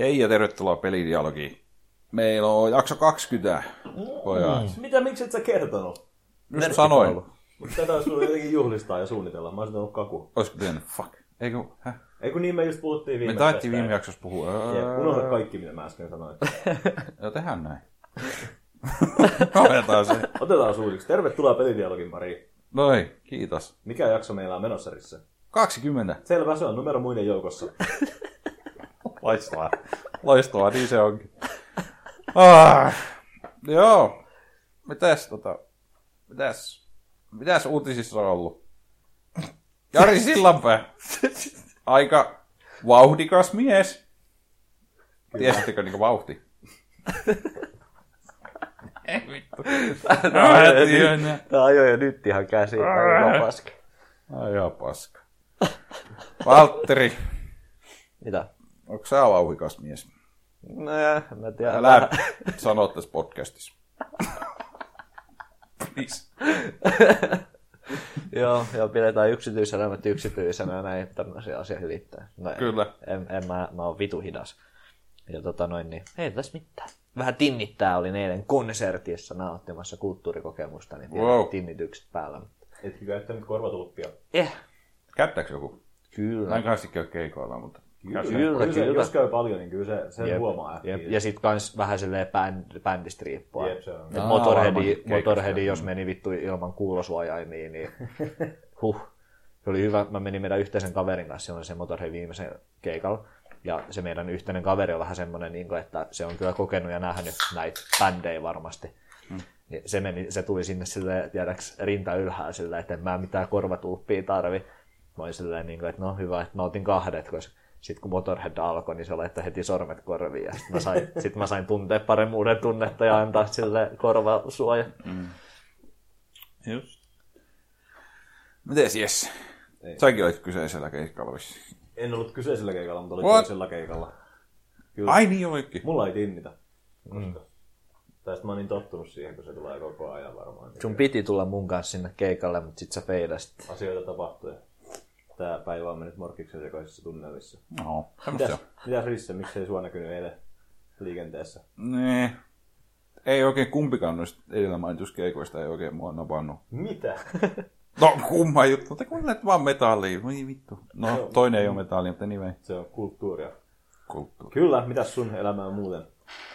Hei ja tervetuloa pelidialogiin. Meillä on jakso 20, pojat. Mm. Mitä, miksi et sä kertonut? Just sanoin. Mutta tätä olisi ollut jotenkin juhlistaa ja suunnitella. Mä olisin ollut kaku. Olisiko pitänyt? Fuck. Eikö, häh? Ei kun niin me just puhuttiin viime Me taittiin viime jaksossa puhua. Öö, unohda kaikki, mitä mä äsken sanoin. Joo, tehdään näin. Otetaan se. Otetaan suusiksi. Tervetuloa pelidialogin pariin. Noi, kiitos. Mikä jakso meillä on menossa Risse? 20. Selvä, se on numero muiden joukossa. Loistavaa. Loistavaa, niin se onkin. Ah, joo. Mitäs tota, mitäs, mitäs uutisissa on ollut? Jari Sillanpää. Aika vauhdikas mies. Tiesittekö niinku vauhti? Ei vittu. Mä en tiedä. Tää ajoi jo nyt ihan käsiin. Aivan paska. Ai ihan paska. Valtteri, Mitä? Onko sä vauhdikas mies? No mä tiedän. Älä sano tässä podcastissa. Please. Joo, joo, pidetään yksityiselämät yksityisenä ja näin tämmöisiä asioita liittää. No, Kyllä. En, en mä, mä oon vitu hidas. Ja tota noin, niin ei tässä mitään. Vähän tinnittää olin eilen konsertissa nauttimassa kulttuurikokemusta, niin Wow. wow. tinnitykset päällä. Etkö käyttänyt korvatulppia? Eh, Käyttääkö joku? Mä kyllä. en kanssa käy keikoilla, mutta... Kyllä, Kyllä, se, kyllä. jos käy paljon, niin kyllä se, se huomaa äkkiä. Jep. Ja sit kans vähän silleen bänd, bändistä riippua. Jep, se on. Et Motorheadi. Motorheadi, jos meni vittu ilman kuulosuojaimia, niin huh. Se oli hyvä. Mä menin meidän yhteisen kaverin kanssa silloin sen Motorheadin viimeisen keikalla. Ja se meidän yhteinen kaveri on vähän semmoinen, niin että se on kyllä kokenut ja nähnyt näitä bändejä varmasti. Hmm. Niin se, meni, se tuli sinne sille tiedäks, rinta ylhäällä silleen, että en mä mitään korvatulppia tarvi. Mä olin silleen, niin kuin, että no hyvä, että mä otin kahdet, koska sitten kun Motorhead alkoi, niin se laittoi heti sormet korviin. Ja sitten mä, sain, sit mä sain tuntea paremmuuden tunnetta ja antaa sille korvasuoja. Just. Mites Jesse? Säkin olit kyseisellä keikalla vissiin. En ollut kyseisellä keikalla, mutta olin What? toisella keikalla. Kyllä. Ai niin olikin. Mulla ei tinnitä. Mm. Mä oon niin tottunut siihen, kun se tulee koko ajan varmaan. Sun piti tulla mun kanssa sinne keikalle, mutta sit sä feidasit. Asioita tapahtuu. Tää päivä on mennyt morkkiksen sekoisissa tunnelissa. No, semmoista Mitäs, mitäs Risse, miksei sua näkynyt eilen liikenteessä? Nee. Ei oikein kumpikaan noista edellä mainituista keikoista ei oikein mua napannut. Mitä? No kumma juttu, mutta kuuntelet vaan metallia. Voi vittu. No, toinen ei ole metallia, mutta anyway. Se on kulttuuria. Kulttuuri. Kyllä, mitäs sun elämä on muuten?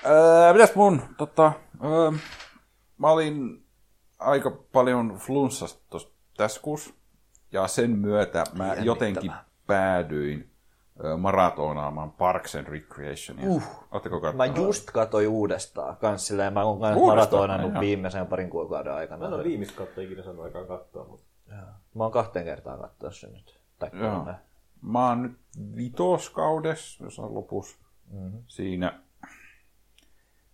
Öö, mitäs mun? Tota, öö, mä olin aika paljon flunssasta tässä kuussa. Ja sen myötä mä jotenkin päädyin maratonaamaan Parks and Recreationia. Uh. Ootteko Mä just katsoin uudestaan kans silleen, mä oon kans maratonannut Ihan. viimeisen parin kuukauden Mä aikana. en ole viimeistä kautta ikinä saanut aikaan katsoa, mutta Mä oon kahteen kertaan katsoa sen nyt. Tai Joo. Mä oon nyt vitoskaudessa, jos on lopussa. Mm-hmm. Siinä.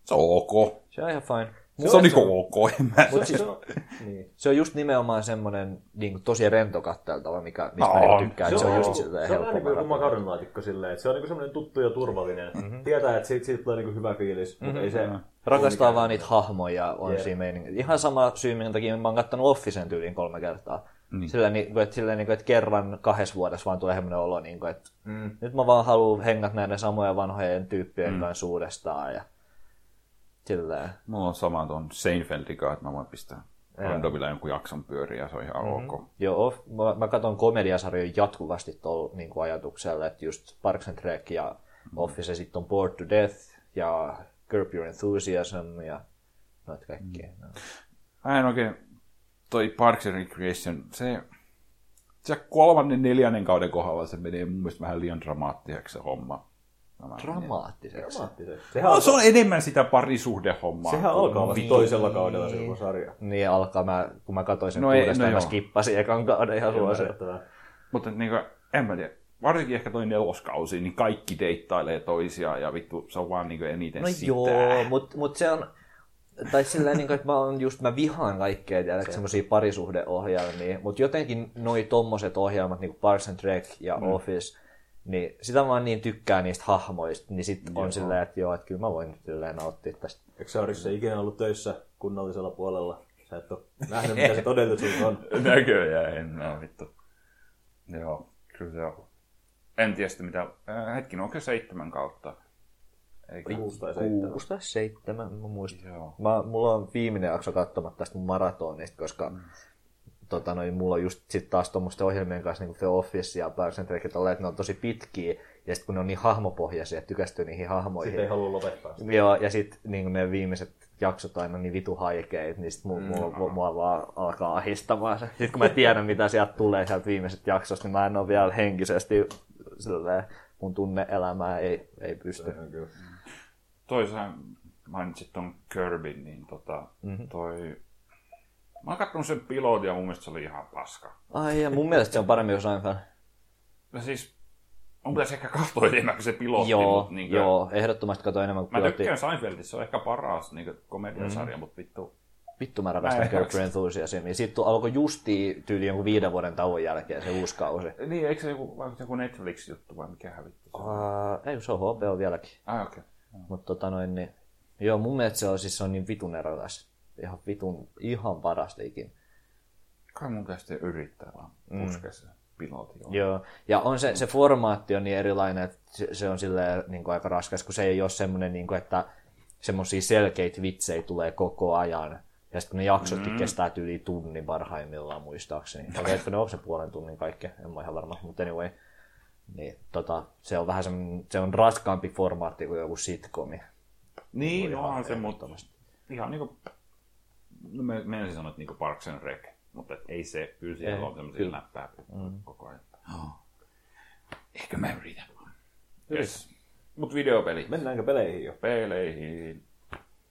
Se on ok. Se on ihan fine. Se on niinku ok. En mä Mut siis, se on, niin. se on just nimenomaan semmonen niin kuin, tosi rento katteltava, mikä, mistä On. mä niinku tykkään. Se, se on just silleen se on vähän niin kuin makaronilaatikko silleen, että se on niin semmoinen tuttu ja turvallinen. Mm-hmm. Tietää, että siitä, siitä tulee niin kuin hyvä fiilis, mm-hmm. mutta ei se... Rakastaa ole vaan niitä hahmoja ja on Jep. siinä meininki. Ihan sama syy, minkä takia mä oon kattonut Officen tyyliin kolme kertaa. Niin. Silleen, niin että, silleen, niin että kerran kahdessa vuodessa vaan tulee semmoinen olo, niin että Mm. nyt mä vaan haluan hengat näiden samojen vanhojen tyyppien mm. kanssa uudestaan. Ja silleen. Mulla on sama tuon Seinfeldin kanssa, että mä voin pistää randomilla jonkun jakson pyöriä ja se on ihan mm-hmm. ok. Joo, mä, mä katson komediasarjoja jatkuvasti tuolla niin ajatuksella, että just Parks and Rec ja Office ja sitten on Bored to Death ja Curb Your Enthusiasm ja noita kaikkia. Mm. Mä en oikein, toi Parks and Recreation, se, se kolmannen, neljännen kauden kohdalla se menee mun mielestä vähän liian dramaattiseksi se homma. Dramaattiseksi. Dramaattisesti. Sehän, No, se on enemmän sitä parisuhdehommaa. sehän kuin alkaa vasta toisella kaudella se koko sarja. Niin alkaa, mä, kun mä katsoin sen No no ei, uudestaan, no mä joo. skippasin ekan kauden ihan. Ymmärrettävää. Mutta niin kuin, en mä tiedä, varsinkin ehkä toi neloskausi, niin kaikki deittailee toisiaan ja vittu, se on vaan niin eniten No sitä. joo, mutta mut se on, tai sillä niin että mä on just, mä vihaan kaikkea, tiedätkö, semmosia parisuhdeohjelmia, mutta jotenkin noi tommoset ohjelmat, niin kuin Parks and Rec ja mm. Office, niin sitä mä vaan niin tykkään niistä hahmoista, niin sit on silleen, että joo, että kyllä mä voin silleen nauttia tästä. Eikö sä Risse ikinä ollut töissä kunnallisella puolella? Sä et ole nähnyt, mitä se todellisuus on. Näköjään en oo vittu. Joo, kyllä se on. En tiedä sitä mitä, äh, hetkinen, onko se seitsemän kautta? Eikä? 6 tai 7. 6 tai 7, mä muistan. Joo. Mä, mulla on viimeinen jakso katsomatta tästä mun maratonista, koska mm. Tota, noin, mulla on just sit taas tuommoisten ohjelmien kanssa niin The Office ja Parks and Rec, että ne on tosi pitkiä, ja sitten kun ne on niin hahmopohjaisia, että tykästyy niihin hahmoihin. Sitten ei halua lopettaa sitä. Joo, ja sitten niin ne viimeiset jaksot aina niin vitu haikeet, niin sit mulla, mulla, mulla, mulla vaan alkaa ahistamaan se. Sitten kun mä tiedän, mitä sieltä tulee sieltä viimeisestä jaksosta, niin mä en ole vielä henkisesti silleen, mun tunne-elämää ei, ei pysty. Toisaan mainitsit ton Kirbyn, niin tota, mm-hmm. toi... Mä oon kattonut sen pilotin ja mun mielestä se oli ihan paska. Ai ja mun mielestä se on paremmin kuin Seinfeld. Ja siis, mun pitäisi ehkä katsoa enemmän kuin se pilotti, Joo, mutta niin kuin, joo, ehdottomasti katsoin enemmän kuin Mä pilotti. tykkään Seinfeldistä, se on ehkä paras niin komediasarja, mm. mutta vittu. Vittu mä Mä rakastan jaksa. Enthusiasm. Ja sitten alkoi justiin tyyli jonkun viiden vuoden tauon jälkeen se uusi kausi. Niin, eikö se joku, joku Netflix-juttu vai mikä vittu on? Uh, ei, se on HBO vieläkin. Ah, okei. Okay. Mutta tota noin, niin, joo, mun mielestä se on, siis se on niin vitun erokas. Ihan vitun, ihan parasta ikin. Kai mun sitten yrittää vaan puskea se pilotti. Joo. Ja on se, se formaatti on niin erilainen, että se, se on silleen niin kuin aika raskas, kun se ei ole semmoinen, niin kuin, että semmoisia selkeitä vitsejä tulee koko ajan. Ja sitten kun ne jaksotkin mm. kestää yli tunnin parhaimmillaan muistaakseni. Okei, okay, ne on se puolen tunnin kaikki, en mä ihan varma, mutta anyway. Niin, tota, se on vähän semmoinen, se on raskaampi formaatti kuin joku sitcomi. Niin, Ihan onhan se, mutta ihan niinku, no me, me ensin sanoa, että niinku Parks and Rec, mutta et ei se, kyllä siellä on semmoisia läppää mm. koko ajan. Oh. Ehkä mä yritän. Yes. Mut videopeli. Mennäänkö peleihin jo? Peleihin.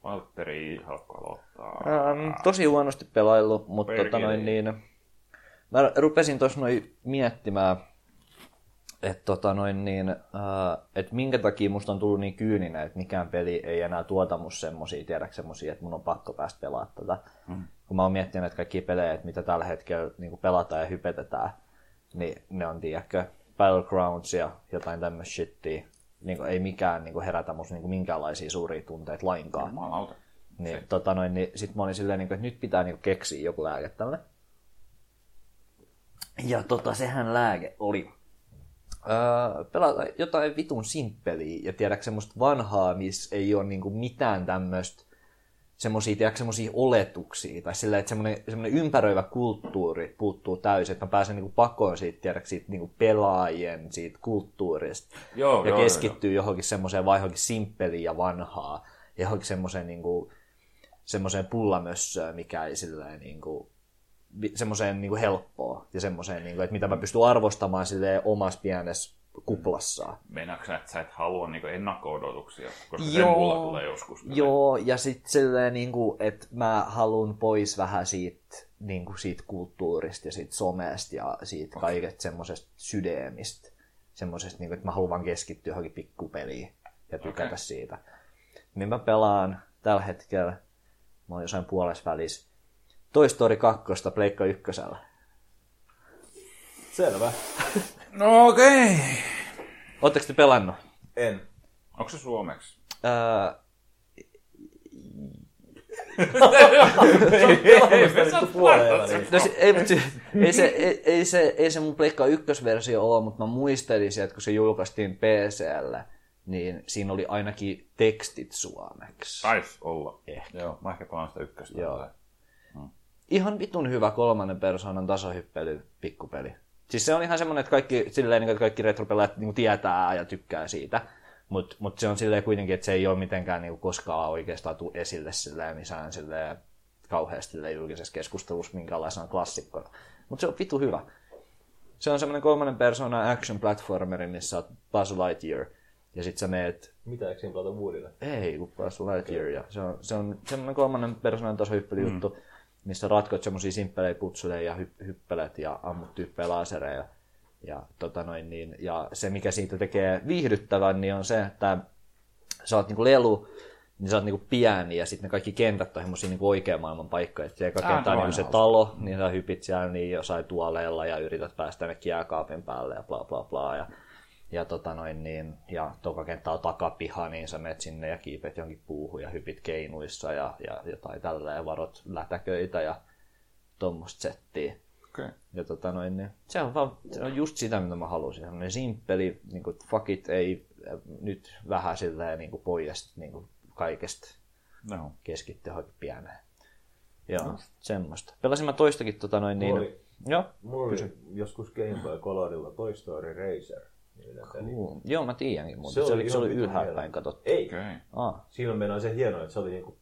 Valtteri, haluatko aloittaa? Ähm, tosi huonosti pelaillut, mutta tota noin niin, mä rupesin tuossa noin miettimään, että tota noin niin, äh, et minkä takia musta on tullut niin kyyninen, että mikään peli ei enää tuota musta semmosia, tiedäks semmosia, että mun on pakko päästä pelaamaan tätä. Mm. Kun mä oon miettinyt, että kaikki pelejä, että mitä tällä hetkellä niin pelataan ja hypetetään, niin ne on, tiedätkö, Battlegrounds ja jotain tämmöistä shittiä. Niin ei mikään niin herätä musta niin minkäänlaisia suuria tunteita lainkaan. Jumalauta. Niin, tota noin, niin sit mä olin silleen, niin kuin, että nyt pitää niin kuin, keksiä joku lääke tälle. Ja tota, sehän lääke oli öö, pelata jotain vitun simppeliä ja tiedätkö semmoista vanhaa, missä ei ole niin kuin, mitään tämmöistä semmoisia, tiedätkö, semmoisia oletuksia, tai sillä, että semmoinen, semmoinen ympäröivä kulttuuri puuttuu täysin, että mä pääsen niinku pakoon siitä, tiedätkö, siitä niinku pelaajien, siitä kulttuurista, Joo, ja joo, keskittyy johonkin semmoiseen vai johonkin simppeliin ja vanhaa, ja johonkin semmoiseen niinku, semmoiseen pullamössöön, mikä ei silleen niinku, semmoiseen niinku helppoa, ja semmoiseen, niinku, että mitä mä pystyn arvostamaan silleen omassa pienessä kuplassaan. Meinaatko sä, että sä et halua niinku ennakko-odotuksia, koska Joo. se mulla tulee joskus. Joo, ja sitten silleen, niin kuin, että mä haluan pois vähän siitä, niin kuin siitä kulttuurista ja siitä somesta ja siitä kaikesta semmoisesta sydämistä. Semmoisesta, niin kuin, että mä haluan vaan keskittyä johonkin pikkupeliin ja tykätä Okei. siitä. Niin mä pelaan tällä hetkellä, mä oon jossain puolessa välissä, Toy Story 2 Pleikka ykkösellä. Selvä. No okei. Okay. Ootteko te pelannut? En. Onko se suomeksi? Öö, ei, se, ei, se, ei, ei, se, ei se mun Pleikka ykkösversio ole, mutta mä muistelin se, että kun se julkaistiin PCllä, niin siinä oli ainakin tekstit suomeksi. Taisi olla. Ehkä. Joo, mä ehkä pelaan sitä ykköstä. Joo. Ihan vitun hyvä kolmannen persoonan tasohyppely pikkupeli. Siis se on ihan semmoinen, että kaikki, silleen, niin että kaikki retropelaajat niin tietää ja tykkää siitä. Mutta mut se on silleen kuitenkin, että se ei ole mitenkään niin koskaan oikeastaan tuu esille silleen missään silleen kauheasti silleen julkisessa keskustelussa minkäänlaisena klassikkona. Mutta se on vitu hyvä. Se on semmoinen kolmannen persoonan action platformeri, missä oot Buzz Lightyear. Ja sit sä meet Mitä, eikö siinä pelata Woodille? ei, kun Buzz Lightyear. Ja se on, se on semmoinen kolmannen persoonan tasohyppelyjuttu, mm. Missä ratkot semmoisia simppelejä putseleja ja hy, hyppelet ja ammut tyyppejä lasereja. Ja, tota noin, niin, ja se, mikä siitä tekee viihdyttävän, niin on se, että sä oot niinku lelu, niin sä oot niinku pieni ja sitten ne kaikki kentät on semmosia niinku oikean maailman paikkoja. Et se eka Ah, no, niinku se talo, niin sä hypit siellä niin jossain tuoleilla ja yrität päästä ne jääkaapin päälle ja bla bla bla. Ja, ja, tota noin, niin, ja toka kenttä on takapiha, niin sä menet sinne ja kiipet jonkin puuhun ja hypit keinuissa ja, ja jotain tällä ja varot lätäköitä ja tuommoista settiä. Okei. Okay. Ja tota noin, niin se on, vaan, se on just sitä, mitä mä halusin. Sellainen simppeli, niin kuin, fuck it, ei nyt vähän silleen niin kuin pois niin kuin kaikesta No. keskittyä johonkin pieneen. Joo, semmoista. Pelasin mä toistakin tota noin niin... Mulla oli- Joo, Mulla oli joskus Game Boy Colorilla Toy Story Racer. Peli. Cool. Joo, mä tiedänkin, mutta Se se, oli oli, se oli vitun ylhäällä hieno. päin katsottu. Ei. Okay. Aa, siinä on meinaa se hienoa, että se oli niinku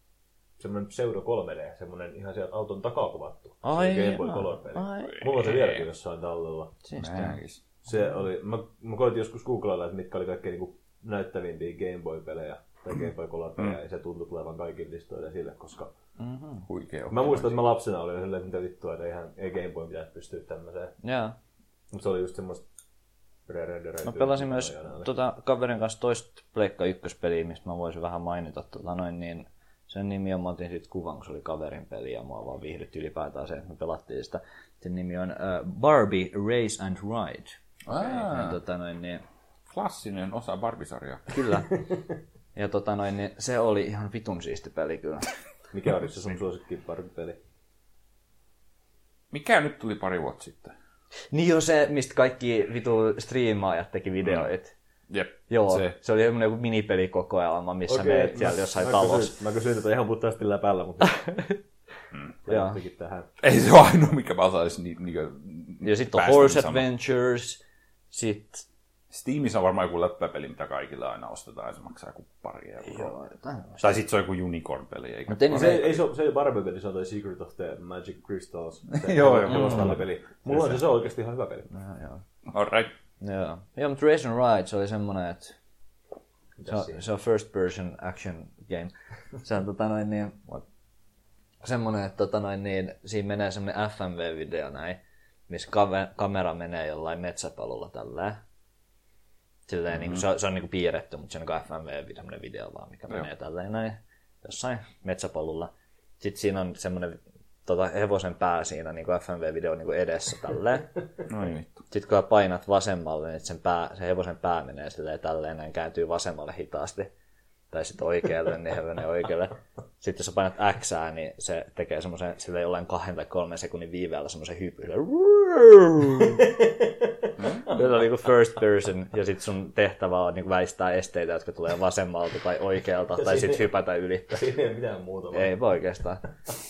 semmoinen pseudo 3D, semmoinen ihan sieltä auton takaa kuvattu. Se Ai oli Game Boy jaa. Color-peli. Ai. Mulla on se vieläkin jossain tallella. siistiä. Näkis. Se oli, mä, mä koitin joskus googlailla, että mitkä oli kaikkein niinku näyttävimpiä Game Boy-pelejä tai Game Boy Color-pelejä, mm. ja se tuntui tulevan kaikille listoille sille, koska Huikea. mä muistan, että mä lapsena olin silleen, että mitä vittua, että eihän, ei Game Boy pitäisi pystyä tämmöiseen. Joo. Mutta se oli just semmoista. Mä pelasin myös tota, kaverin kanssa toista Pleikka ykköspeliä, mistä mä voisin vähän mainita. Tota, noin, niin sen nimi on, mä otin siitä kuvan, kun se oli kaverin peli ja mua vaan viihdytti ylipäätään se, että me pelattiin sitä. Sen nimi on uh, Barbie Race and Ride. Aa, Ja, tota, noin, niin, klassinen osa Barbisarjaa. kyllä. Ja tota, noin, niin, se oli ihan vitun siisti peli kyllä. Mikä oli se sun suosikki peli? Mikä nyt tuli pari vuotta sitten? Niin jo se, mistä kaikki vitu striimaajat teki videoita. Jep. Joo, Se. se, oli joku minipelikokoelma, missä Okei, meet siellä jossain mä talossa. Kysyin, mä kysyin tätä ihan puhtaasti läpällä, mutta Joo. johtikin tähän. Ei se ole ainoa, mikä mä osaisin ni, ni, Ja sitten on Horse sanomaan. Adventures, sitten Steamissa on varmaan joku läppäpeli, mitä kaikille aina ostetaan, ja se maksaa joku pari euroa. Tai sitten se on joku unicorn-peli, eikä? Mutta ei, Se, ei, se, ole- se ei ole Barbie-peli, se on toi Secret of the Magic Crystals. Se Joo, joo. Hevostallipeli. Mulla on se, se on oikeasti ihan hyvä peli. Alright. Joo. Joo, mutta Race and Ride, se oli semmonen, että se on, se on first person action game. Se on tota noin niin, semmonen, että tota noin niin, siinä menee semmonen FMV-video näin, missä kamera menee jollain metsäpalolla tälleen. Silleen, mm-hmm. niin kuin, se, on, se on niin kuin piirretty, mutta se on niin FMV, semmoinen video vaan, mikä Joo. menee tälleen näin jossain metsäpolulla. Sitten siinä on semmoinen tota, hevosen pää siinä niin FMV-video niin edessä tälleen. Noin vittu. Sitten kun painat vasemmalle, niin sen pää, se hevosen pää menee silleen tälleen näin, kääntyy vasemmalle hitaasti. Tai sitten oikealle, niin he menee oikealle. Sitten jos sä painat X, niin se tekee semmoisen sille jollain kahden tai kolmen sekunnin viiveellä semmoisen hypyn. Se on niinku first person, ja sitten sun tehtävä on niinku väistää esteitä, jotka tulee vasemmalta tai oikealta, tai sitten hypätä yli. Siinä ei ole mitään muuta. Ei voi oikeastaan.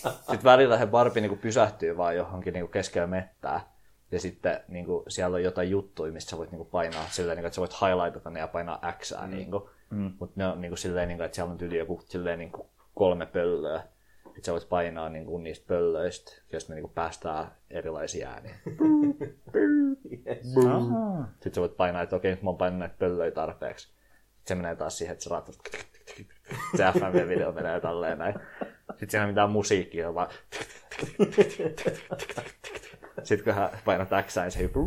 Sitten välillä he Barbie niinku pysähtyy vaan johonkin niinku keskellä mettää. Ja sitten niinku, siellä on jotain juttuja, mistä sä voit niinku painaa silleen, niinku, että sä voit highlightata ne ja painaa X. Mm. Niinku. Mm. Mutta ne on niinku, silleen, niinku, että siellä on yli joku silleen, niinku, kolme pöllöä. Sitten sä voit painaa niinku, niistä pöllöistä, joista ne niinku, päästää erilaisia ääniä. Sitten sä voit painaa, että okei, nyt mä oon painanut näitä pöllöjä tarpeeksi. Sitten se menee taas siihen, että sä raatat. Se FMV-video menee tälleen näin. Sitten siinä ei mitään musiikkia, vaan... Sitten kun hän painat X, niin se hyppy.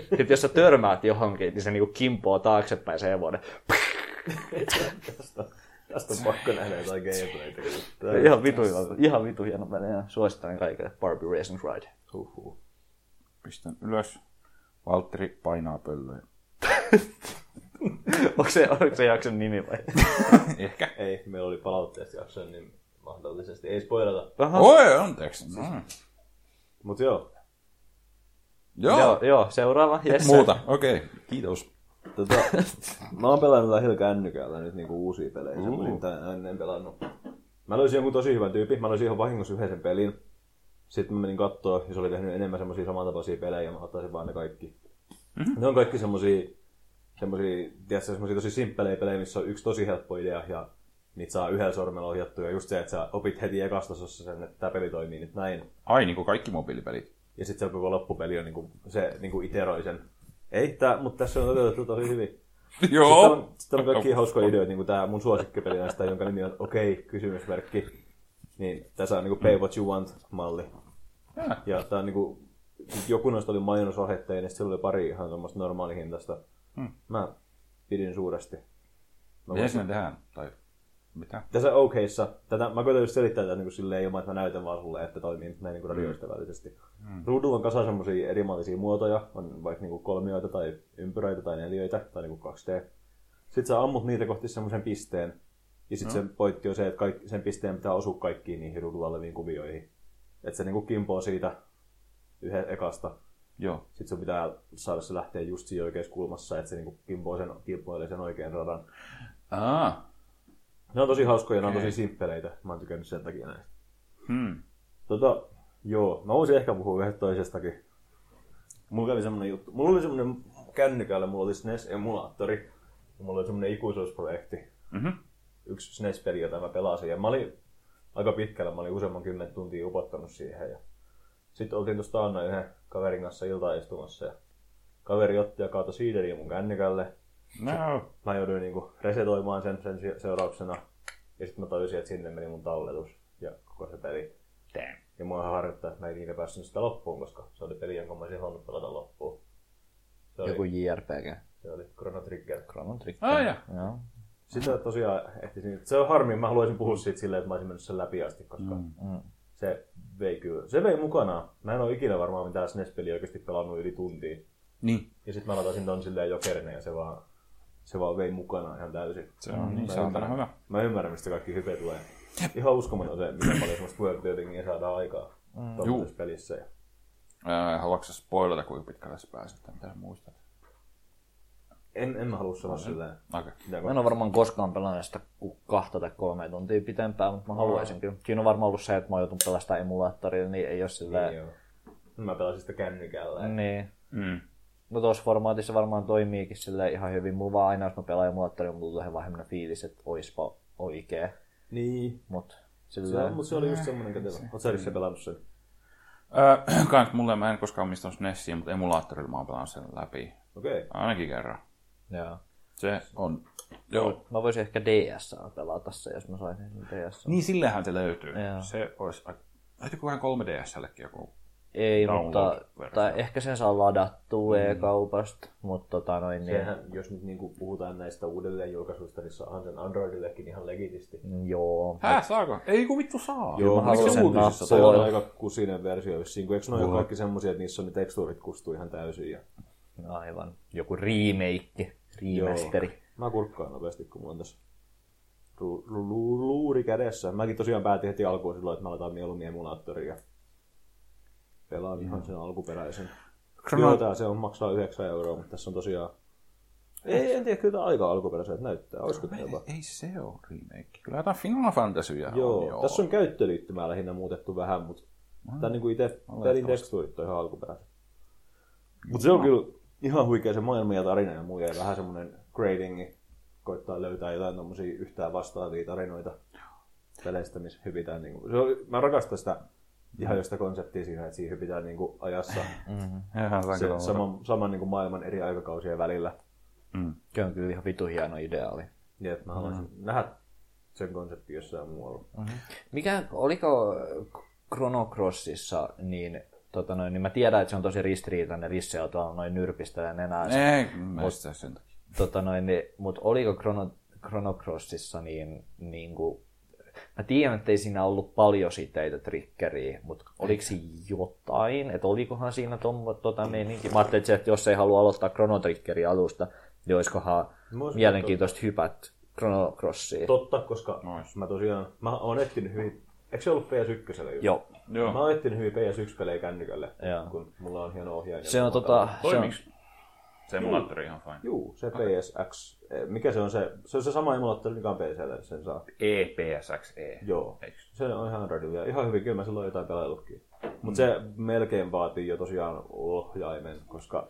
Sitten jos sä törmäät johonkin, niin se niinku kimpoo taaksepäin se hevonen. Tästä on pakko nähdä jotain gameplaytä. Ihan vitu, ihan vitu hieno peli. ja Suosittelen kaikille Barbie Racing Ride. Huhhuh. Pistän ylös. Valtteri painaa pöllöjä. onko, se, onko se jakson nimi vai? Ehkä. Ei, meillä oli palautteesta jaksoa, niin mahdollisesti. Ei spoilata. Aha. Oi, anteeksi. No. Mut joo. Joo. Joo, joo, seuraava. Yes, Muuta. Okei. Okay. Kiitos. Tota, mä oon pelannut lähinnä kännykällä nyt niinku uusia pelejä, semmosia, mitä en ennen pelannut. Mä löysin jonkun tosi hyvän tyypin, mä löysin ihan vahingossa yhden pelin. Sitten mä menin kattoo, ja se oli tehnyt enemmän semmosia samantapaisia pelejä, ja mä ottaisin vaan ne kaikki. Mm-hmm. Ne on kaikki semmosia, semmosia, tiedätkö, semmosia tosi simppelejä pelejä, missä on yksi tosi helppo idea, ja niitä saa yhdellä sormella ohjattua, ja just se, että sä opit heti ekastasossa sen, että tämä peli toimii nyt näin. Ai, niin kuin kaikki mobiilipelit. Ja sitten se koko loppupeli on niinku, se niinku iteroi sen. Ei, tää, mutta tässä on toteutettu tosi hyvin. Sitten on, sitten on kaikki hauskoja ideoita, niin kuin tämä mun suosikkipeli näistä, jonka nimi on Okei, okay, kysymysmerkki. Niin tässä on niin kuin Pay What You Want-malli. Ja tämä on niin kuin, joku noista oli mainosohetteja, niin sitten oli pari ihan tuommoista normaalihintaista. Hmm. Mä pidin suuresti. Mä Miten voisin- sinne tehdään? Tai mitä? tässä OKissa, tätä, mä koitan just selittää tätä niin kuin silleen ilman, että mä näytän vaan sulle, että toimii näin niin kuin radioystävällisesti. Mm. Ruudulla on kasa semmosia erimallisia muotoja, on vaikka niin kuin kolmioita tai ympyröitä tai neljöitä tai niin kuin 2D. Sitten sä ammut niitä kohti semmoisen pisteen, ja sitten no. se pointti on se, että kaikki, sen pisteen pitää osua kaikkiin niihin ruudulla oleviin kuvioihin. Että se niin kuin kimpoo siitä yhden ekasta. Joo. Sitten sun pitää saada se lähteä just siinä oikeassa kulmassa, että se niinku kimpoo sen, kimpoilee sen oikean radan. Aa. Ne on tosi hauskoja, ne on tosi simppeleitä. Mä oon tykännyt sen takia näistä. Hmm. Tota, joo, mä voisin ehkä puhua yhdestä toisestakin. Mulla kävi semmonen juttu. Mulla oli semmonen kännykällä, mulla oli SNES-emulaattori. Mulla oli semmonen ikuisuusprojekti. Mhm. Yksi SNES-peli, jota mä pelasin. Ja mä olin aika pitkällä, mä olin useamman kymmentä tuntia upottanut siihen. Ja sitten oltiin tuosta taannoin yhden kaverin kanssa iltaistumassa. Ja kaveri otti ja kaatoi siideriä mun kännykälle. No. Mä jouduin niinku resetoimaan sen, sen se- seurauksena. Ja sitten mä tajusin, että sinne meni mun talletus ja koko se peli. Damn. Ja mua ihan harjoittaa, että mä en ikinä päässyt sitä loppuun, koska se oli peli, jonka mä olisin halunnut pelata loppuun. Se oli, Joku JRPG. se oli Chrono Trigger. Chrono Trigger. Ah, ja. Joo. Sitä tosiaan ehtisin. Se on harmi, mä haluaisin puhua siitä silleen, että mä olisin mennyt sen läpi asti, koska Mm. se vei kyllä. Se vei mukanaan. Mä en ole ikinä varmaan mitään SNES-peliä oikeasti pelannut yli tuntia. Niin. Ja sitten mä latasin ton silleen jokerina ja se vaan, se vaan vei mukanaan ihan täysin. Se on niin Mä saatana ymmärrän. hyvä. Mä ymmärrän, mistä kaikki hype tulee. Ihan uskomaton se, miten paljon semmoista worldbuildingia saadaan aikaa mm. tuollaisessa pelissä. Ja Ää, Haluatko sä spoilata, kuinka pitkälle sä pääset, tai mitä muistat? en, en mä halua sanoa silleen. Okei. mitä Mä en ole varmaan koskaan pelannut sitä kahta tai kolme tuntia pitempään, mutta mä haluaisin kyllä. Siinä on varmaan ollut se, että mä oon joutunut pelaamaan sitä emulaattorilla, niin ei ole silleen... Niin, joo. Mä pelasin sitä kännykällä. Niin. Mm. No tuossa formaatissa varmaan toimiikin silleen ihan hyvin. Mulla vaan aina, jos mä pelaan emulaattorilla, mulla tulee vähän fiilis, että oispa oikee. Niin. Mut Se, silleen... mutta se oli just semmoinen kätevä. Oot sä Risse pelannut sen? Öö, kans mulle, mä en koskaan omistanut Nessiä, mutta emulaattorilla mä oon pelannut sen läpi. Okei. Okay. Ainakin kerran. Joo. Se on... Joo. Mä voisin ehkä DS pelata se, jos mä saisin sen DS. Niin sillehän se löytyy. Joo. Se olisi... aika- Löytyykö 3DSllekin joku? Ei, mutta tai ehkä sen saa ladattua e-kaupasta, mutta tota noin niin... Sehän, jos nyt niinku puhutaan näistä uudelleenjulkaisuista, niin saahan sen Androidillekin ihan legitisti. Joo. Häh, saako? Ei kun vittu saa. Joo, mä miksi sen uutisissa on aika kusinen versio vissiin, kun eikö ole kaikki semmosia, että niissä on ne tekstuurit kustuu ihan täysin. Ja... Aivan. Joku remake, remasteri. Mä kurkkaan nopeasti, kun mulla on tässä lu- lu- lu- luuri kädessä. Mäkin tosiaan päätin heti alkuun silloin, että mä aletaan mieluummin emulaattoria. Pelaan ihan sen alkuperäisen. Chrono- Joo, tää se on maksaa 9 euroa, mutta tässä on tosiaan... Ei, en tiedä, kyllä tää aika alkuperäiseltä näyttää. Olisiko tää jopa? Ei se ole remake. Kyllä jotain Final Fantasyä Joo, on. Joo. tässä on käyttöliittymää lähinnä muutettu vähän, mutta tää niinku ite pelin tekstuurit on ihan alkuperäiset. Mutta se on kyllä ihan huikea se maailma ja tarina ja muu, ja vähän semmonen gradingi. Koittaa löytää jotain tommosia yhtään vastaavia tarinoita peleistä, missä hypitään. Niinku. Se oli, mä rakastan sitä ihan josta konseptia siinä, että siinä hypitään niinku ajassa Ihan se, saman, saman niinku maailman eri aikakausien välillä. Mm. Se on kyllä ihan vitu hieno ideaali. Ja että mä haluaisin mm. nähdä sen konseptin jossain muualla. Mikä, oliko Chrono Crossissa, niin, tota noin, niin mä tiedän, että se on tosi ristiriitainen Risse on tuolla noin nyrpistä ja nenää. Ei, mä sen takia. Tota noin, niin, mutta oliko Chrono, Chrono Crossissa niin, niin kuin, mä tiedän, että ei siinä ollut paljon siteitä triggeriä, mutta oliko siinä jotain, että olikohan siinä tommo, tota meininki? Mä ajattelin, että, jos ei halua aloittaa Chrono Triggeria alusta, niin olisikohan olisin mielenkiintoista hypät Chrono Crossiin. Totta, koska Nois. mä tosiaan, mä oon etsinyt hyvin, eikö se ollut PS1? just? Joo. Joo. Mä oon etsinyt hyvin PS1-pelejä kännykälle, Joo. kun mulla on hieno ohjaaja. Se on tota... Se on, Toimiks? Se emulaattori ihan fine. Juu, se PSX. eh, Mikä se on se? Se on se sama emulaattori, mikä on PClle, sen saa. E EPSXE. Joo. Eiks? Se on ihan ja Ihan hyvin, kyllä mä silloin jotain pelaillutkin. Mutta se melkein vaatii jo tosiaan ohjaimen, koska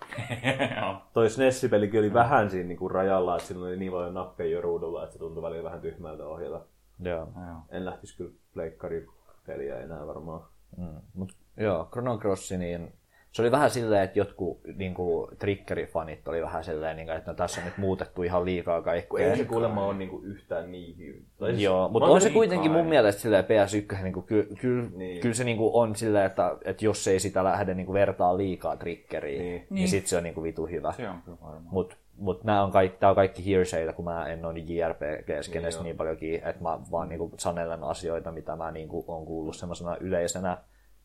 toi SNES-pelikin oli vähän siinä niinku rajalla, että sillä oli niin paljon nappeja jo ruudulla, että se tuntui välillä vähän tyhmältä ohjata. joo. Joo. En lähtisi kyllä pleikkaripeliä enää varmaan. Mm. Mut, joo, Chrono Cross, niin se oli vähän silleen, että jotkut niin kuin, triggerifanit oli vähän silleen, niin kuin, että no, tässä on nyt muutettu ihan liikaa kaikkea. Ei se kuulemma ole niinku yhtään niin hyvin. Tai siis- Joo, mutta on se kuitenkin mun mielestä silleen PS1, niin kuin, ky, ky, Niin. niin. kyllä se niin kuin on silleen, että, että jos ei sitä lähde niin kuin vertaa liikaa triggeriin, Niin. niin, niin sit se on niin kuin vitu hyvä. Se on kyllä varmaan. Mutta mut nämä on kaikki, tää on kaikki hearsayta, kun mä en ole niin JRPG-skenestä Niin niin, niin paljon kiinni, että mä vaan niinku sanelen asioita, mitä mä niinku on kuullut semmoisena yleisenä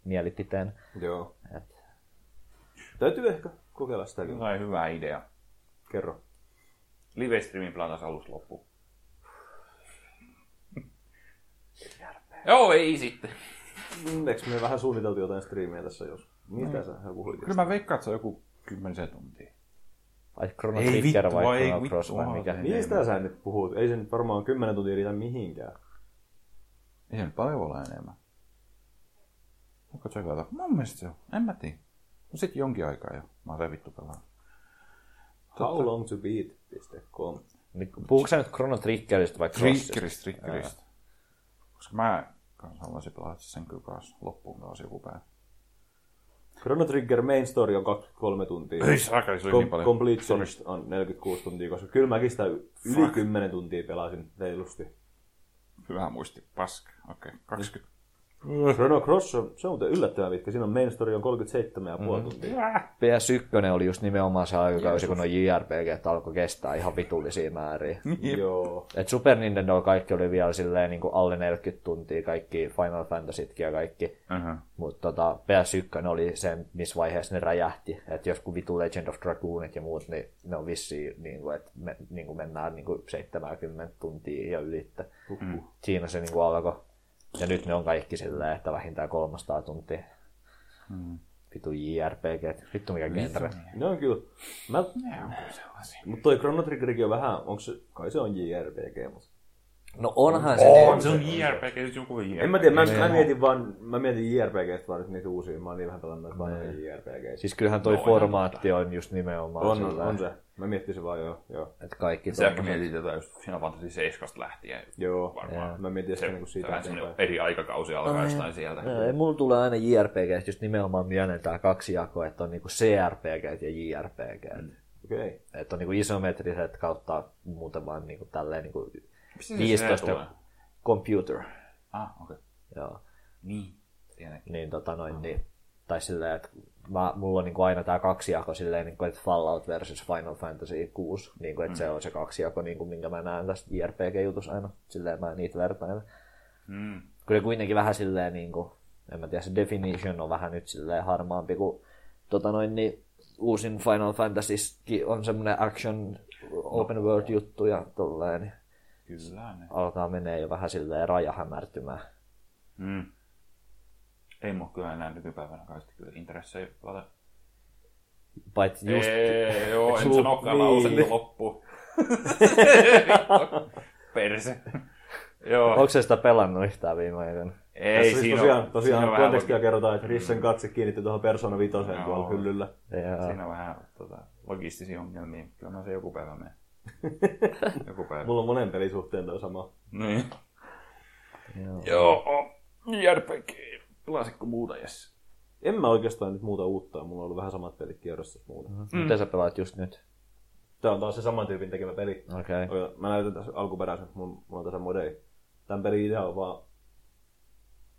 mielipiteen. Joo. Et, Täytyy ehkä kokeilla sitäkin. Jotain hyvä idea. Kerro. Live-streamin pelataan alusta loppuun. Joo, ei sitten. Eikö me vähän suunniteltu jotain striimiä tässä jos? Mistä sä puhuit? Kyllä mä veikkaan, että se on joku kymmenisen tuntia. Ai Chrono Ei Trigger vittu, vai ei Chrono Cross vai mikä? Mistä sä nyt puhut? Ei se nyt varmaan 10 tuntia riitä mihinkään. Ei se nyt paljon olla enemmän. Onko tsekata? Mun mielestä se on. En mä tiedä. No sit jonkin aikaa jo. Mä oon se vittu pelannut. Howlongtobeat.com Niin, Puhuuko sä nyt Chrono Triggeristä vai Crossista? Triggeristä, triggeristä. Koska mä kans haluaisin pelata sen kyllä kans loppuun kanssa joku päivä. Chrono Trigger Main Story on 23 tuntia. Ei saakeli, se oli niin paljon. Completionist on 46 tuntia, koska kyllä mäkin sitä yli 10 tuntia pelasin reilusti. Hyvä muisti, paska. Okei, okay. 20. Chrono Cross on, se on muuten yllättävän pitkä. Siinä on Main Story on 37,5 Mm. tuntia. PS1 oli just nimenomaan se aikakausi, kun on JRPG alkoi kestää ihan vitullisia määriä. Joo. Et Super Nintendo kaikki oli vielä silleen niin kuin alle 40 tuntia, kaikki Final Fantasytkin ja kaikki. Uh-huh. Mutta tota, PS1 oli se, missä vaiheessa ne räjähti. Että joku vitu Legend of Dragoonit ja muut, niin ne on vissiin, niin kuin, että me, niin kuin mennään niin kuin 70 tuntia ja ylittä. Uhuh. Siinä se niin kuin alkoi. Ja nyt ne on kaikki silleen, että vähintään 300 tuntia. Mm. Vitu JRPG. Vittu mikä genre. Ne on kyllä. Mä... Ne on kyllä sellaisia. Mutta toi Chrono Triggerikin on vähän, onko se, kai se on JRPG, mutta... No onhan se. On, se on JRPG, siis joku JRPG. En mä tiedä, mä, mä mietin vaan, mä mietin JRPGstä vaan nyt niitä uusia, mä oon niin vähän pelannut noita vanhoja JRPG. Siis kyllähän toi No, formaatti on just nimenomaan on, on se. Mä miettin se vaan joo, joo. että kaikki Sä ehkä tommoset- mietit jotain just Final Fantasy 7 lähtien. Joo, Varmaan. mä mietin Se, sitä niinku siitä se on semmoinen eri aikakausi alkaa jostain sieltä. Joo, ei mulla tulee aina JRPG just nimenomaan mieleen tää kaksi jakoa, että on niinku CRPG ja JRPG. Mm. Okei. Okay. Että on niinku isometriset kautta muutaman niinku tälleen niinku Mistä se 15 tulee? computer. Ah, okei. Okay. Joo. Niin. Tiedän. Niin tota noin niin. Tai silleen, että mä, mulla on niinku aina tää kaksi jako silleen, niinku, että Fallout versus Final Fantasy 6. Niinku, että mm. se on se kaksi jako, niinku, minkä mä näen tästä JRPG-jutussa aina. Silleen mä niitä vertailen. Mm. kyllä kuitenkin vähän silleen, niin kuin, en mä tiedä, se definition on vähän nyt silleen harmaampi kuin tota noin, niin uusin Final Fantasy on semmoinen action open world juttu ja tolleen, niin Kyllä ne. alkaa menee jo vähän silleen raja hämärtymään. Mm. Ei mua kyllä enää nykypäivänä kauheasti kyllä intressejä pelata. Paitsi just, Ei, joo, en sanokaan niin. lausetta loppuun. Perse. joo. onko se sitä pelannut yhtään viime aikoina? Ei, Tässä siis siinä tosiaan, on, tosiaan siinä on vähän kontekstia logi- kerrotaan, että Rissen katse kiinnittyi tuohon Persona 5 Joo. tuolla hyllyllä. Ja, Siinä on vähän tota, logistisia ongelmia. Kyllä mä se joku päivä menen. joku päivä. Mulla on monen pelin suhteen toi sama. Niin. joo. Joo, JRPG. Pelasitko muuta, Jesse? En mä oikeastaan nyt muuta uutta, mulla on ollut vähän samat pelit kierrossa muuta. Mm. Mitä sä pelaat just nyt? Tää on taas se saman tyypin tekemä peli. Okei. Okay. Mä näytän tässä alkuperäisen, mulla, mulla on tässä modei. Tän pelin idea on vaan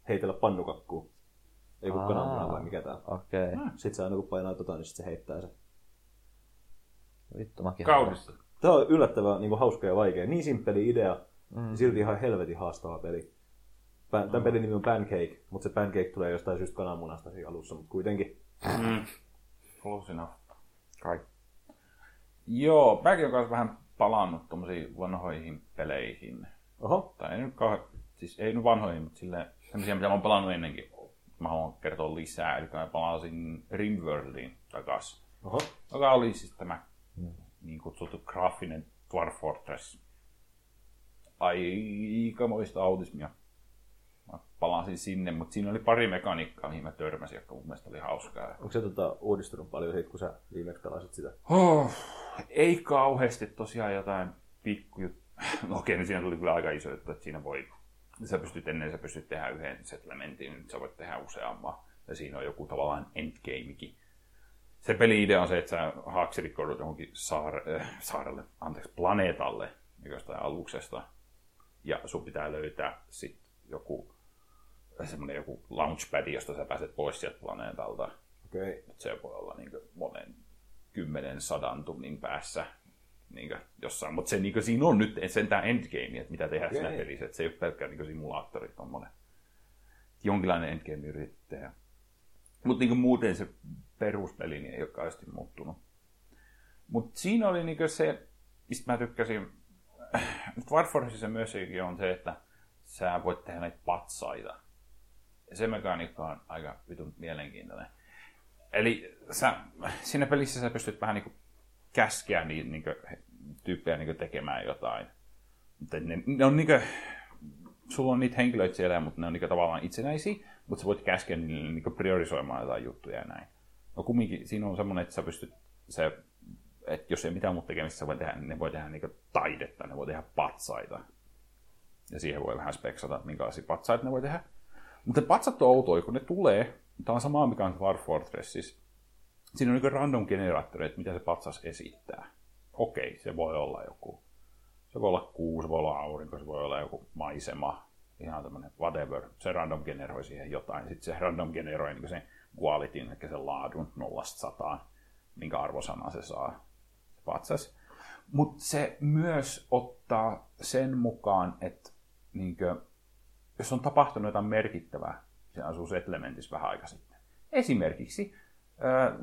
heitellä pannukakkuun. Ei kun Aa. kananmuna vai mikä tää on. Okei. Okay. Sit sä aina kun painaa tota, niin sit se heittää se. Vittu mäkin. Kaudista. Tää on yllättävän niin hauska ja vaikea. Niin simppeli idea, mm. silti ihan helvetin haastava peli. Tämän pelin nimi on Pancake, mutta se Pancake tulee jostain syystä kananmunasta siinä alussa, mutta kuitenkin. Mm. Close enough. Kai. Joo, mäkin olen vähän palannut tommosiin vanhoihin peleihin. Oho, Tai ei nyt kauhean, siis ei nyt vanhoihin, mutta silleen, sellaisia, mitä mä oon pelannut ennenkin. Mä haluan kertoa lisää, eli mä palasin Rimworldiin takas. oho. Joka oli siis tämä niin kutsuttu graafinen Dwarf Fortress. Aikamoista autismia. Palasin sinne, mutta siinä oli pari mekaniikkaa, mihin mä törmäsin, jotka mun mielestä oli hauskaa. Onko se tota, uudistunut paljon siitä, kun sä viimeksi pelasit sitä? Oh, ei kauheasti tosiaan jotain pikku No okei, niin siinä tuli kyllä aika iso juttu, että siinä voi, sä pystyt ennen sä pystyt tehdä yhden settlementin, nyt sä voit tehdä useamman. Ja siinä on joku tavallaan endgamekin. Se peli-idea on se, että sä haaksirikkoudut johonkin saare, äh, saarelle, anteeksi, planeetalle jostain aluksesta. Ja sun pitää löytää sit joku semmoinen joku launchpad, josta sä pääset pois sieltä planeetalta. Okay. Et se voi olla niin monen kymmenen sadan tunnin päässä niin jossain. Mutta se, niin siinä on nyt sentään endgame, että mitä tehdään okay. siinä pelissä. Et se ei ole pelkkä niin simulaattori tommonen. Jonkinlainen endgame yritetty tehdä. Mutta niin muuten se peruspeli niin ei ole kauheasti muuttunut. Mutta siinä oli niin se, mistä mä tykkäsin, Dwarf Forceissa myös on se, että sä voit tehdä näitä patsaita. Se mekaniikka on aika vitun mielenkiintoinen. Eli sä, siinä pelissä sä pystyt vähän niin kuin käskeä niin, niin kuin, tyyppejä niin kuin tekemään jotain. Mutta ne, ne on niin kuin, sulla on niitä henkilöitä siellä, mutta ne on niin tavallaan itsenäisiä, mutta sä voit käskeä niille niin priorisoimaan jotain juttuja ja näin. No kumminkin siinä on semmoinen, että sä pystyt se, että jos ei mitään muuta tekemistä sä voi tehdä, ne voi tehdä niin taidetta, ne voi tehdä patsaita. Ja siihen voi vähän speksata, minkälaisia patsaita ne voi tehdä. Mutta patsat on outoja, kun ne tulee, tämä on sama mikä on War Fortressissa. Siinä on niin random generaattori, että mitä se patsas esittää. Okei, se voi olla joku. Se voi olla kuu, se voi olla aurinko, se voi olla joku maisema, ihan tämmöinen whatever. Se random generoi siihen jotain. Sitten se random generoi niin sen qualityn, eli sen laadun nollasta sataan, minkä arvosana se saa se patsas. Mutta se myös ottaa sen mukaan, että niin kuin, jos on tapahtunut jotain merkittävää, se asuu settlementissä vähän aika sitten. Esimerkiksi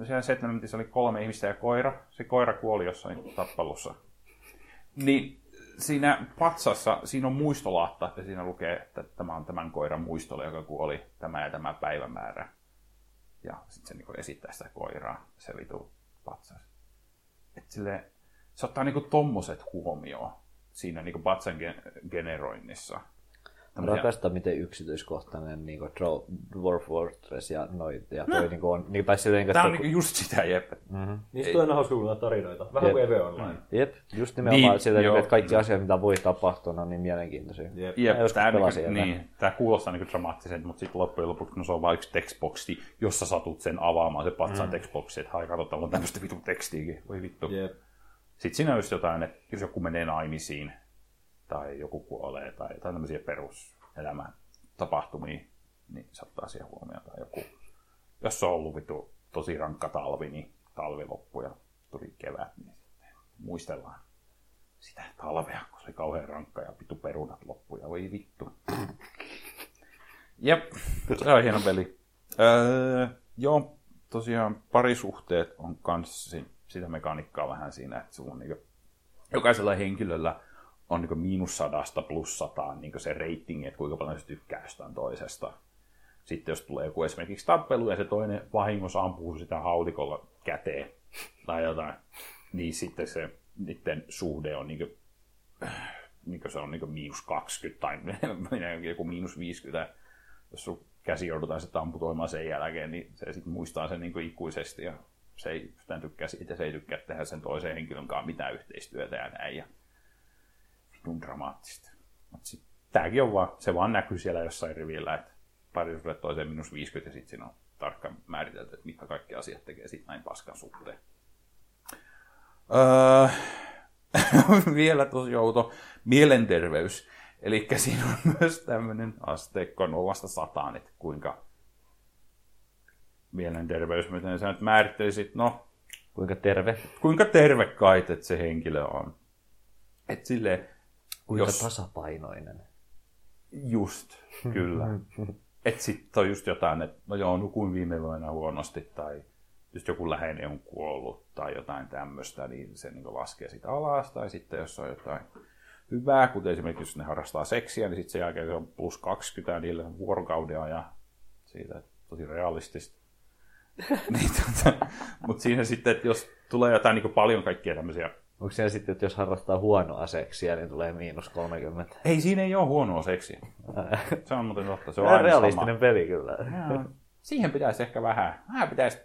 siellä settlementissä oli kolme ihmistä ja koira. Se koira kuoli jossain tappelussa. Niin siinä patsassa, siinä on muistolahta, että siinä lukee, että tämä on tämän koiran muistolle, joka kuoli tämä ja tämä päivämäärä. Ja sitten se niin esittää sitä koiraa, se vitu patsas. Et sille, se ottaa niin tommoset huomioon siinä niin patsan generoinnissa. Tämmöisiä... Rakastan, miten yksityiskohtainen niin kuin Dwarf Fortress ja, noi, ja toi no. niin kuin on. Niin, tai silleen, Tämä on niin just sitä, jep. Mm-hmm. Niistä on aina hauska kuulla tarinoita. Vähän jep. kuin EVE Online. Mm. Jep, just nimenomaan niin, sillä, että kaikki joo. asiat, mitä voi tapahtua, on niin mielenkiintoisia. Jep, jep. Tämä, niin, niin, tämä kuulostaa niin dramaattiselta, mutta sitten loppujen lopuksi, kun se on vain yksi textboxi, jossa satut sen avaamaan se patsaan mm. textboxi, että hai katsotaan, on tämmöistä vitun tekstiäkin. Voi vittu. Jep. Sitten siinä on just jotain, että jos joku menee naimisiin, tai joku kuolee, tai jotain tämmöisiä peruselämän tapahtumia, niin saattaa siihen huomioon. Tai joku, jos on ollut vitu tosi rankka talvi, niin talvi loppui ja tuli kevät, niin sitten muistellaan sitä talvea, kun se oli kauhean rankka ja vittu perunat loppuja. Voi vittu. Jep, se on hieno peli. Öö, joo, tosiaan parisuhteet on kanssa sitä mekaniikkaa vähän siinä, että on niin jokaisella henkilöllä on niin miinus sadasta plus sataan niin se rating, että kuinka paljon se tykkää jostain toisesta. Sitten jos tulee joku esimerkiksi tappelu ja se toinen vahingossa ampuu sitä haulikolla käteen tai jotain, niin sitten se niiden suhde on niin kuin, niin kuin se on niin miinus 20 tai joku miinus 50. Jos sun käsi joudutaan sitten amputoimaan sen jälkeen, niin se sitten muistaa sen niin ikuisesti ja se ei tykkää siitä, se ei tykkää tehdä sen toisen henkilön kanssa mitään yhteistyötä ja näin. Vitun dramaattista. tämäkin on vaan, se vaan näkyy siellä jossain rivillä, että parisuhde toiseen minus 50 ja sitten siinä on tarkkaan määritelty, että mitkä kaikki asiat tekee sitten näin paskan suhteen. Öö, vielä tosi outo mielenterveys. Eli siinä on myös tämmöinen asteikko nollasta sataan, että kuinka mielenterveys, miten sä nyt määrittelisit, no... Kuinka terve? Kuinka terve kait, että se henkilö on. Että sille, Kuinka jos... tasapainoinen. Just, kyllä. että sitten on just jotain, että no joo, nukuin viime yönä huonosti, tai just joku läheinen on kuollut, tai jotain tämmöistä, niin se niin laskee sitä alas, tai sitten jos on jotain hyvää, kuten esimerkiksi jos ne harrastaa seksiä, niin sitten sen jälkeen se on plus 20 niille vuorokauden ajan. Siitä tosi realistista. niin, tota, Mutta siinä sitten, että jos tulee jotain niin paljon kaikkia tämmöisiä Onko siellä sitten, että jos harrastaa huonoa seksiä, niin tulee miinus 30? Ei, siinä ei ole huonoa seksiä. Se on muuten totta. Se on aina realistinen sama. peli kyllä. Ja, siihen pitäisi ehkä vähän, vähän pitäisi,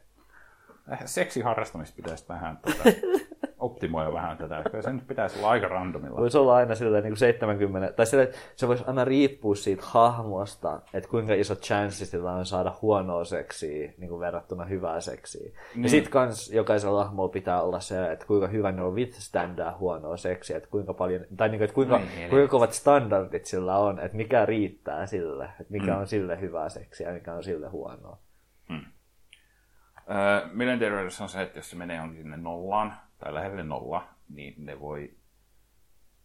seksiharrastamista pitäisi vähän tota, optimoida vähän tätä. Kyllä se nyt pitäisi olla aika randomilla. Voisi olla aina sillä niin kuin 70, tai sillä, se voisi aina riippua siitä hahmosta, että kuinka iso chanssi sillä on saada huonoa seksiä niin kuin verrattuna hyvää seksiä. Niin. Ja sitten kans jokaisella hahmolla pitää olla se, että kuinka hyvä ne on withstandaa huonoa seksiä, että kuinka paljon, tai niin kuin, että kuinka, niin, kuinka kovat standardit sillä on, että mikä riittää sille, että mikä mm. on sille hyvää seksiä ja mikä on sille huonoa. Mm. Äh, mielenterveydessä on se, että jos se menee onkin sinne nollaan, tai lähelle nolla, niin ne voi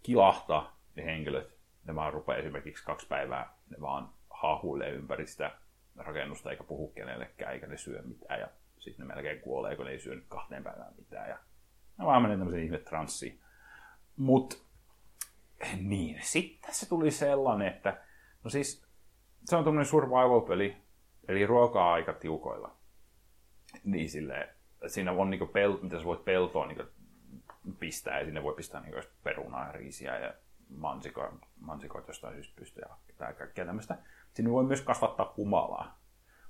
kilahtaa ne henkilöt. Ne vaan rupeaa esimerkiksi kaksi päivää, ne vaan haahuilee ympäri sitä rakennusta eikä puhu kenellekään, eikä ne syö mitään. Ja sitten ne melkein kuolee, kun ne ei syönyt kahteen päivään mitään. Ja ne vaan menee tämmöisen ihme transsiin. Mut niin, sitten se tuli sellainen, että no siis se on tämmöinen survival-peli, eli ruokaa aika tiukoilla. Niin silleen, siinä on niinku pel, mitä sä voit peltoa niinku pistää ja sinne voi pistää just perunaa ja riisiä ja mansikoita, mansikoita jostain syystä ja kaikkea tämmöistä. Sinne voi myös kasvattaa humalaa,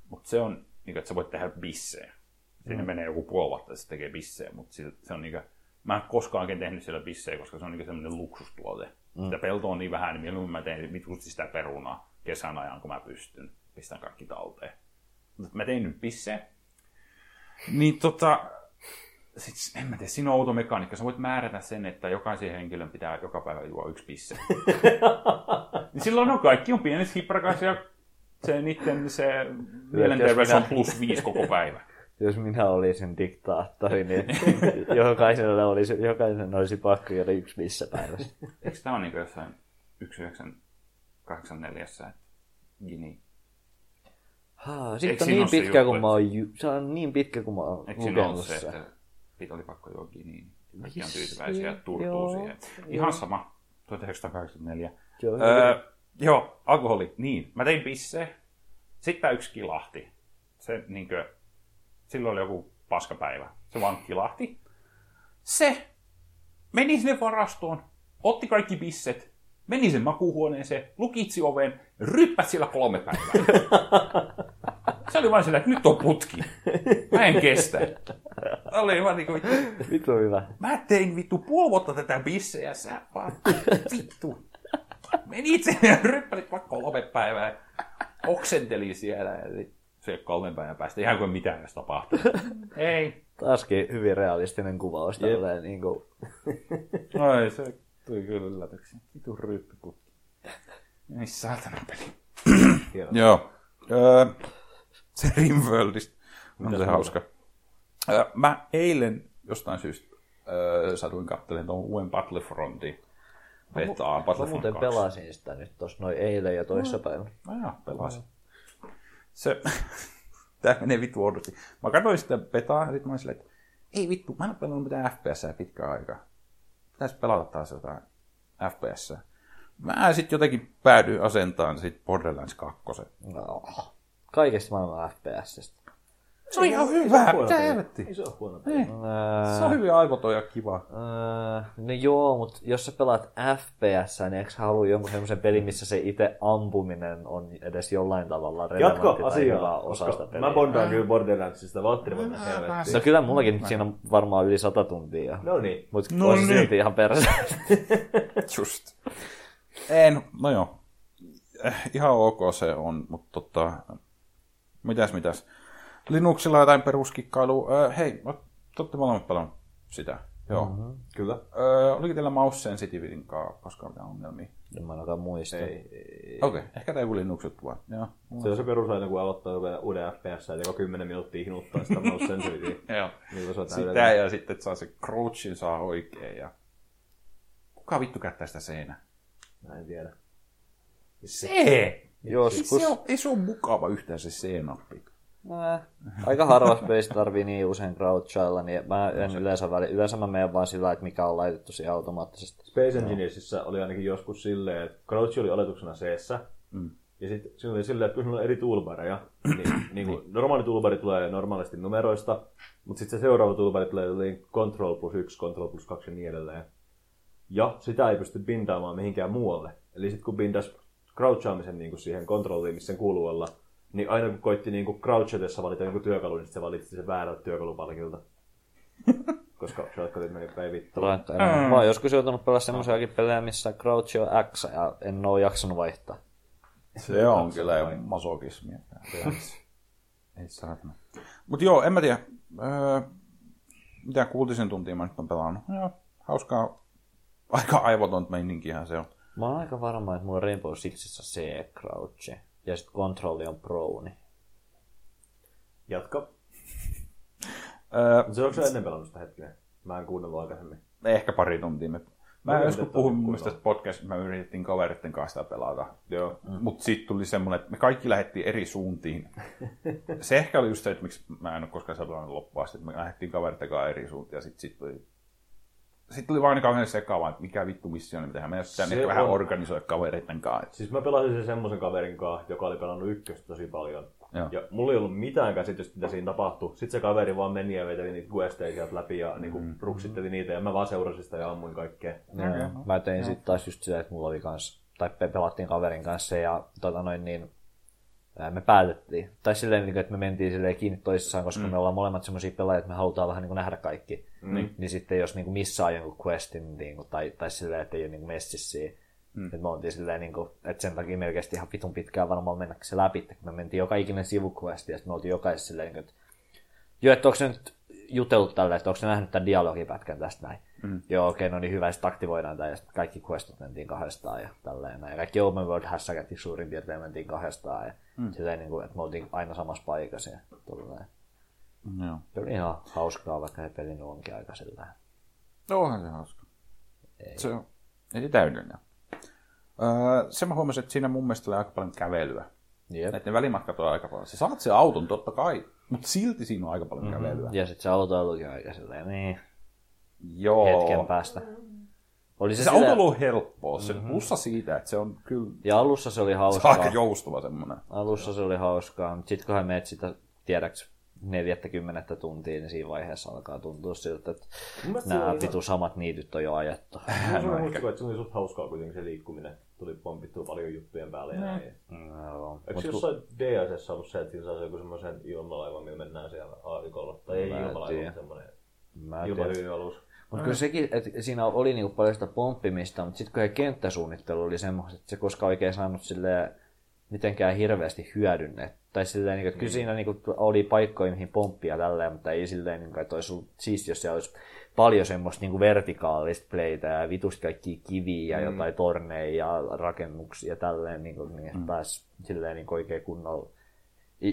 mutta se on, niinku, että sä voit tehdä bissejä. Sinne mm. menee joku puoli vuotta, että se tekee bissejä, mutta se, on niinku, mä en koskaan oikein tehnyt siellä bissejä, koska se on niinku semmoinen luksustuote. Mm. Sitä peltoa on niin vähän, niin mieluummin mä teen vitusti sitä perunaa kesän ajan, kun mä pystyn. Pistän kaikki talteen. Mutta mä tein nyt bissejä. Niin tota, sit, en mä tiedä, siinä on outo mekaniikka. Sä voit määrätä sen, että jokaisen henkilön pitää joka päivä juo yksi pisse. niin silloin on kaikki on pienet hiprakas ja se niiden se mielenterveys on plus viisi koko päivä. Jos minä olisin diktaattori, niin jokaisella olisi, jokaisen olisi pakko juoda yksi missä päivässä. Eikö tämä ole niin jossain 1984, että Gini? Haa, sitten on niin pitkä, kun mä oon, ju- se on niin pitkä, kun mä oon Eikö ole se, että oli pakko juo Giniin? Kaikki on tyytyväisiä, turtuu siihen. Ihan sama, 1984. Joo, öö, joo, alkoholi, niin. Mä tein pisse. Sitten yksi kilahti. Se niinkö, silloin oli joku paskapäivä. Se vaan kilahti. Se meni sinne varastoon, otti kaikki pisset, meni sen makuuhuoneeseen, lukitsi oven, ryppäsi siellä kolme päivää. Se oli vain sillä, että nyt on putki. Mä en kestä. Oli vaan niinku, Vittu hyvä. mä tein vittu puoli vuotta tätä bissejä, sä vaan vittu. Menit sinne ja ryppäsit vaan kolme päivää. Oksentelin siellä sit se kolmen päivän päästä ihan kuin mitään edes tapahtunut. Ei. Taaskin hyvin realistinen kuvaus. Tälleen, niin kuin... Ai, se tuli kyllä yllätyksiä. Vitu ryppiputki. Ei saatana peli. Joo. Öö, se Rimworldista. On se hauska. Öö, mä eilen jostain syystä öö, satuin katselemaan tuon uuden Battlefrontin betaa. Mä Battlefront muuten 2. pelasin sitä nyt tuossa noin eilen ja toissapäivänä. No joo, pelasin. Se, tää menee vittu oudosti. Mä katsoin sitä betaa ja sit mä olin silleen, että ei vittu, mä en ole pelannut mitään FPS pitkään aikaa. Pitäis pelata taas jotain FPS. Mä sitten jotenkin päädyin asentaan sit Borderlands 2. No. Kaikesta maailman FPSstä. Se on ihan hyvä, mitä helvetti. Ei se ole huono. Ei. Se on hyvin aivoton ja kiva. Öö, no joo, mutta jos sä pelaat FPS, niin eikö sä halua jonkun semmoisen pelin, missä se itse ampuminen on edes jollain tavalla relevantti Jatko tai hyvä asiaa, osa koska sitä peliä? mä bondaan kyllä Borderlandsista. Valtteri mennä helvettiin. No kyllä mullakin siinä on varmaan yli sata tuntia. No niin. Mutta No niin. silti ihan perse. Just. En, no joo. Eh, ihan ok se on, mutta tota, mitäs mitäs. Linuxilla jotain peruskikkailua. Öö, hei, te olette molemmat pelannut sitä. Joo. Mm-hmm. Kyllä. Öö, oliko teillä mouse sensitivityn kanssa koskaan mitään ongelmia? en mä ainakaan muista. Ei, ei. Okei, okay. ehkä tämä joku Linuxit vaan. Joo. Se on se perusaina, kun aloittaa joku uuden FPS, että joka 10 minuuttia hinuttaa sitä mouse sensitivity. Joo. On Sitä ja sitten, että saa se crouchin saa oikein. Ja... Kuka vittu käyttää sitä seinää? Mä en tiedä. Se! Ei Joskus. se, ole, ei se ole mukava yhtään se C-nappi. Äh, aika harvassa pelissä tarvii niin usein crouchailla, niin mä en yleensä väli. Yleensä mä menen vaan sillä, että mikä on laitettu siihen automaattisesti. Space Engineersissa oli ainakin joskus silleen, että Crouch oli oletuksena c mm. ja sitten siinä oli silleen, että kun sulla on eri toolbareja, niin, niin kuin normaali toolbari tulee normaalisti numeroista, mutta sitten se seuraava toolbari tulee jotenkin Control plus 1, Control plus 2 ja niin edelleen. Ja sitä ei pysty bindaamaan mihinkään muualle. Eli sitten kun bindas crouchaamisen niin kuin siihen kontrolliin, missä sen kuuluu olla, niin aina kun koitti niin kuin crouchatessa valita jonkun työkalun, niin se valitsi sen väärältä työkalupalkilta. Koska shortcutit meni päin vittuun. Vaikka en- Mä oon joskus joutunut pelaamaan semmoisiakin pelejä, missä crouch on X ja en oo jaksanut vaihtaa. Se on kyllä jo masokismia. Ei saatana. Mutta joo, en mä tiedä. Öö, mitä kuutisen tuntia mä nyt on pelannut. Joo, hauskaa. Aika aivotonta meininkihän se on. Mä oon aika varma, että mulla on Rainbow Sixissä C crouch ja sitten kontrolli on pro, niin Jatka. Öö, Se onko se ennen pelannut sitä hetkeä? Mä en kuunnellut aikaisemmin. ehkä pari tuntia. Me... Mä Okei, joskus puhuin mun mielestä podcastissa, mä yritettiin kaveritten kanssa sitä pelata. Joo. Mm. Mutta sitten tuli semmoinen, että me kaikki lähdettiin eri suuntiin. se ehkä oli just se, että miksi mä en ole koskaan saanut loppua asti, että me lähdettiin kaveritten kanssa eri suuntiin. Ja sitten sit tuli, sit tuli vaan niin kauhean sekavaa, että mikä vittu missioni me tehdään. Meidän pitää Se ehkä vähän on- organisoida kavereitten kanssa. Siis mä pelasin sen semmoisen kaverin kanssa, joka oli pelannut ykköstä tosi paljon. Joo. Ja mulla ei ollut mitään käsitystä, mitä siinä tapahtui. Sitten se kaveri vaan meni ja veteli niitä questeja sieltä läpi ja mm. niinku, ruksitteli niitä. Ja mä vaan seurasin sitä ja ammuin kaikkea. Okay. Mä tein sitten taas just sitä, että mulla oli kans, tai pe- pelattiin kaverin kanssa ja tota noin niin, me päätettiin. Tai silleen, niin kuin, että me mentiin silleen kiinni toisissaan, koska mm. me ollaan molemmat semmoisia pelaajia, että me halutaan vähän niin kuin nähdä kaikki. Mm. Niin sitten jos niin kuin missaa jonkun questin, niin kuin, tai, tai silleen, että ei ole niin kuin messissä Mm. Että me oltiin silleen, niin kuin, että sen takia melkein ihan vitun pitkään varmaan mennä se läpi, että me mentiin joka ikinen sivuquesti, ja sitten me oltiin jokaisessa silleen, niin kuin, että joo, että onko se nyt jutellut tällä, että onko se nähnyt tämän dialogipätkän tästä näin. Mm. Joo, okei, okay, no niin hyvä, sitten aktivoidaan tämä, ja sitten kaikki questit mentiin kahdestaan ja tälleen näin. Ja kaikki open world hässäkätkin suurin piirtein mentiin kahdestaan, ja mm. silleen, niin kuin, että me oltiin aina samassa paikassa ja tolleen. Joo. Se oli ihan hauskaa, vaikka se peli nyt onkin aika sillä No, onhan se hauska. Ei. Se on, ei täydellinen. Öö, se mä huomasin, että siinä mun mielestä oli aika paljon kävelyä. Jep. Että ne välimatkat on aika paljon. Sä saat sen auton totta kai, mutta silti siinä on aika paljon mm-hmm. kävelyä. Ja sitten se autoilukin aika silleen, niin, Joo. hetken päästä. Oli se, Se autoilu on helppoa. Se mm-hmm. plussa siitä, että se on kyllä Ja alussa se oli se on hauskaa. aika joustava semmoinen. Alussa se oli hauskaa, mutta sitten kun hän menet sitä, tiedäks, 40 tuntia, niin siinä vaiheessa alkaa tuntua siltä, että se nämä oli ihan- samat niityt on jo ajettu. Mulla on muistikuva, että se oli suht hauskaa kuitenkin se liikkuminen. Tuli pompittua paljon juttujen päälle ja näin. No, Eikö se jossain DSS ollut se, että siinä saa joku semmoisen ilmalaivan, millä mennään siellä aavikolla? Tai ei ilmalaiva, semmoinen ilmahylyalus. Mutta kyllä sekin, että siinä oli niinku paljon sitä pomppimista, mutta sitten kun se kenttäsuunnittelu oli semmoista, että se koskaan oikein saanut silleen mitenkään hirveästi hyödynnet. Tai silleen, niin, että kyllä siinä niin oli paikkoja, mihin pomppia tälleen, mutta ei silleen, niin, että olisi ollut siistiä, jos siellä olisi paljon semmoista niin vertikaalista playtä ja vitusti kaikkia kiviä ja jotain torneja ja rakennuksia ja tälleen, niin, kuin, niin että pääsi silleen niin oikein kunnolla.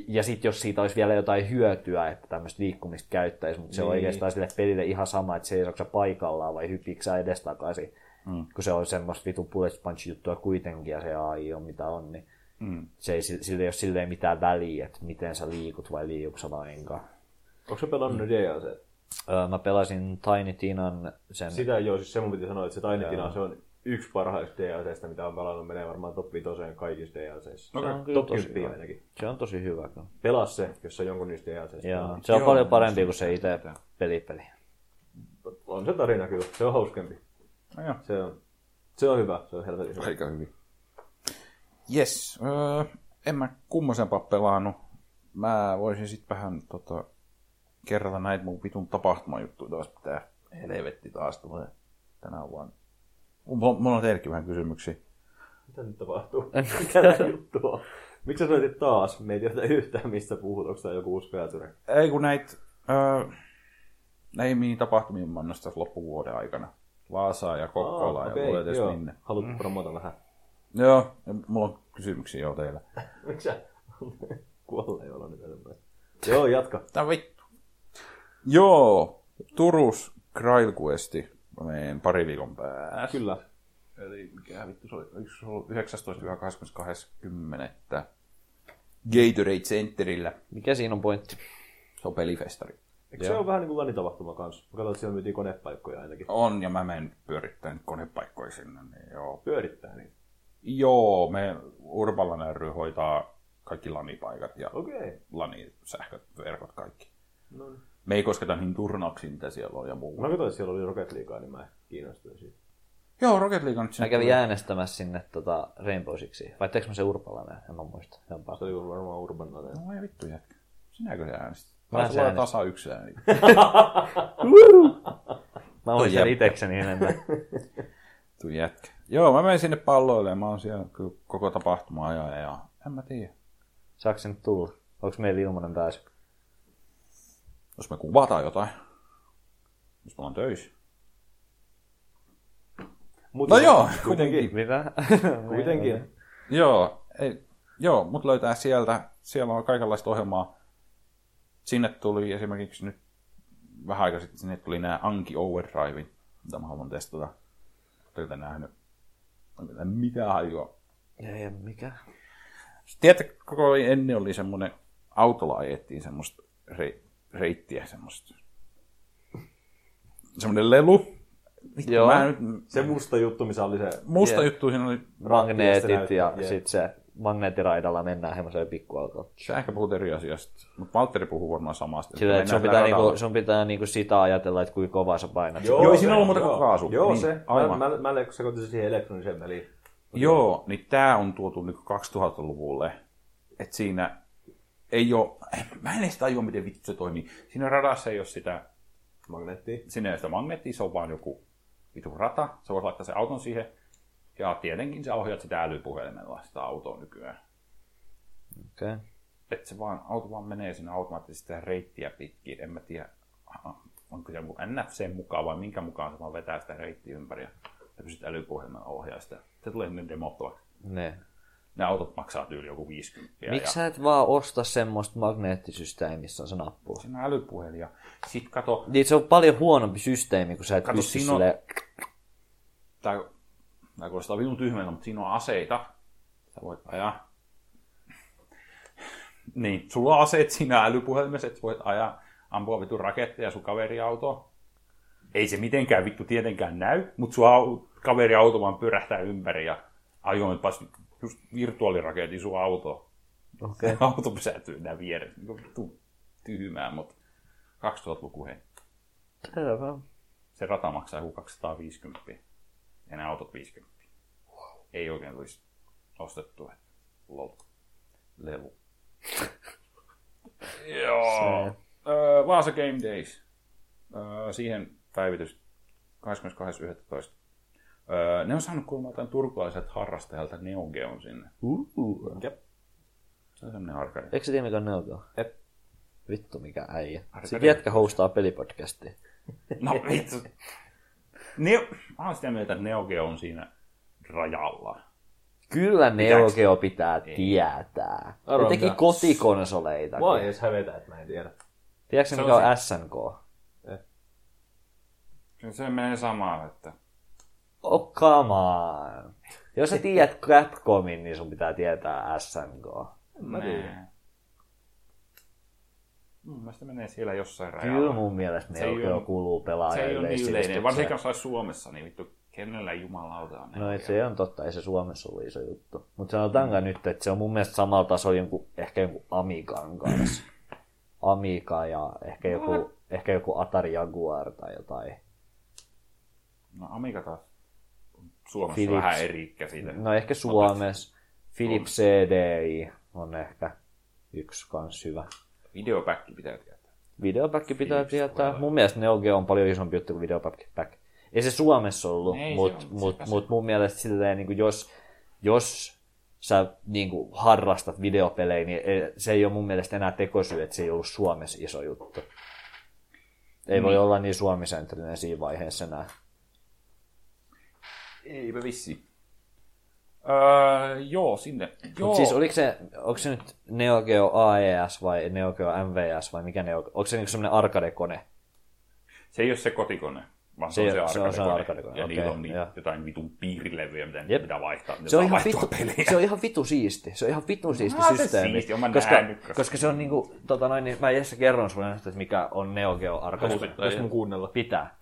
Ja sitten jos siitä olisi vielä jotain hyötyä, että tämmöistä liikkumista käyttäisi, mutta se on Niin. oikeastaan sille pelille ihan sama, että seisoksa paikallaan vai hyppiikö sä edestakaisin. Mm. Kun se on semmoista vitu bullet punch juttua kuitenkin ja se AI on mitä on, niin Mm. se ei, sillä ei ole silleen mitään väliä, että miten sä liikut vai liikutko sä lainkaan. Onko se pelannut ne DLC? Öö, mä pelasin Tiny Tinan sen... Sitä joo, siis se mun piti sanoa, että se Tiny Tina, se on yksi parhaista DLCstä, mitä on pelannut, menee varmaan top 5 kaikissa DLCissä. Se on kyllä top tosi 10 hyvä. ainakin. Se on tosi hyvä. Kyllä. Pelaa se, jos on jonkun niistä DLCistä. Pelannut. se on Joo, paljon parempi kuin se itse pelipeli. On se tarina kyllä, se on hauskempi. No joo. Se on, se on hyvä, se on helvetin hyvä. Aika hyvin. Yes. Öö, en mä kummosempaa pelannut. Mä voisin sitten vähän tota, kerrata näitä mun vitun tapahtumajuttuja taas pitää. Helvetti taas tulee tänä vuonna. Mulla, on teillekin vähän kysymyksiä. Mitä nyt tapahtuu? Mikä tää juttu on? Miksi sä soitit taas? Me ei tiedä yhtään, mistä puhut. Onko tää joku uusi feature? Ei kun näitä, öö, näihin mihin tapahtumiin mä annan loppuvuoden aikana. Vaasaa ja Kokkola ja okei, luulet edes joo. minne. Haluat promota vähän? Joo, ja mulla on kysymyksiä jo teille. Miksi sä kuolleen olla nyt enemmän? Joo, jatka. Tää vittu. Joo, Turus Grail Questi. Mä menen pari viikon päästä. Kyllä. Eli mikä vittu se oli? Oliko se ollut 19-22.10. Gatorade Centerillä. Mikä siinä on pointti? Se on pelifestari. Eikö se ole vähän niin kuin lanitapahtuma kanssa? Mä katsoin, että siellä myytiin konepaikkoja ainakin. On, ja mä menen pyörittämään konepaikkoja sinne. Niin joo. Pyörittää niin. joo, me Urbalan ry hoitaa kaikki lanipaikat ja Okei. Okay. lanisähköt, verkot, kaikki. No niin. Me ei kosketa niihin turnauksiin, mitä siellä on ja muu. Mä katsoin, että siellä oli Rocket Leaguea, niin mä ehkä kiinnostuin siitä. Joo, Rocket League on nyt Mä sinne kävin äänestämässä sinne tota Rainbow Sixia. Vai teekö mä se Urpalainen? En mä muista. Jompaa. Se oli varmaan Urban Laten. No ei vittu jätkä. Sinäkö se äänestit? Mä olla äänestin. tasa yksi ääni. Mä olin siellä itekseni enemmän. Tuu jätkä. Joo, mä menen sinne palloille ja mä oon siellä koko tapahtuma ajan ja en mä tiedä. Saako se nyt tulla? Onko meillä ilmanen pääsy? Jos me kuvataan jotain. Jos me ollaan töissä. Mut No joo, kuitenkin. Mitä? Kuitenkin. Joo, ei, joo, mut löytää sieltä. Siellä on kaikenlaista ohjelmaa. Sinne tuli esimerkiksi nyt vähän aikaa sitten, sinne tuli nämä Anki Overdrive, mitä mä haluan testata. Oletteko te nähnyt? Mitään hajua? Ja mikä? Tiedätkö, koko ennen oli semmoinen, autolla ajettiin semmoista re, reittiä, semmoista. Semmoinen lelu. Vittu, Joo. Mä nyt, Se musta juttu, missä oli se... musta Jep. juttu siinä oli, Magneetit ja jep. sit se magneettiraidalla mennään semmoisella pikkuautolla. Sä ehkä puhut eri asiasta, mutta Valtteri puhuu varmaan samasta. Sillä, että sun pitää, niinku, sun pitää niinku sitä ajatella, että kuinka kovaa sä painat. Joo, ei siinä ollut muuta kuin joo. kaasu. Joo, Niin, se. aivan. Mä, mä, mä mä sekoitin siihen elektroniseen väliin. Joo, niin tää on tuotu niin 2000-luvulle. Et siinä ei ole, mä en edes tajua, miten vittu se toimii. Siinä radassa ei ole sitä, Magneettia. siinä ei ole sitä magneettia, se on vaan joku vitu rata. Sä voit laittaa sen auton siihen. Ja tietenkin sä ohjaat sitä älypuhelimella sitä autoa nykyään. Okay. Että se vaan, auto vaan menee sinne automaattisesti sitä reittiä pitkin. En mä tiedä, onko se joku NFC mukaan vai minkä mukaan se vaan vetää sitä reittiä ympäri. Ja sä pystyt älypuhelimella ohjaa sitä. Se tulee sinne demottavaksi. Ne. Ne autot maksaa tyyli joku 50. Miksi ja sä et vaan osta semmoista magneettisysteemiä, missä on se nappu? siinä on älypuhelin ja sit kato, Niin se on paljon huonompi systeemi, kun sä et Kato, pysty on- silleen... tää, tää kuulostaa vitun tyhmältä, mutta siinä on aseita. Sä voit ajaa. Niin, sulla on aseet siinä älypuhelimessa, että voit ajaa, ampua vitun raketteja sun kaveriautoon. Ei se mitenkään vittu tietenkään näy, mutta sun au- kaveriauto vaan pyrähtää ympäri ja ajoimet just virtuaaliraketin sun. Okei. Okay. Auto pysähtyy nää vieressä. Niin tyhmää, mutta 2000-luku hei. Selvä. Se rata maksaa joku 250 ja ne autot 50. Ei oikein tulisi ostettua. Lol. Lelu. Joo. Öö, Vaasa Game Days. Öö, siihen päivitys 22.11. Öö, ne on saanut kuulemma jotain turkulaiset harrastajalta Neo Geon sinne. Uh. Jep. Se on semmonen arcade. Eikö se tiedä, mikä on Neogo? Ep. Vittu, mikä äijä. Sitten jätkä hostaa pelipodcastia. No vittu. Neo, mä oon sitä mieltä, että Neo Geo on siinä rajalla. Kyllä Neo Geo pitää tietää. Ne teki kotikonsoleita. Mua ei edes hävetä, että mä en tiedä. Tiedätkö Se mikä on on SNK? Se menee samaan, että Oh, come on. Jos sä tiedät Capcomin, niin sun pitää tietää SNK. Mä tiedän. Mun mielestä menee siellä jossain Kyllä rajalla. mun mielestä Se Geo ole- kuuluu Se pelaajan ei ole niin yleinen, varsinkin jos Suomessa, niin vittu, kenellä jumalauta on. No et se on totta, ei se Suomessa ollut iso juttu. Mutta sanotaanko nyt, että se on mun mielestä samalla tasolla jonkun, ehkä jonkun Amigan kanssa. Amiga ja ehkä joku, ehkä joku Atari Jaguar tai jotain. No Amiga taas on Suomessa Philips. vähän eri käsite. No ehkä Suomessa. Philips CDI on ehkä yksi kans hyvä. Videopäkki pitää tietää. Videopäkki pitää Philips tietää. voi Mun mielestä Neo Geo on paljon isompi juttu kuin videopäkki. Ei se Suomessa ollut, mutta mut, mut mun mielestä silleen, niin kuin jos, jos sä niin kuin harrastat videopelejä, niin se ei ole mun mielestä enää tekosyy, että se ei ollut Suomessa iso juttu. Ei voi olla niin suomisentrinen siinä vaiheessa enää. Eipä vissi. Öö, joo, sinne. Joo. Mut siis oliko se, onko se nyt Neo Geo AES vai Neo Geo MVS vai mikä Neo Onko se niinku semmoinen arcade-kone? Se ei ole se kotikone, vaan se, Se on se ole- se on se arcade-kone. arcade-kone, Ja okei, niillä on niin, joo. jotain vitun piirilevyjä, mitä Jep. Pitää vaihtaa. Se on, ihan vitu, peliä. se on ihan vitu siisti. Se on ihan vitu siisti Onhan se systeemi. siisti, oon mä koska, nähnyt, koska- koska se on niinku, tota noin, niin mä Jesse kerron sulle näistä, että mikä on Neo Geo arcade. Voisi mun kuunnella. Pitää.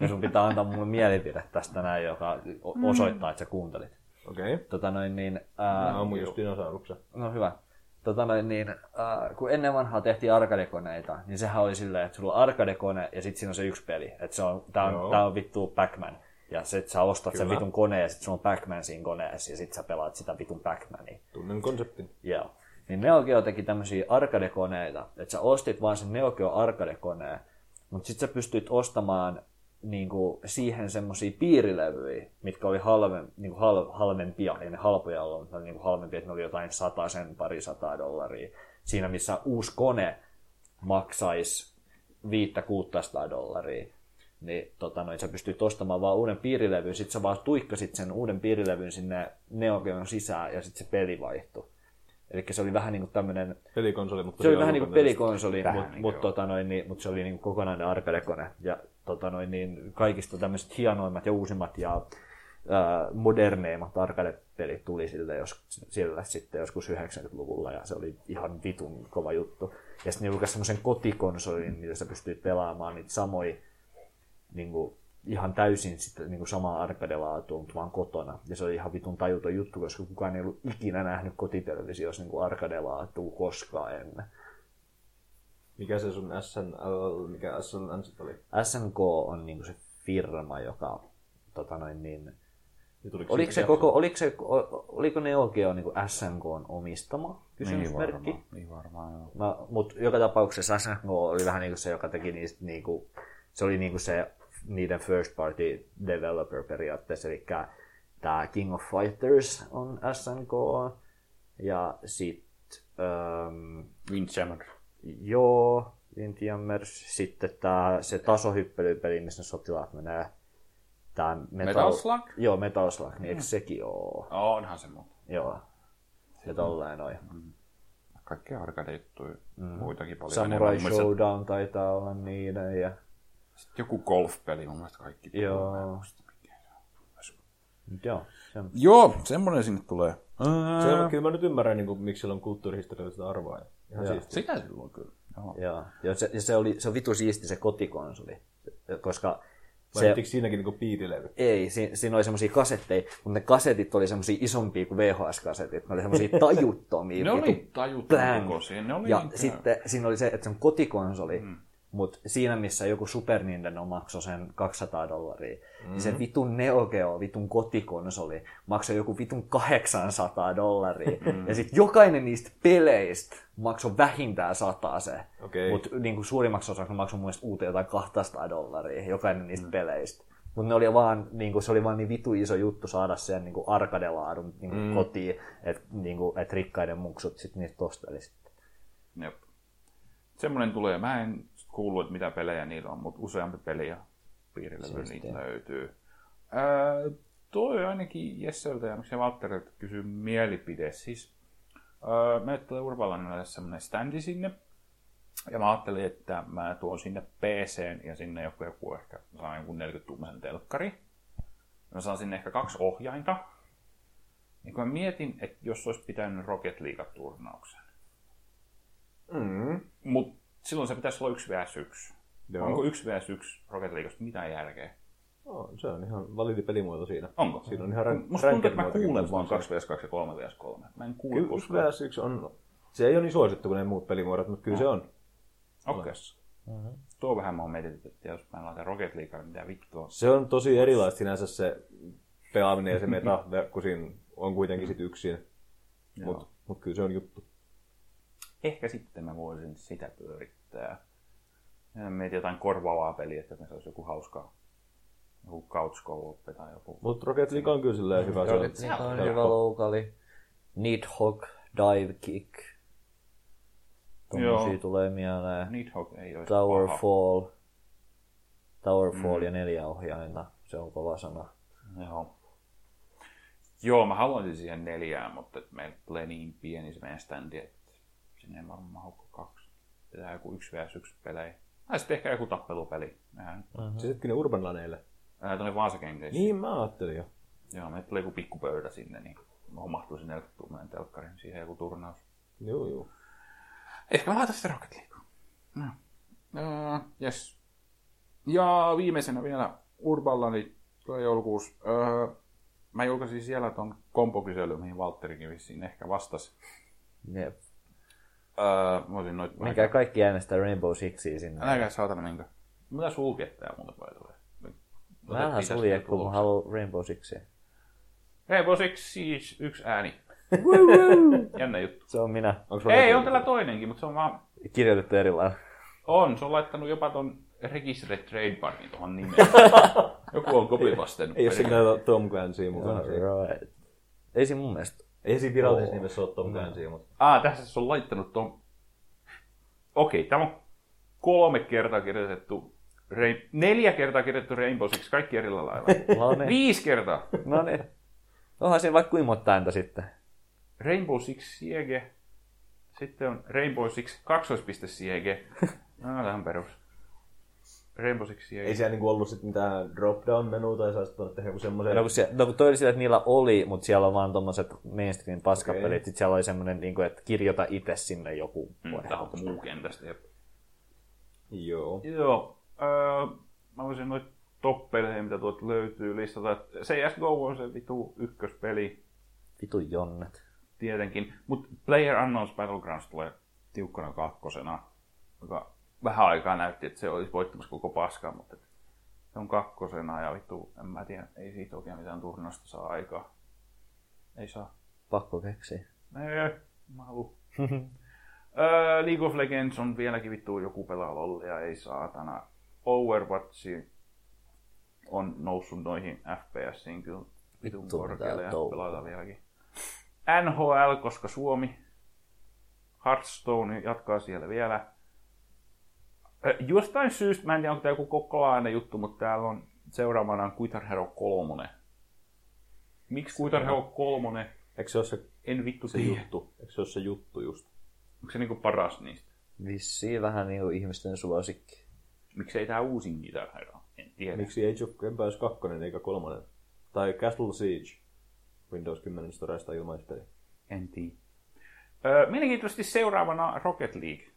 Ja sun pitää antaa mulle mielipide tästä näin, joka o- osoittaa, että sä kuuntelit. Okei. Okay. Tota noin niin, ää, ammun just dinosauruksen. no hyvä. Tota noin niin, ää, kun ennen vanhaa tehtiin arcade-koneita, niin sehän oli silleen, että sulla on arcade-kone ja sitten siinä on se yksi peli. Että se on, tää on, Joo. tää on vittu Pac-Man. Ja sit sä ostat sen Kyllä. vitun koneen ja sit sulla on Pac-Man siinä koneessa ja sit sä pelaat sitä vitun Pac-Mania. Tunnen konseptin. Joo. Niin Neo Geo teki tämmöisiä arcade-koneita, että sä ostit vaan sen Neo Geo arcade-koneen, mutta sit sä pystyt ostamaan niinku, siihen semmoisia piirilevyjä, mitkä oli halve, niinku, hal, halvempia, ei ne halpoja ollut, ne oli niinku halvempia, että ne oli jotain sen pari sataa dollaria. Siinä missä uusi kone maksaisi viittä 600 dollaria, niin tota, noin, sä pystyt ostamaan vaan uuden piirilevyn, sit sä vaan tuikkasit sen uuden piirilevyn sinne Neo Geon sisään ja sitten se peli vaihtui. Eli se oli vähän niin kuin tämmöinen, Pelikonsoli, mutta se oli tosiaan vähän niin kuin pelikonsoli, mutta niin mut, kuin tota noin, niin, mut se oli niin kuin kokonainen arcade-kone. Ja tota noin, niin kaikista tämmöiset hienoimmat ja uusimmat ja moderneimmat arcade-pelit tuli sille, jos, sille sitten joskus 90-luvulla ja se oli ihan vitun kova juttu. Ja sitten ne julkaisi semmoisen kotikonsolin, millä sä pystyit pelaamaan niitä samoja niin kuin ihan täysin sitten niin kuin samaa arcade-laatua, mutta vaan kotona. Ja se oli ihan vitun tajuton juttu, koska kukaan ei ollut ikinä nähnyt kotitelevisiossa niin arcade-laatua koskaan ennen. Mikä se sun SNL, mikä SNL sit oli? SNK on niin kuin se firma, joka tota noin niin, Oliko se koko, oliko, se, oliko Neo Geo niin SNK on omistama kysymysmerkki? varmaan, niin varmaan joo. Mä, mutta joka tapauksessa SNK oli vähän niin kuin se, joka teki niistä, niin kuin, se oli niin kuin se niiden first party developer periaatteessa, eli tämä King of Fighters on SNK, ja sitten, ähm, Windjammer. Joo, Windjammers, sitten tää, se tasohyppelypeli, missä ne sotilaat menee, tää Metal, Metal Slug? Joo, Metal Slug, niin eikö sekin oo? Oh, onhan se muuta. Joo. Ja tolleen noin. Kaikkea arcade-juttuja, mm. muitakin paljon. Samurai enemmän. Mielestä Showdown taitaa olla niiden. Ja... Joku golf-peli, mun mielestä kaikki. Joo. Joo. Se on... Joo, semmonen sinne tulee. Se on, kyllä mä nyt ymmärrän, niin kuin, miksi sillä on kulttuurihistoriallista arvoa. Ja Ihan Joo. siistiä. Sitä silloin kyllä. Joo. Joo. Ja se, ja se, oli, se on vitu siisti se kotikonsoli. Koska Vai se, siinäkin niin kuin piirilevy? ei, si, siinä oli semmosia kasetteja, mutta ne kasetit oli semmosia isompia kuin VHS-kasetit. Ne oli semmosia tajuttomia. Ne oli kokoisia. Ne oli Ja niinkö- sitten siinä oli se, että se on kotikonsoli, mm. Mutta siinä missä joku Super Nintendo maksoi sen 200 dollaria, mm-hmm. niin se vitun Neo Geo, vitun kotikonsoli, maksoi joku vitun 800 dollaria. Mm-hmm. Ja sitten jokainen niistä peleistä maksoi vähintään 100 se. Okei. Mutta niin suurimmaksi osaksi maksoi mun mielestä uuteen jotain 200 dollaria, jokainen niistä mm. peleistä. Mutta ne oli vaan, niin kuin, se oli vaan niin vitu iso juttu saada sen niin arcade-laadun niin mm. kotiin, että niin et rikkaiden muksut sit niistä osteli sitten. Jep. Semmoinen tulee. Mä en kuullut, että mitä pelejä niillä on, mutta useampi peli ja piirilevy niitä löytyy. Ää, toi ainakin Jesseltä ja miksei Valtterilta kysyy mielipide. Siis, ää, meille tulee Urbalanille semmoinen standi sinne. Ja mä ajattelin, että mä tuon sinne PC ja sinne joku, joku ehkä saan jonkun 40 tuumaisen telkkari. Mä saan sinne ehkä kaksi ohjainta. Niin kun mä mietin, että jos olisi pitänyt Rocket League-turnauksen, Mm. mutta silloin se pitäisi olla 1 vs 1. Joo. Onko 1 vs 1 Rocket Leagueasta mitään järkeä? Oh, se on ihan validi pelimuoto siinä. Onko? Siinä on ihan rank- Musta tuntuu, että mä kuulen vaan muistaakseni. 2 vs 2 ja 3 vs 3. Mä en kuule Kyllä koskaan. 1 vs 1 on... Se ei ole niin suosittu kuin ne muut pelimuodot, mutta kyllä se on. Okei. Okay. Tuo vähän mä oon mietitty, että jos mä laitan Rocket Leaguea, niin mitä vittua. Se on tosi erilaista sinänsä se pelaaminen ja se meta, kun siinä on kuitenkin sit yksin. Mutta mut kyllä se on juttu. Ehkä sitten mä voisin sitä pyörittää. Mietin jotain korvaavaa peliä, että se olisi joku hauska joku couch co tai joku. Mutta Rocket League on kyllä silleen hyvä. Se on, Rocket Niin on Helppo. hyvä loukali. Nidhogg, Dive Kick. Tommosia Joo. tulee mieleen. Nidhogg ei olisi Tower paha. Fall. Tower Fall ja neljä ohjainta. Se on kova sana. Joo. Joo, mä haluaisin siihen neljään, mutta meillä tulee niin pieni se meidän standi, että sinne ei varmaan mahu kuin kaksi. Pitää joku yksi vs yksi pelejä. Tai sitten ehkä joku tappelupeli. Mehän, Siis etkin ne Urban Laneille. ää, tuonne Vaasakengeissä. Niin mä ajattelin jo. Joo, meillä tulee joku pikkupöydä sinne, niin mahtuu sinne 40 tuumainen telkkarin, siihen joku turnaus. Joo, joo. Ehkä mä laitan sitten Rocket League. No. Uh, yes. Ja viimeisenä vielä Urballani tulee joulukuussa. Uh, mä julkaisin siellä ton kompokyselyn, mihin Valtterikin vissiin ehkä vastasi. Jep. Uh, mä olisin noit... Mikä kaikki äänestää Rainbow Sixia sinne. Älkää saatana minkä. Mitä sulkea tää muuta vai tulee? Mä älä sulje, kun mä haluan Rainbow Sixia. Rainbow Six siis yksi ääni. Jännä juttu. Se on minä. Onko Ei, on tällä toinenkin, mutta se on vaan... Kirjoitettu eri lailla. On, se on laittanut jopa ton Registered Trademarkin tuohon nimeen. Joku on copypastenut. Ei ole se Tom Clancy mukana. Right. Ei siinä mun mielestä. Ei siinä virallisessa nimessä ole Tom Clancy, mutta... Ah, tässä se on laittanut ton... Okei, tämä on kolme kertaa kirjoitettu... Rein... Neljä kertaa kirjoitettu Rainbow Six, kaikki eri lailla. No niin. Viisi kertaa. No niin. Onhan siinä vaikka kuinka monta ääntä sitten. Rainbow Six Siege. Sitten on Rainbow Six kaksoispiste Siege. No, tähän perus. Rainbow Six Siege. Ei siellä niinku ollut sit mitään drop-down-menua tai sä voinut tehdä joku semmoisen... No kun, se, no kun toi oli sillä, että niillä oli, mutta siellä on vaan tommoset mainstream paskapelit. Okay. Sitten siellä oli semmoinen, niin kuin, että kirjoita itse sinne joku. Mm, voi Tää on muu kentästä. Jep. Joo. Joo. Öö, mä voisin noit top-pelejä, mitä tuolta löytyy listata. CSGO on se vitu ykköspeli Vitu jonnet. tietenkin, mutta Player Unknowns Battlegrounds tulee tiukkana kakkosena, joka vähän aikaa näytti, että se olisi voittamassa koko paskaa, mutta se on kakkosena ja vittu, en mä tiedä, ei siitä oikein mitään turnausta saa aikaa. Ei saa. Pakko keksiä. Ei, mä haluun. Öö, League of Legends on vieläkin vittu joku pelaa lollia, ei saatana. Overwatch on noussut noihin FPSiin kyllä vitun korkealle ja pelataan vieläkin. NHL, koska Suomi. Hearthstone jatkaa siellä vielä. Jostain syystä, mä en tiedä onko tämä joku kokkolainen juttu, mutta täällä on seuraavana on Guitar Hero 3. Miksi Guitar Hero 3? Eikö se ole se, En vittu se tiedä. juttu? Eikö se ole se juttu just? Onko se niinku paras niistä? Vissiin vähän niinku ihmisten suosikki. Miksei tää uusin Guitar Hero? En tiedä. Miksi Age of Empires 2 eikä kolmonen? Tai Castle Siege. Windows 10 Storesta ilmaispeli. En tiedä. Öö, mielenkiintoisesti seuraavana Rocket League.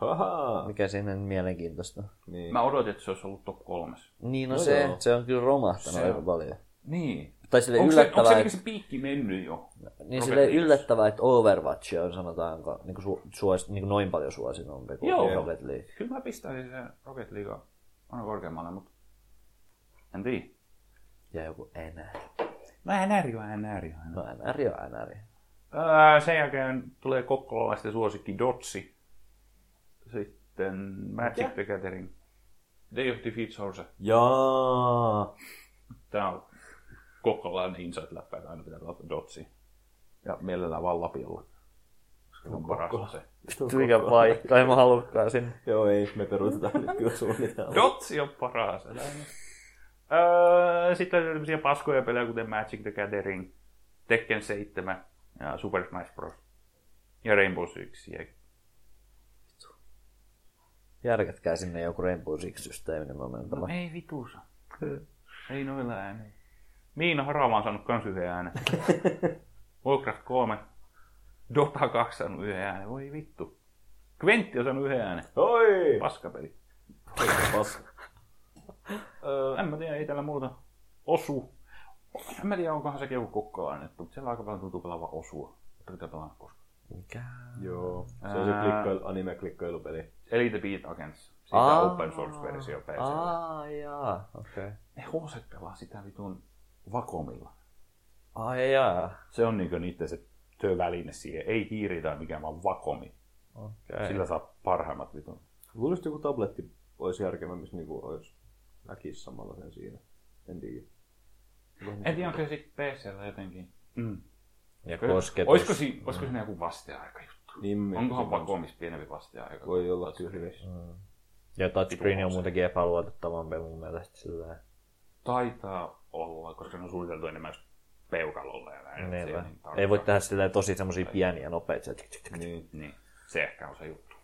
Haha! Mikä siinä on mielenkiintoista. Niin. Mä odotin, että se olisi ollut top kolmes. Niin, no, No se, joo. se on kyllä romahtanut Se aika on. paljon. Niin. Tai sille Onko se, onko yllättävää, se, että, niinku se piikki mennyt jo? niin sille yllättävää, että Overwatch on sanotaanko niin kuin su, suos, niin kuin noin paljon suositumpi kuin Joo. Rocket League. Kyllä mä pistäisin sen Rocket League aina korkeammalle, mutta en tiedä. Ja joku NR. No NR on NR on. No NR on NR. Öö, sen jälkeen tulee kokkolalaisten suosikki Dotsi. Sitten Magic Mikä? the Gathering. Day of Defeat Source. Jaa! Tää on kokkolainen insight-läppä, että aina pitää pelata Dotsi. Ja mielellään vaan Lapiolla. Koska se on paras se. Mikä paikka, en mä halukkaan sinne. Joo, ei, me peruutetaan nyt kyllä suunnitelma. Dotsi on paras. Öö, sitten on tämmöisiä paskoja pelejä, kuten Magic the Gathering, Tekken 7 ja Super Smash Bros. Ja Rainbow Six. Ja... Järkätkää sinne joku Rainbow Six-systeemi, niin mä menen No, ei vitusa. ei noilla ääniä. Miina Harava on saanut kans yhden äänen. Warcraft 3. Dota 2 saanut yhden äänen. Voi vittu. Quentti on saanut yhden äänen. Oi! Paskapeli. Paska. Öö, en mä tiedä, ei täällä muuta osu. En mä tiedä, onkohan sekin joku kokkolainen, mutta siellä aika paljon tuntuu pelaavan osua. Pitää pelaa koskaan. Mikä? Joo. Se on se klikkailu, anime-klikkailupeli. Eli The Beat Agents. Siitä Aa. open source-versio PC. Aa, jaa, okei. Okay. Ne hoset pelaa sitä vitun vakomilla. Ai jaa, Se on niinku niiden se työväline siihen. Ei hiiri tai mikään, vaan vakomi. okei. Sillä saa parhaimmat vitun. Luulisin, että joku tabletti olisi järkevä, missä niinku olisi näkisi samalla sen siinä. En tiedä. En tiedä, onko se sitten PCllä jotenkin. Mm. Ja kosketus. Olisiko, si- olisiko siinä joku vasteaika juttu? Niin, Onkohan se vakomis pienempi vasteaika? Voi olla kyllä. Ja touchscreen on muutenkin epäluotettavampi mun mielestä sillä Taitaa olla, koska ne on suunniteltu enemmän peukalolla ja näin. Se on niin Ei voi tehdä silleen tosi semmosia pieniä nopeita. se-. Niin. Niin, se ehkä on se juttu.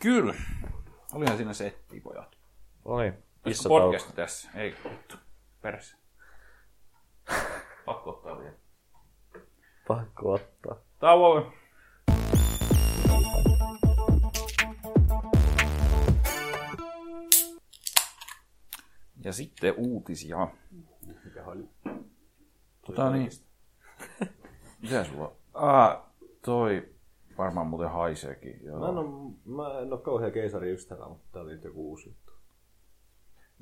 Kyllä. Olihan siinä setti, pojat. Oli. Iso podcast tässä? Ei, vittu. Perässä. Pakko ottaa vielä. Pakko ottaa. Tauolle. Ja sitten uutisia. Mikä oli? Tota niin. Mitä sulla on? Ah, toi varmaan muuten haiseekin. Joo. Mä en, oo, mä en oo kauhean keisariystävä, mutta tää oli nyt joku uusi juttu.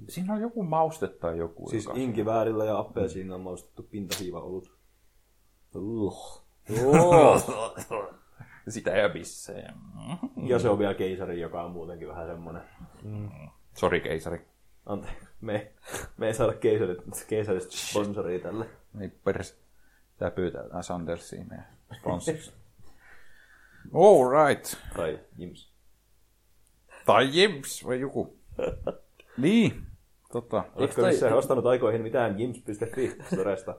Siinä on joku mauste tai joku. Siis joka- inkiväärillä ja appelsiinilla on maustettu pintahiiva olut. Sitä ja bissejä. Ja se on vielä keisari, joka on muutenkin vähän semmonen. Sori keisari. Anteeksi, me, me ei saada keisarit, keisarista sponsoria tälle. Ei pers... Tää pyytää Sandersiin meidän sponsoriksi. All right. Tai Jims. Tai Jims vai joku. niin. Tota. Oletko missään ostanut aikoihin mitään jims.fi storesta?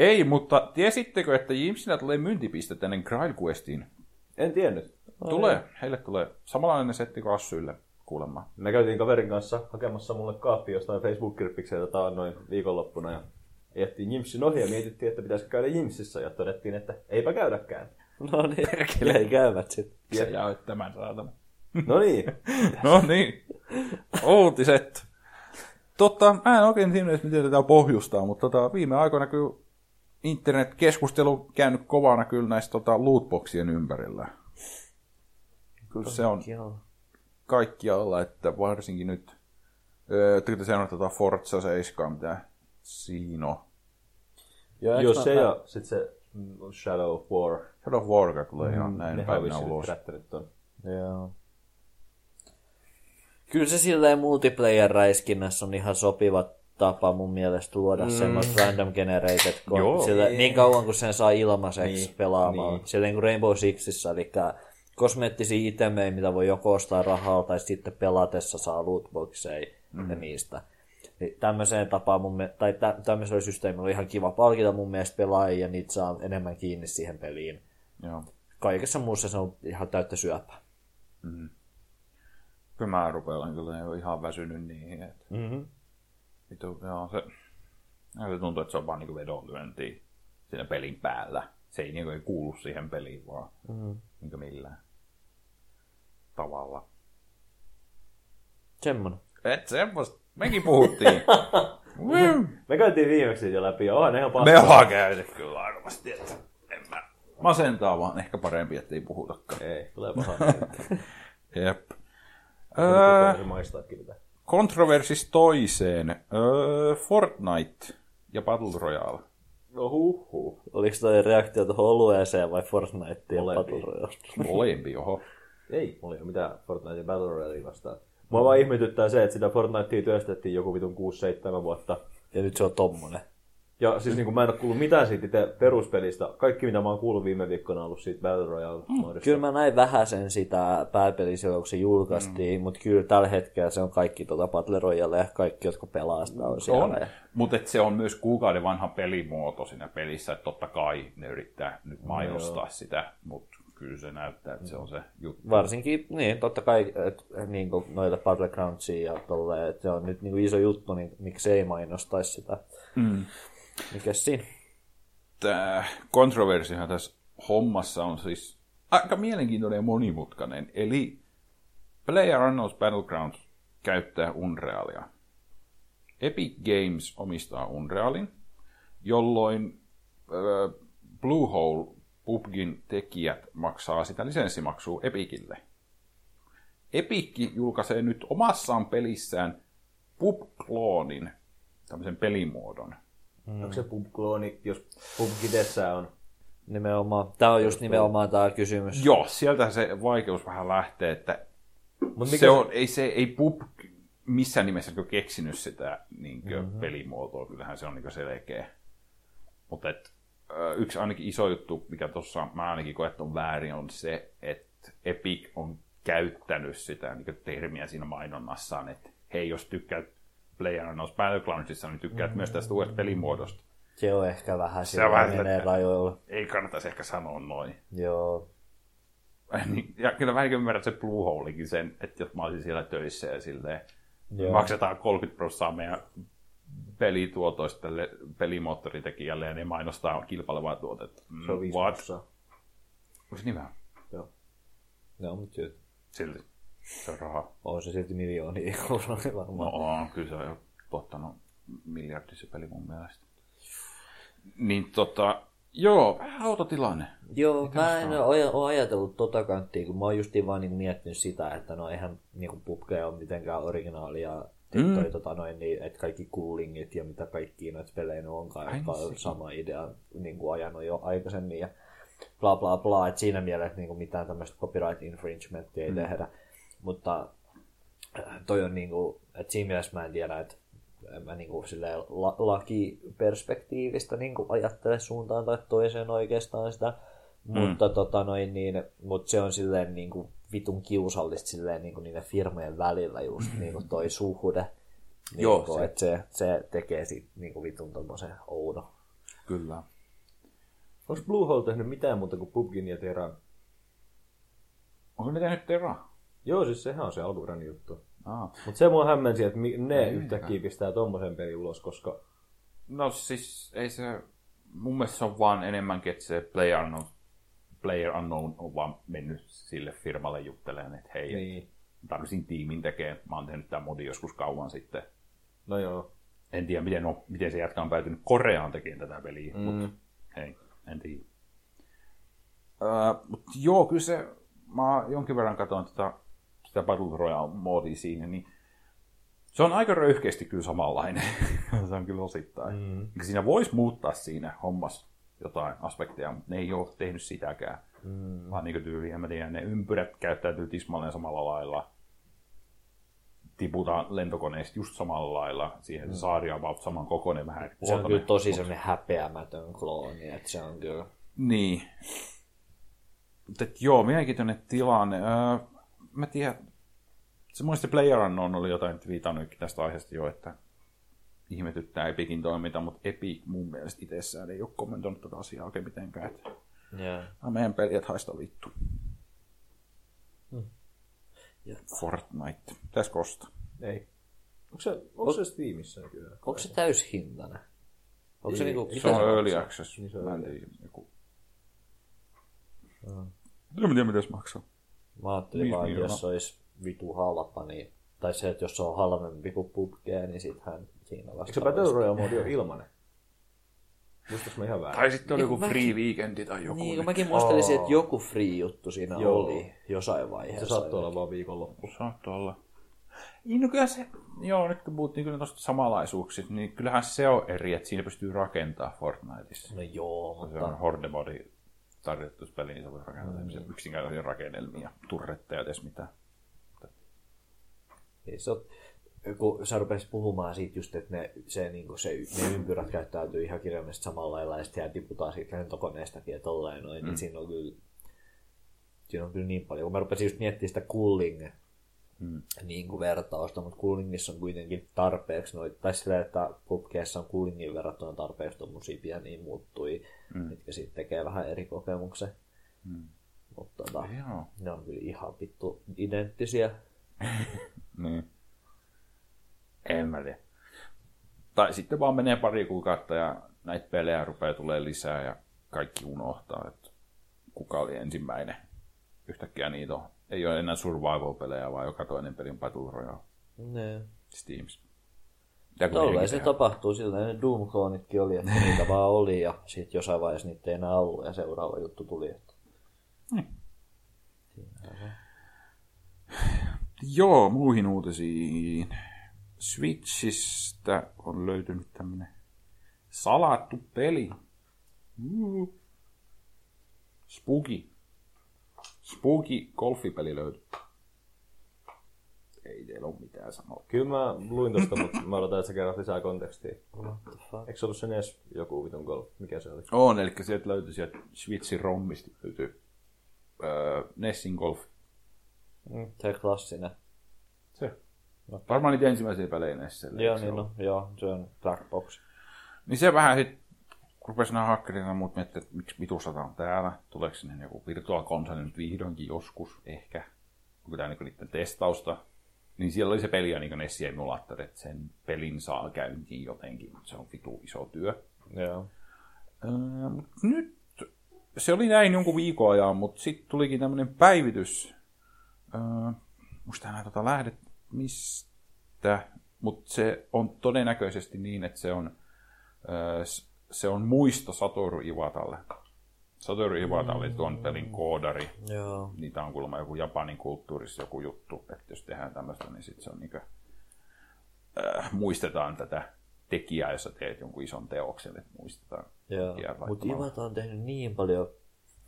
Ei, mutta tiesittekö, että Jimsillä tulee myyntipistettä ennen Grail Questiin? En tiennyt. Tulee. Heille tulee samanlainen setti kuin Assyille kuulemma. Me käytiin kaverin kanssa hakemassa mulle kaappi jostain Facebook-kirppikseltä taan noin viikonloppuna ja ajettiin Jimsin ohi ja mietittiin, että pitäisikö käydä Jimsissä ja todettiin, että eipä käydäkään. No niin, perkele ei käyvät sit. Se jaoit tämän saatana. No niin, No niin. Uutiset. Totta, mä en oikein tiedä, miten tätä pohjustaa, mutta tota, viime aikoina kyllä internet-keskustelu käynyt kovana kyllä näistä tota, lootboxien ympärillä. Kyllä se on Joo. kaikkialla, että varsinkin nyt, öö, te sanoa tota Forza 7, mitä siinä on. Joo, Joo, eks se ja sitten se mm, Shadow of War. Shadow of War tulee ihan näin on päivinä vissiin ulos. on. Joo. Kyllä se silleen multiplayer-räiskinnässä on ihan sopiva tapa mun mielestä luoda mm. semmoista random generated ko- Joo. sillä, niin kauan kuin sen saa ilmaiseksi niin, Niin, pelaamaan. Niin. niin. Silleen kuin Rainbow Sixissä, eli kosmeettisia itemejä, mitä voi joko ostaa rahalla tai sitten pelatessa saa lootboxeja mm. ja niistä. Niin tämmöiseen tapaan mun mie- tai tä- tämmöisellä systeemillä on ihan kiva palkita mun mielestä pelaajia ja niitä saa enemmän kiinni siihen peliin. Joo. Kaikessa muussa se on ihan täyttä syöpää. Kyllä mä rupean kyllä jo ihan väsynyt niihin. Että Mm-hmm. Vitu, joo, se, se tuntuu, että se on vaan niinku vedonlyöntiä siinä pelin päällä. Se ei, niinku, ei kuulu siihen peliin vaan mm. niinku millään tavalla. Semmonen. Et semmoista, mekin puhuttiin. Mm. Me käytiin viimeksi jo läpi, onhan ne ihan Me ollaan käyty kyllä varmasti, että en mä masentaa vaan ehkä parempi, ettei puhutakaan. Ei, tulee paha. Jep. Öö... Maistaakin tätä. Kontroversis toiseen. Öö, Fortnite ja Battle Royale. No huh huh. Oliko toi reaktio tuohon olueeseen vai Fortniteen ja. Battle Royale? Molempi, oho. Ei, mulla ei ole mitään Fortnite Battle Royale vastaan. Mua vaan ihmetyttää se, että sitä Fortnitea työstettiin joku vitun 6-7 vuotta. Ja nyt se on tommonen. Ja siis niin kuin mä en ole kuullut mitään siitä itse peruspelistä. Kaikki mitä mä oon kuullut viime viikkoina on ollut siitä Battle Royale-moodista. Kyllä mä näin vähäsen sitä pääpeliä silloin, kun se julkaistiin, mm. mutta kyllä tällä hetkellä se on kaikki tota Battle Royale ja kaikki, jotka pelaa sitä on siellä. On, mutta se on myös kuukauden vanha pelimuoto siinä pelissä, että totta kai ne yrittää nyt mainostaa sitä, mutta kyllä se näyttää, että se on se juttu. Varsinkin, niin totta kai, että niin noita Battlegroundsia ja tolleen, että se on nyt niin iso juttu, niin miksei mainostaisi sitä. Mm. Mikäs siinä? Tämä kontroversihan tässä hommassa on siis aika mielenkiintoinen ja monimutkainen. Eli PlayerUnknown's Battlegrounds käyttää Unrealia. Epic Games omistaa Unrealin, jolloin äh, Bluehole PUBGin tekijät maksaa sitä lisenssimaksua Epicille. Epic julkaisee nyt omassaan pelissään PUBG-kloonin, tämmöisen pelimuodon. Mm. Onko se pub-klooni, jos PUBG Dessä on? Nimenomaan. Tämä on just nimenomaan tämä kysymys. Joo, sieltä se vaikeus vähän lähtee, että Mut se on, ei, se, ei pub missään nimessä ole keksinyt sitä niin mm-hmm. pelimuotoa, kyllähän se on niin selkeä. Mutta yksi ainakin iso juttu, mikä tuossa mä ainakin koen, että on väärin, on se, että Epic on käyttänyt sitä niin termiä siinä mainonnassaan, että hei, jos tykkäät PlayerUnknown's Battlegroundsissa, niin tykkäät mm-hmm. myös tästä uudesta pelimuodosta. Se on ehkä vähän Se on vähän menee rajoilla. Ei kannattaisi ehkä sanoa noin. Joo. Niin, ja kyllä vähän ymmärrän se Blueholekin sen, että jos mä olisin siellä töissä ja silleen, Joo. maksetaan 30 prosenttia meidän pelituotoista tälle pelimoottoritekijälle ja ne mainostaa kilpailevaa tuotetta. Mm, Se on 5 what? prossaa. Onko se niin vähän? Joo. Joo, mutta silti. Se on rahaa. On se silti miljoonia euroja No varmaan. on, kyllä se on jo tuottanut miljardi se peli mun mielestä. Niin tota, joo, vähän outo tilanne. Joo, mä en ole ajatellut tota kanttia, kun mä oon justiin vaan niin miettinyt sitä, että no eihän niinku pubkeja ole mitenkään originaalia. Mm. Toi, tota, noin, niin, että kaikki coolingit ja mitä kaikki noita pelejä onkaan, Ai jotka niin, on sekin. sama idea niin kuin ajanut jo aikaisemmin ja bla bla bla, että siinä mielessä niin kuin mitään tämmöistä copyright infringementia ei mm. tehdä, mutta äh, toi on niin kuin, että siinä mielessä mä en tiedä, että en mä niin kuin silleen la- lakiperspektiivistä niin kuin ajattele suuntaan tai toiseen oikeastaan sitä, mm. mutta, tota noin, niin, mutta se on silleen niin kuin vitun kiusallista silleen niin kuin niiden firmojen välillä just niin kuin toi suhde. Niin Joo, kuin, se- että se, se tekee siitä niin kuin vitun tommosen oudon. Kyllä. Onko Bluehole tehnyt mitään muuta kuin PUBGin ja Teran? Onko ne tehnyt Terra? Joo, siis sehän on se alkuperäinen juttu. Aa. Mutta se mua hämmensi, että ne yhtäkkiä pistää tommosen pelin ulos, koska No siis ei se, mun mielestä se on vaan enemmänkin, että se Player Unknown, Player Unknown on vaan mennyt sille firmalle juttelemaan, että hei, niin. tarvitsin tiimin tekemään, mä oon tehnyt tämän modin joskus kauan sitten. No joo. En tiedä, miten, no, miten se jätkä on päätynyt Koreaan tekemään tätä peliä, mm. mutta hei, en tiedä. Uh, mut joo, kyllä se, mä jonkin verran katsoin tätä, sitä Battle Royale-moodia siinä, niin se on aika röyhkeästi kyllä samanlainen. se on kyllä osittain. Mm. Siinä voisi muuttaa siinä hommassa jotain aspekteja, mutta ne ei ole tehnyt sitäkään. Mm. Vaan niin tyyliä, mä tiedän, ne ympyrät käyttäytyy tismalleen samalla lailla. Tiputaan lentokoneesta just samalla lailla. Siihen mm. saari on about saman kokoinen vähän. Se on kyllä tosi semmoinen häpeämätön klooni, että se on kyllä... Niin. Mutta joo, mielenkiintoinen tilanne. Öö, mä tiedän, se muista Player Unknown oli jotain viitannutkin tästä aiheesta jo, että ihmetyttää Epicin toiminta, mutta Epic mun mielestä itsessään ei ole kommentoinut tätä asiaa oikein mitenkään. Että Yeah. meidän peliet haista vittu. Ja, Fortnite. Pitäisikö ostaa? Ei. Onko se, onko se Steamissa nykyään? onko se täyshintainen? Onko se Ei, niinku... Se mitä on se early access. Niin se on Mä en early tiedä. Joku... En tiedä, miten se maksaa. Mä ajattelin Viisi vaan, että miljoonaa. jos se olisi vitu halpa, niin... Tai se, että jos se on halvempi kuin PUBG, niin sittenhän siinä vasta... Eikö se Battle Royale moodi ole ilmanen? Muistaaks mä ihan väärin? Tai sitten oli Niin, joku mäkin- free weekendi tai joku. Niin, mäkin muistelisin, että joku free-juttu siinä Joo. oli jossain vaiheessa. Se saattoi olla vaan viikonloppu. Saattoi olla. Niin, no kyllä se, joo, nyt kun puhuttiin kyllä tuosta samanlaisuuksista, niin kyllähän se on eri, että siinä pystyy rakentamaan Fortniteissa. No joo, Se on mutta... Horde-modi tarjotuspeli, niin se voi rakentaa mm. yksinkertaisia rakennelmia, turretteja, ties mitä. Ei se on, kun sä rupesit puhumaan siitä just, että ne, se, niin se, ne ympyrät käyttäytyy ihan kirjaimellisesti samalla lailla ja sitten tiputaan siitä lentokoneestakin ja tolleen noin, mm. niin siinä on kyllä siinä on kyllä niin paljon. Kun mä rupesin just miettimään sitä cooling Mm. niin kuin vertausta, mutta coolingissa on kuitenkin tarpeeksi noita, tai sillä, että PUBGissa on coolingin verrattuna tarpeeksi tommosia pieniä muuttui, mm. mitkä sitten tekee vähän eri kokemuksen. Mm. Mutta tota, Joo. ne on kyllä ihan vittu identtisiä. Niin. En mä tiedä. Tai sitten vaan menee pari kuukautta ja näitä pelejä rupeaa tulee lisää ja kaikki unohtaa, että kuka oli ensimmäinen. Yhtäkkiä niitä on. Ei ole enää survival-pelejä, vaan joka toinen peli on Battle Royale Ne. Steams. Tolleen se tapahtuu, sillä ne Doom-kloonitkin oli, että niitä vaan oli ja sitten jossain vaiheessa niitä ei enää ollut ja seuraava juttu tuli. Että... Joo, muihin uutisiin. Switchistä on löytynyt tämmönen salattu peli. Uh. Spooky. Spooky golfipeli löytyy. Ei teillä ole mitään sanoa. Kyllä mä luin tosta, mutta mä odotan, että sä kerrot lisää kontekstia. Eikö se ollut se NES joku vitun golf? Mikä se oli? On, eli sieltä löytyy sieltä Switchin rommista löytyy öö, Nessin golf. Mm, se klassinen. Se. Varmaan niitä ensimmäisiä pelejä Nessille. Joo, niin no, joo, se on black box. Niin se vähän sit, kun rupesi nämä hakkerina muut miettiä, että miksi vitussa tää on täällä, tuleeko sinne joku virtual console nyt vihdoinkin joskus, ehkä, onko tämä niin niiden testausta, niin siellä oli se peli ja niin Nessi emulaattori, että sen pelin saa käyntiin jotenkin, mutta se on vitu iso työ. Joo. Öö, nyt se oli näin jonkun viikon ajan, mutta sitten tulikin tämmöinen päivitys. Öö, musta enää tota lähdet mistä, mutta se on todennäköisesti niin, että se on, öö, se on muisto Satoru Iwatalle. Satoru Iwata oli tuon pelin koodari. Joo. Niitä on kuulemma joku Japanin kulttuurissa joku juttu, että jos tehdään tämmöistä, niin sitten se on niinkö, äh, muistetaan tätä tekijää, jos sä teet jonkun ison teoksen, että muistetaan. Joo. Mutta. Iwata on tehnyt niin paljon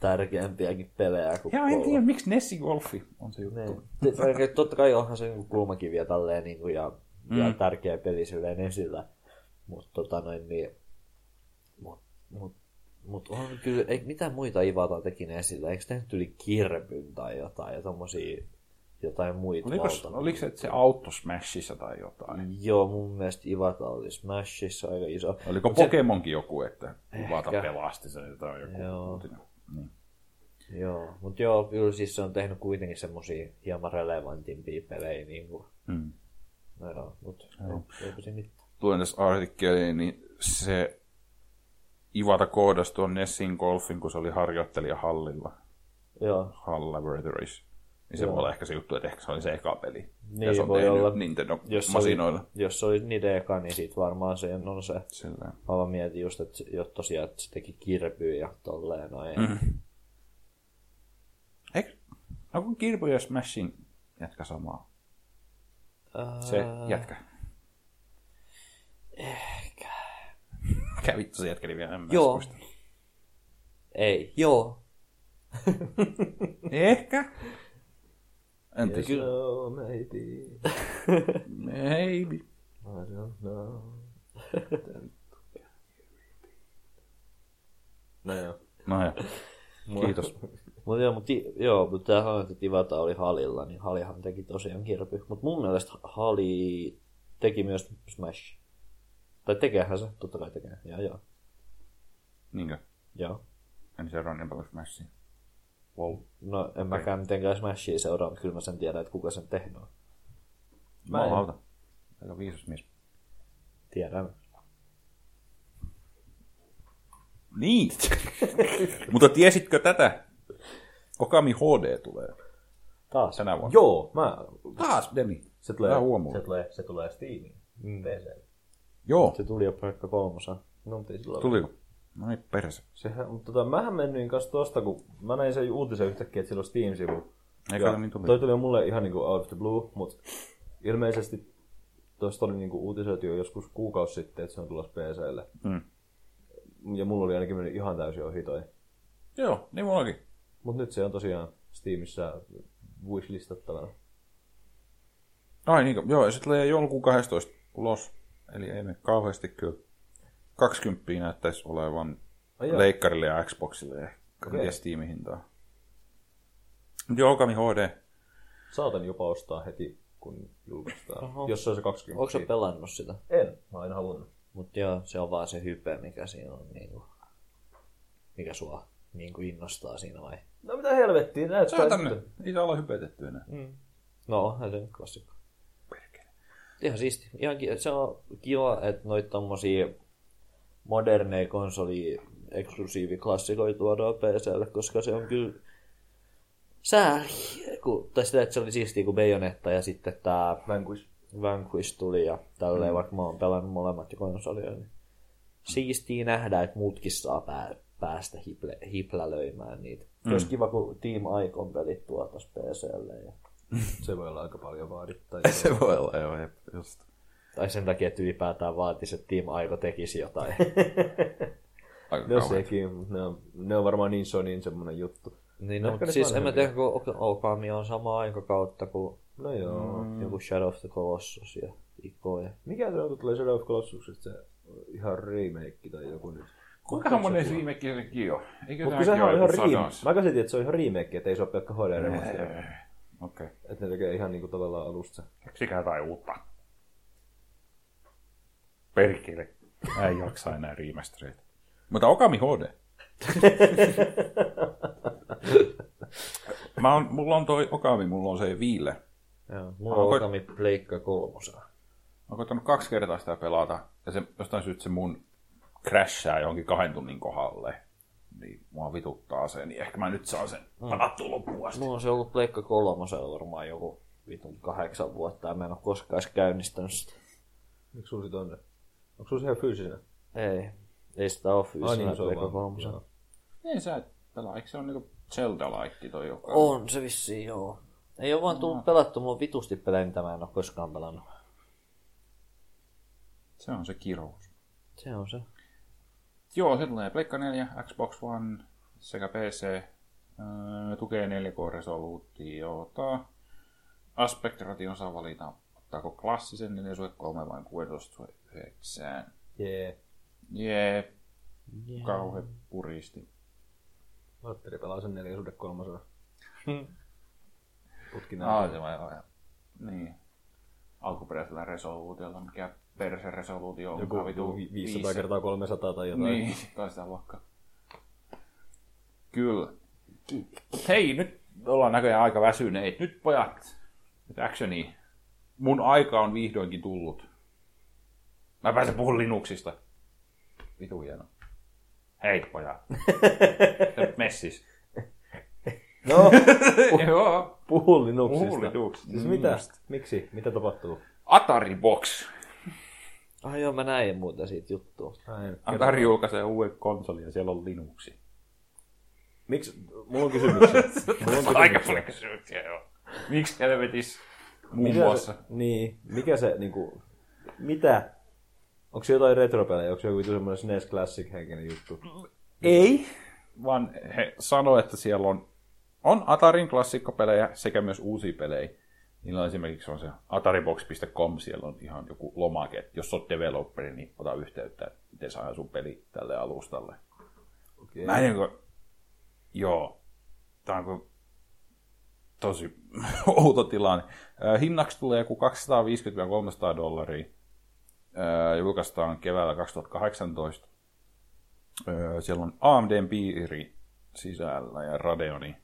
tärkeämpiäkin pelejä kuin Ja en tiedä, miksi Nessi Golfi on se juttu. Niin. Te- Totta kai onhan se niinku kulmakiviä tälleen niinku ja, mm. ja tärkeä peli silleen esillä. Mutta tota noin niin... Mut, mut, on kyllä, ei, mitä muita Ivata teki ne esillä? Eikö tehnyt yli kirpyn tai jotain ja tommosia jotain muita Oliko, oliko se, että se auto Smashissa tai jotain? Joo, mun mielestä Ivata oli Smashissa aika iso. Oliko Mut se- Pokemonkin joku, että Ivata Ehkä. pelasti sen tai joku Joo. uutinen? Niin. Joo, mutta joo, kyllä siis se on tehnyt kuitenkin semmosia hieman relevantimpia pelejä. Niin kuin, Mm. no joo, mutta eipä se mitään. Luen tässä artikkeliin, niin se Ivata koodasi tuon Nessin Golfin, kun se oli harjoittelija Hallilla. Joo, Hall Laboratories. Niin se voi olla ehkä se juttu, että ehkä se oli se eka peli. Niin, ja se on voi olla. Nintendo Jos se, masinoilla. oli, jos se oli niiden eka, niin sit varmaan se on se. Sillä. Mä vaan mietin just, että jo tosiaan, että se teki kirpyä ja tolleen noin. Mm. Eikö, onko Kirby ja Smashin jätkä samaa? Se jätkä. Ehkä. Mikä vittu se jätkä nimi on? En mä Joo. muista. Ei, joo. Ehkä. En tiedä. No, maybe. Maybe. I don't know. No joo. No ja. Kiitos. Mutta joo, mut, joo, mutta tää sanoit, että Ivata oli Halilla, niin Halihan teki tosiaan kirpy. Mutta mun mielestä Hali teki myös Smash. Tai tekeehän se, totta kai tekee. Joo, joo. Niinkö? joo. En seuraa niin paljon Smashia. Wow. No en mäkään mitenkään Smashia seuraa, mutta kyllä mä sen tiedän, että kuka sen tehnyt on. Mä en. Jumalauta. Aika viisas mies. Tiedän. Niin. Mutta tiesitkö tätä? Okami HD tulee Taas. tänä vuonna. Joo, mä... Taas, Demi. Se tulee, se tulee, se tulee Steamiin. Mm. PC. Joo. Se tuli jo Pleikka kolmosa. No, ole. Tuliko? No niin, perse. Sehän, mutta tota, mähän mennyin kanssa tosta, kun mä näin sen uutisen yhtäkkiä, että sillä on Steam-sivu. Eikä niin tuli. Toi tuli mulle ihan niinku out of the blue, mutta ilmeisesti tosta oli niinku uutisoitu jo joskus kuukausi sitten, että se on tulossa PClle. Mm. Ja mulla oli ainakin mennyt ihan täysin ohi toi. Joo, niin mullakin. Mut nyt se on tosiaan Steamissa wishlistattavana. Ai niin, joo, ja se tulee joulukuun 12 ulos. Eli ei me kauheasti kyllä. 20 näyttäisi olevan Ai leikkarille ja Xboxille ja Okei. okay. Steamin hintaa. Mut Joo, Okami HD. Saatan jopa ostaa heti, kun julkaistaan. Oho. Jos se on se 20. Onko sä pelannut sitä? En, mä oon aina halunnut. Mutta joo, se on vaan se hype, mikä siinä on, niinku, mikä sua niinku innostaa siinä vai? No mitä helvettiä, näyttää Se on sitten. Ei saa olla hypetetty enää. No, onhan se nyt klassikko. Ihan siisti. Ihan ki- se on kiva, että noita tommosia moderneja konsoli eksklusiiviklassikoita tuodaan PClle, koska se on kyllä sääli. Kun, tai sitä, että se oli siistiä kuin Bayonetta ja sitten tää Vanquish. Vanquish tuli ja tälleen, mm. vaikka mä oon pelannut molemmat jo konsolia, niin siistiä nähdä, että muutkin saa pää, päästä hiple, hiplälöimään niitä. Mm. Olisi kiva, kun Team Icon pelit tuotas PClle. Ja, Se voi olla aika paljon vaadittaa. Se voi olla, joo, jep, just. tai sen takia, että ylipäätään vaatisi, että Team Aiko tekisi jotain. Aika No sekin, mutta ne on, ne on varmaan niin Sonyin semmonen juttu. niin, no, Ehkä ne siis en mä tiedä, kun Okami on sama aikakautta kuin No joo. Mm. joku Shadow of the Colossus ja Ico. Ja... Mikä se on, kun tulee Shadow of Colossuksesta se ihan remake tai joku nyt? Kuinka monen remake sekin on? Eikö Mutta tämäkin sehän on ihan remake. Mä käsitin, että se on ihan remake, että ei se ole pelkkä HD remaster. Okei. Okay. Että ne tekee ihan niinku tavallaan alusta. Keksikää jotain uutta. Perkele. Mä en jaksa enää remastereita. Mutta Okami HD. Mä on, mulla on toi Okami, mulla on se viille. Joo, mulla on Okami Pleikka kolmosa. Mä oon koittanut kaksi kertaa sitä pelata, ja se jostain syystä se mun crashaa johonkin kahden tunnin kohdalle. Niin mua vituttaa se, niin ehkä mä nyt saan sen pelattua loppuun asti. Mulla on se ollut Pleikka kolmosella varmaan joku vitun kahdeksan vuotta ja mä en ole koskaan edes käynnistänyt sitä. Miksi sulla sit on se? Onko sulla se ihan fyysisenä? Ei, ei sitä ole fyysisenä Ai niin, se on Pleikka kolmosella. Ei sä et pelaa, eikö se on niinku Zelda-laikki toi joka? On se vissiin, joo. Ei ole vaan tullut pelattu, mulla on vitusti pelejä, mitä mä en ole koskaan pelannut. Se on se kirous. Se on se. Joo, se tulee Pleikka 4, Xbox One sekä PC. Öö, tukee 4K-resoluutiota. Aspect ration saa valita, ottaako klassisen 4 suhde 3 vai 16 suhde 9. Jee. Jee, kauhe puristi. Valtteri pelaa sen 4 suhde kolmosena. Putki Aa, näin. se vai vai. Niin. Alkuperäisellä resoluutiolla, mikä perse resoluutio on. Joku vitu 500 kertaa 300 tai jotain. Niin, tai sitä luokkaa. Kyllä. Hei, nyt ollaan näköjään aika väsyneet. Nyt pojat, nyt actioni. Mun aika on vihdoinkin tullut. Mä pääsen puhun Linuxista. Vitu hieno. Hei pojat. Messis. No, Joo, Puhu Linuxista. Puhu Linuxista. Siis mitä? Miksi? Mitä tapahtuu? Atari Box. Ah joo, mä näin muuten siitä juttua. Atari julkaisee uuden konsolin ja siellä on Linuxi. Miksi? Mulla on kysymyksiä. Mulla on Aika paljon kysymyksiä, joo. Miksi helvetis muun Mikä muassa? Se, niin, mikä se niinku, mitä? Onko se jotain retropelejä? Onko se joku vitu semmoinen SNES Classic henkinen juttu? Ei, vaan he sanoo, että siellä on, on Atarin klassikkopelejä sekä myös uusia pelejä. Niillä on esimerkiksi on se ataribox.com, siellä on ihan joku lomake, että jos olet developeri, niin ota yhteyttä, että miten saa sun peli tälle alustalle. Okei. Mä en niin joo, tää on kuin tosi outo tilanne. Äh, Hinnaksi tulee joku 250-300 dollaria. Äh, Julkaistaan keväällä 2018. Äh, Siellä on AMDn piiri sisällä ja Radeoni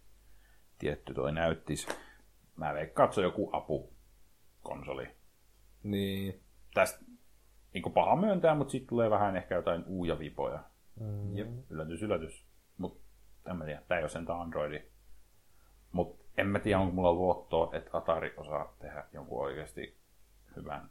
tietty toi näyttis. Mä veikkaan, että se on joku apukonsoli. Niin. Tästä niin paha myöntää, mutta sitten tulee vähän ehkä jotain uuja vipoja. Mm. Jep, yllätys, yllätys. Mutta en mä tiedä, tää ei ole sentään Androidi. Mutta en mä tiedä, onko mulla luottoa, että Atari osaa tehdä jonkun oikeasti hyvän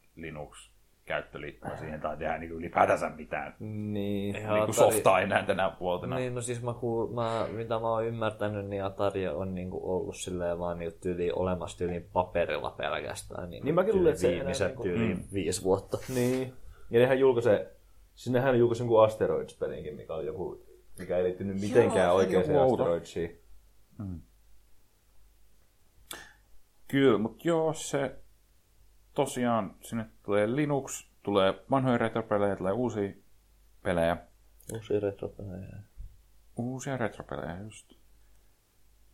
Linux-käyttöliittymän siihen, tai tehdä niin ylipäätänsä mitään. Niin. Niin kuin Atari- softaa enää tänä vuotena. Niin, no siis mä kuul, mä, mitä mä oon ymmärtänyt, niin Atari on niinku ollut silleen vaan niinku tyyli olemassa tyyliin paperilla pelkästään. Niin, Niin mäkin luulen, että se viimeiset niinku- tyyliin viisi vuotta. Niin. Ja nehän julkaisee, sinnehän julkaisi jonkun Asteroids-pelinkin, mikä oli joku, mikä ei liittynyt mitenkään oikeaan joku. Asteroidsiin. Kyllä, mutta joo, se tosiaan sinne tulee Linux, tulee vanhoja retropelejä, tulee uusia pelejä. Uusia retropelejä. Uusia retropelejä just.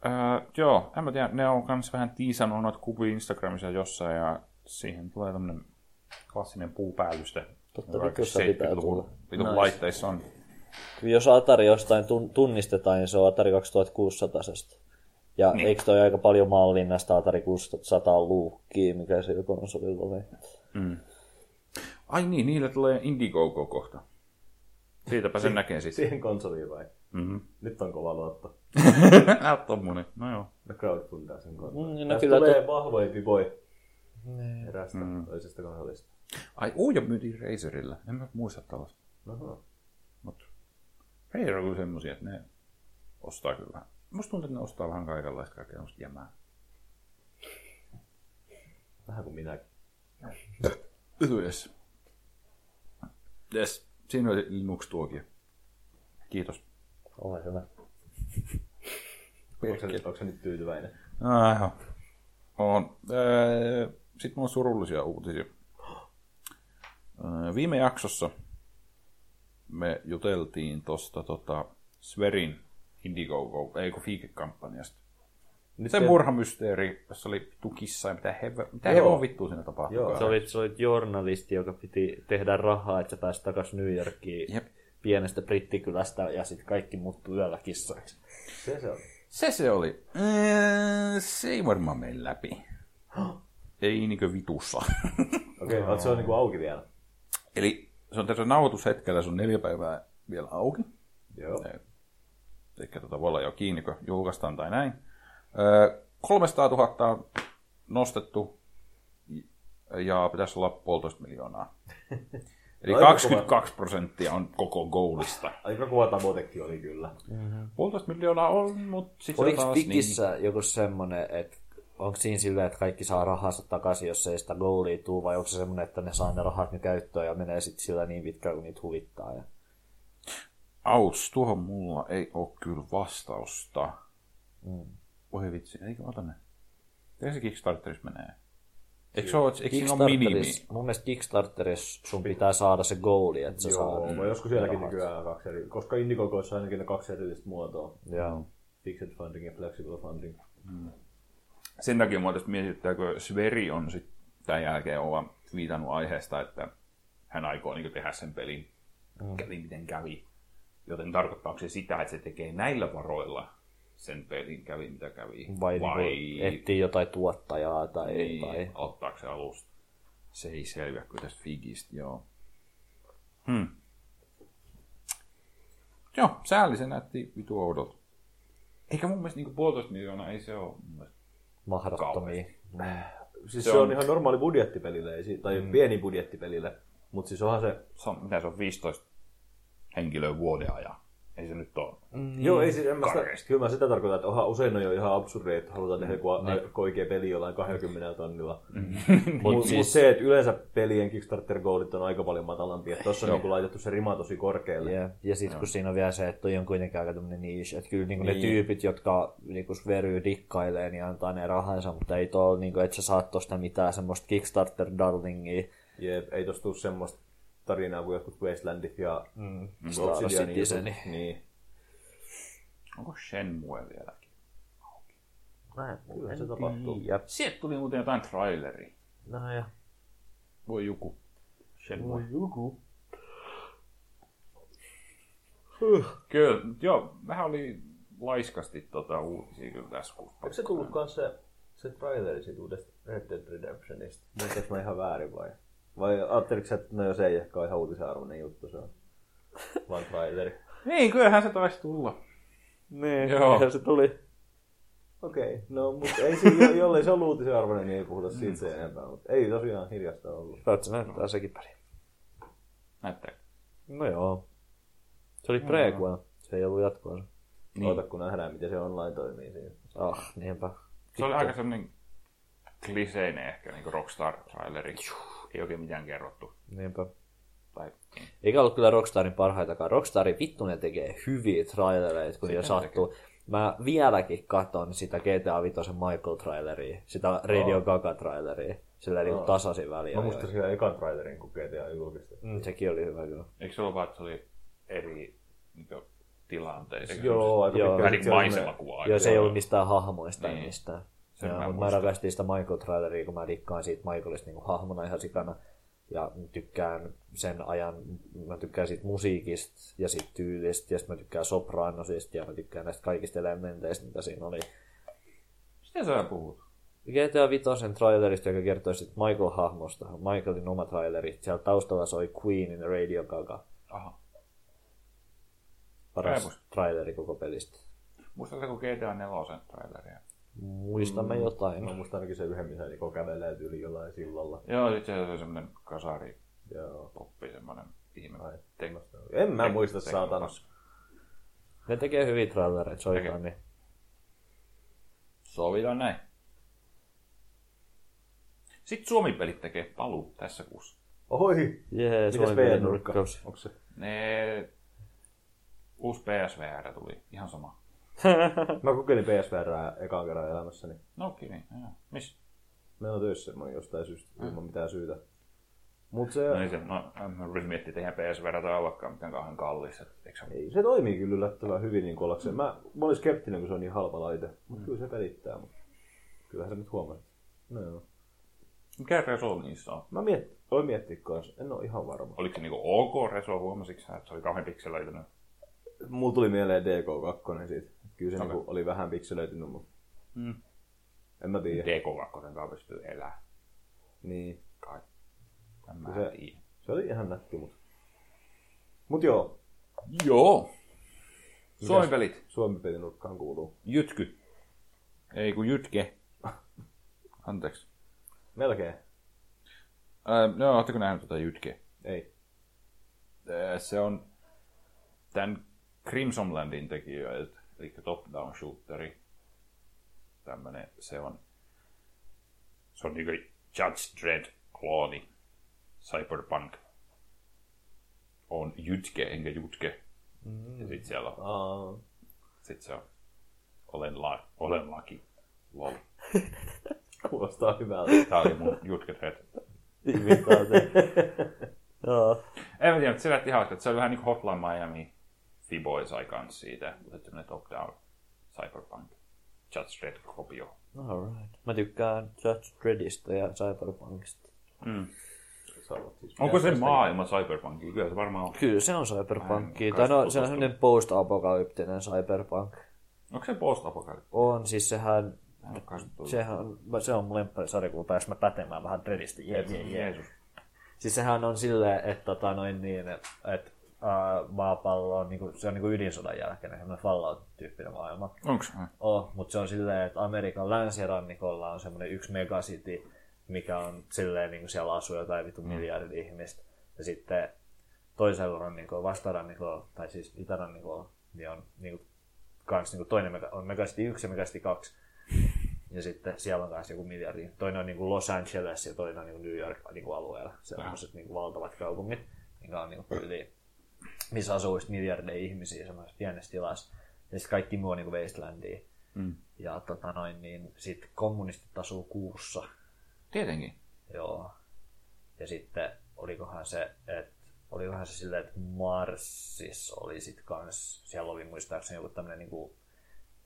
Öö, joo, en mä tiedä, ne on kans vähän tiisannut noita kuvia Instagramissa jossain ja siihen tulee tämmönen klassinen puupäälyste. Totta kaikissa pitää 70-luvun tulla. Nice. laitteissa on. Jos Atari jostain tun- tunnistetaan, niin se on Atari 2600. Ja Niin. eikö toi aika paljon mallin näistä Atari 600 luukkiä, mikä se konsolilla oli? Ai niin, niille tulee Indiegogo kohta. Siitäpä sen näkee sitten. Siihen konsoliin vai? Mm-hmm. Nyt on kova luotto. Nää on tommonen. No joo. Ne crowdfundaa sen konsolin. Mm, no kyllä tulee to- vahvoja viboja erästä toisesta konsolista. Ai Ujo myytiin Razerilla. En mä muista tällaista. Mut Razer on kyllä semmosia, että ne ostaa kyllä. Musta tuntuu, että ne ostaa vähän kaikenlaista kaikkea jämää. Vähän kuin minäkin. Yes. Yes. Siinä oli Linux-tuokio. Kiitos. Ole hyvä. Onko se, nyt tyytyväinen? Joo. On. Sitten mulla on surullisia uutisia. Öö, Viime jaksossa me juteltiin tuosta tota, Sverin Indiegogo, ei kun Fiike-kampanjasta. Nyt Se te- murhamysteeri, jossa oli tukissa ja mitä, heve, mitä Joo. hevon vittua siinä tapahtui. Joo. Se oli, se oli journalisti, joka piti tehdä rahaa, että se pääsi takaisin New Yorkiin Jep. pienestä brittikylästä ja sitten kaikki muuttui yöllä kissoiksi. Se se on. Se se oli. Öö, se ei varmaan mene läpi. ei niinkö vitussa. Okei, okay, se on niinku auki vielä. Eli se on tässä nauhoitushetkellä, se on neljä päivää vielä auki. Joo. Eli tota voi olla jo kiinni, kun julkaistaan tai näin. Öö, 300 000 on nostettu ja pitäisi olla puolitoista miljoonaa. Eli Aika 22 prosenttia on koko goalista. Aika kova tavoitekin oli kyllä. Puolitoista miljoonaa on, mutta sitten Oliko taas niin... Pikissä joku semmonen, että onko siinä silleen, että kaikki saa rahansa takaisin, jos ei sitä goalia tuu, vai onko se semmonen, että ne saa ne rahat ne käyttöön ja menee sitten sillä niin pitkään, kun niitä huvittaa. Ja... Auts, tuohon mulla ei ole kyllä vastausta. Mm. Voi vitsi, eikö ota ne? Miten se Kickstarterissa menee? Eikö se ole, eikö siinä ole minimi? Mun mielestä Kickstarterissa sun pitää saada se goali, että sä Joo, saat joskus sielläkin nykyään on kaksi eri, koska Indiegogoissa on ainakin ne kaksi erillistä muotoa. Joo. Fixed funding ja flexible funding. Sen takia mua tästä mietittää, kun Sveri on sit tämän jälkeen olla viitannut aiheesta, että hän aikoo niin tehdä sen pelin, mm. kävi miten kävi. Joten tarkoittaako se sitä, että se tekee näillä varoilla sen pelin kävi mitä kävi? Vai, Vai Niinku, etsii jotain tuottajaa tai, ei, tai... ottaako se alusta? Se ei selviä kyllä tästä Figistä, joo. Hmm. Joo, sääli se näytti vitu oudolta. Eikä mun mielestä niinku puolitoista miljoonaa, ei se ole mahdottomia. Siis Se se, on, on- ihan normaali budjettipelille, tai mm. pieni budjettipelille. Mutta siis onhan se... Se on, mitä se on, 15 henkilöä vuoden ajan. Ei se nyt ole. Mm. Joo, ei siis, en mä sitä, kyllä mä sitä tarkoitan, että onhan usein on jo ihan absurdeja, että halutaan tehdä joku mm. oikea peli jollain 20 tonnilla. Mutta siis- mut se, että yleensä pelien Kickstarter-goolit on aika paljon matalampia. että Tuossa on niinku laitettu se rima tosi korkealle. Ja, ja sitten kun siinä on vielä se, että toi on kuitenkin aika tämmöinen niche, että kyllä niinku Niin. ne tyypit, jotka niinku sveryy dikkailee, niin antaa ne rahansa, mutta ei tuolla, niinku, että sä saat tosta mitään semmoista Kickstarter-darlingia. Jep, ei tosta tule semmoista tarinaa kuin jotkut Wastelandit ja mm. Star Citizen. Niin. Onko Shenmue vieläkin? Mä en, Kyllä se tapahtuu. Ja, Sieltä tuli muuten jotain traileria. no ja. Voi joku. Shenmue. Joku. Kyllä, joo, vähän oli laiskasti tota uutisia kyllä tässä kuussa. Eikö se tullut kans se, se traileri siitä uudesta Red Dead Redemptionista? Muistaaks mä ihan väärin vai? Vai ajatteliko sä, että no jos ei ehkä ole ihan uutisen arvoinen juttu se on? Vaan traileri. Niin, kyllähän se taisi tulla. Niin, Joo. ja se tuli. Okei, okay. no mutta ei siinä, jo- jollei se ole uutisen arvoinen, niin ei puhuta siitä sen enempää. Mutta ei tosiaan hiljasta ollut. Sä näyttää sekin peli. Näyttää. No joo. Se oli prequel. Se ei ollut jatkoa. Niin. Oota kun nähdään, miten se online toimii siinä. Ah, niinpä. Se oli aika semmoinen kliseinen ehkä niin Rockstar-traileri. Ei oikein mitään kerrottu. Niinpä. Tai, Eikä ollut kyllä Rockstarin parhaitakaan. Rockstarin vittu ne tekee hyviä trailereita, kun jo sattuu. Mä vieläkin katon sitä GTA 5 Michael traileria, sitä Radio Gaga traileria, sillä niin tasaisin väliä. Mä muistan siellä ekan trailerin, kun GTA julkistettiin. Mm, sekin oli hyvä kyllä. eikö se ollut vaan, että se oli eri niin tilanteissa? Joo, aika Joo. pitkä. Vähän niin maisemakuvaa. Joo, se ei ollut mistään hahmoista niin. mistään. Joo, mä mä rakastin sitä Michael traileria, kun mä dikkaan siitä Michaelista niin hahmona ihan sikana. Ja tykkään sen ajan, mä tykkään siitä musiikista ja siitä tyylistä, ja mä tykkään sopranosista, ja mä tykkään näistä kaikista elementeistä, mitä siinä oli. Mistä sä puhut? GTA 5 trailerista, joka kertoo sitten Michael-hahmosta, Michaelin oma traileri. Siellä taustalla soi Queenin Radio Gaga. Aha. Paras traileri koko pelistä. Muistatko GTA 4 traileria? Muistamme jotain. Mä muistan ainakin se yhden, missä Niko kävelee yli jollain sillalla. Joo, sit se oli semmonen kasari Joo. poppi, semmonen ihme. Ai, Tek- En mä tek- muista, tek- saatana. Ne tekee hyviä trailereita, soitaan niin. Sovitaan näin. Sitten Suomi-pelit tekee paluu tässä kuussa. Oi! Jee, Mitäs Suomi VR-nurkka? nurkkaus. Onko se? Ne... Uusi PSVR tuli, ihan sama. Mä kokeilin PSVR ekan kerran elämässäni. No okei, niin. Miss? Meillä on töissä semmoinen jostain syystä, ilman mitään syytä. Mut se, No, niin se, no, mä yritin miettiä, että eihän PSVR tai olekaan mitään kauhean kallis. Eikö se... ei, se toimii kyllä yllättävän hyvin niin ollakseen. Mä, mä olin skeptinen, kun se on niin halpa laite. Mutta kyllä se pelittää. Mut kyllähän se nyt huomasit. No joo. Mikä reso niissä on? Mä miet, voin miettiä kans. En ole ihan varma. Oliko se niinku ok reso, huomasitko sä, että se oli kauhean pikselöitynyt? Mulla tuli mieleen DK2 siitä. Kyllä se Okei. niinku oli vähän pikselöitynyt, mutta Mm. en mä tiedä. DK2 kanssa pystyy elämään. Niin. Kai. En mä Se- tiedä. Se oli ihan nätti, mutta... Mut joo, Joo. Suomi-pelit. Suomi pelinurkkaan kuuluu. Jytky. Ei kun Jytke. Anteeksi. Melkein. Ää, no, ootteko nähnyt tota Jytke? Ei. Ää, Se on tämän Crimson Landin tekijöiltä, eli top-down shooteri. Tämmönen, se on, se on niinku Judge Dredd klooni. Cyberpunk on Jytke enkä Jutke. Mm. Ja sit siellä on, Aa, sit se on olen, la, olen laki. Lol. kuulostaa hyvältä. Tää oli mun Jutke Dredd. Imitaate. Joo. En mä tiedä, mutta se näytti hauska, että se oli vähän niin kuin Hotline Miami Fiboy sai kans siitä, mutta semmonen top-down cyberpunk Judge Dredd kopio. Alright. Mä tykkään Judge Dreddistä ja Cyberpunkista. Mm. Siis Onko se maailma cyberpunkia? Kyllä se varmaan on. Kyllä se on cyberpunkki. Ai, Tai no, se on semmoinen post-apokalyptinen cyberpunk. Onko se post-apokalypse? On, siis sehän, sehän se on mun lempparisarja, kun pääs mä pätemään vähän jee. Jeesus. Siis sehän on silleen, että tota noin niin, että et, maapallo on, niinku, se on niinku ydinsodan jälkeen semmoinen Fallout-tyyppinen maailma. Onks? Oh, mutta se on silleen, että Amerikan länsirannikolla on semmoinen yksi megacity, mikä on silleen, niin kuin siellä asuu jotain vittu miljardi ihmistä. Ja sitten toisella rannikolla, vastarannikolla, tai siis itärannikolla, niin on niin kuin, kans, niin kuin toinen mega, on megacity 1 ja megacity 2. Ja sitten siellä on taas joku miljardi. Toinen on niin kuin Los Angeles ja toinen on niin kuin New York niin kuin alueella. Sellaiset niin kuin valtavat kaupungit, mikä on niin kuin yli, missä asuu just miljardeja ihmisiä semmoisessa pienessä tilassa. Ja sitten kaikki muu on niin wastelandia. Mm. Ja tota noin, niin sitten kommunistit asuu kuussa. Tietenkin. Joo. Ja sitten olikohan se, että olikohan se silleen, että Marsissa oli sit kans, siellä oli muistaakseni joku tämmönen niinku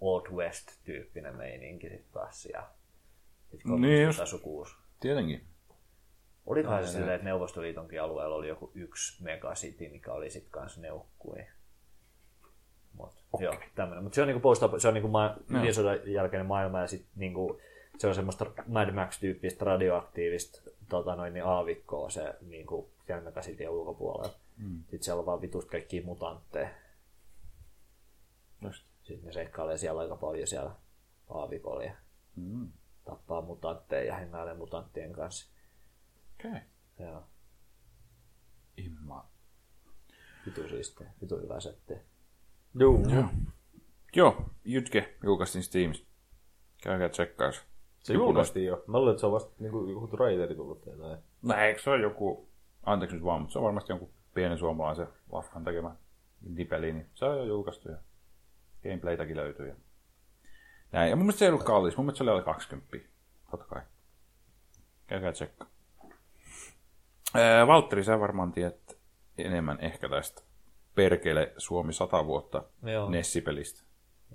Old West-tyyppinen meininki sit taas siellä. Sitten Niin kommunistit just. asu kuussa. Tietenkin. Olikohan se silleen, että Neuvostoliitonkin alueella oli joku yksi megacity, mikä oli sit kans neukkui. Mut, okay. joo, tämmönen. Mut se on niinku post se on niinku ma- ydinsodan jälkeinen maailma ja sit niinku, se on semmoista Mad Max-tyyppistä radioaktiivista tota noin, niin aavikkoa se niinku megacityn ulkopuolella. Mm. Sitten siellä on vaan vitusti kaikkia mutantteja. Just. Sitten ne seikkailee siellä aika paljon siellä aavikolla ja Mm. tappaa mutantteja ja hengailee mutanttien kanssa. Okei. Okay. Joo, Imma. vitu siistiä, vitu hyvä setti. Joo. Joo. Joo, Jytke julkaistiin Steamissa. Käykää tsekkaus. Se julkaistiin jo. Mä luulen, että se on vasta niin joku traileri tullut tai jotain. No eikö se ole joku, anteeksi nyt vaan, mutta se on varmasti jonkun pienen suomalaisen lafkan tekemä indie-peli, niin se on jo julkaistu ja gameplaytäkin löytyy. Ja näin. Ja mun mielestä se ei ollut kallis, mun mielestä se oli alle 20. Totta kai. Käykää tsekkaa. Ää, Valtteri, sä varmaan tiedät enemmän ehkä tästä Perkele Suomi 100 vuotta Joo. Nessipelistä.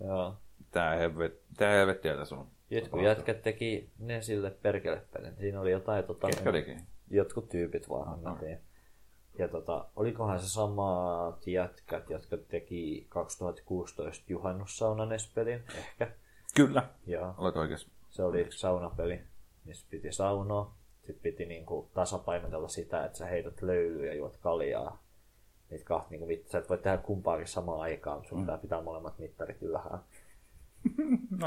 Joo. Tää, helvet, tää helvettiä tässä on. Jotkut jätkät teki ne sille perkele pelin. Siinä oli jotain tota, Ketkä teki? jotkut tyypit vaan annettiin. Ja tota, olikohan se samat jätkät, jotka teki 2016 juhannussaunan pelin ehkä. Kyllä. Joo. Olet oikeassa. Se oli saunapeli, missä piti saunoa. Sitten piti niinku tasapainotella sitä, että sä heität löylyä ja juot kaljaa. Niitä kahta, niinku, mit- sä et voi tehdä kumpaakin samaan aikaan, mutta sun pitää pitää molemmat mittarit ylhäällä.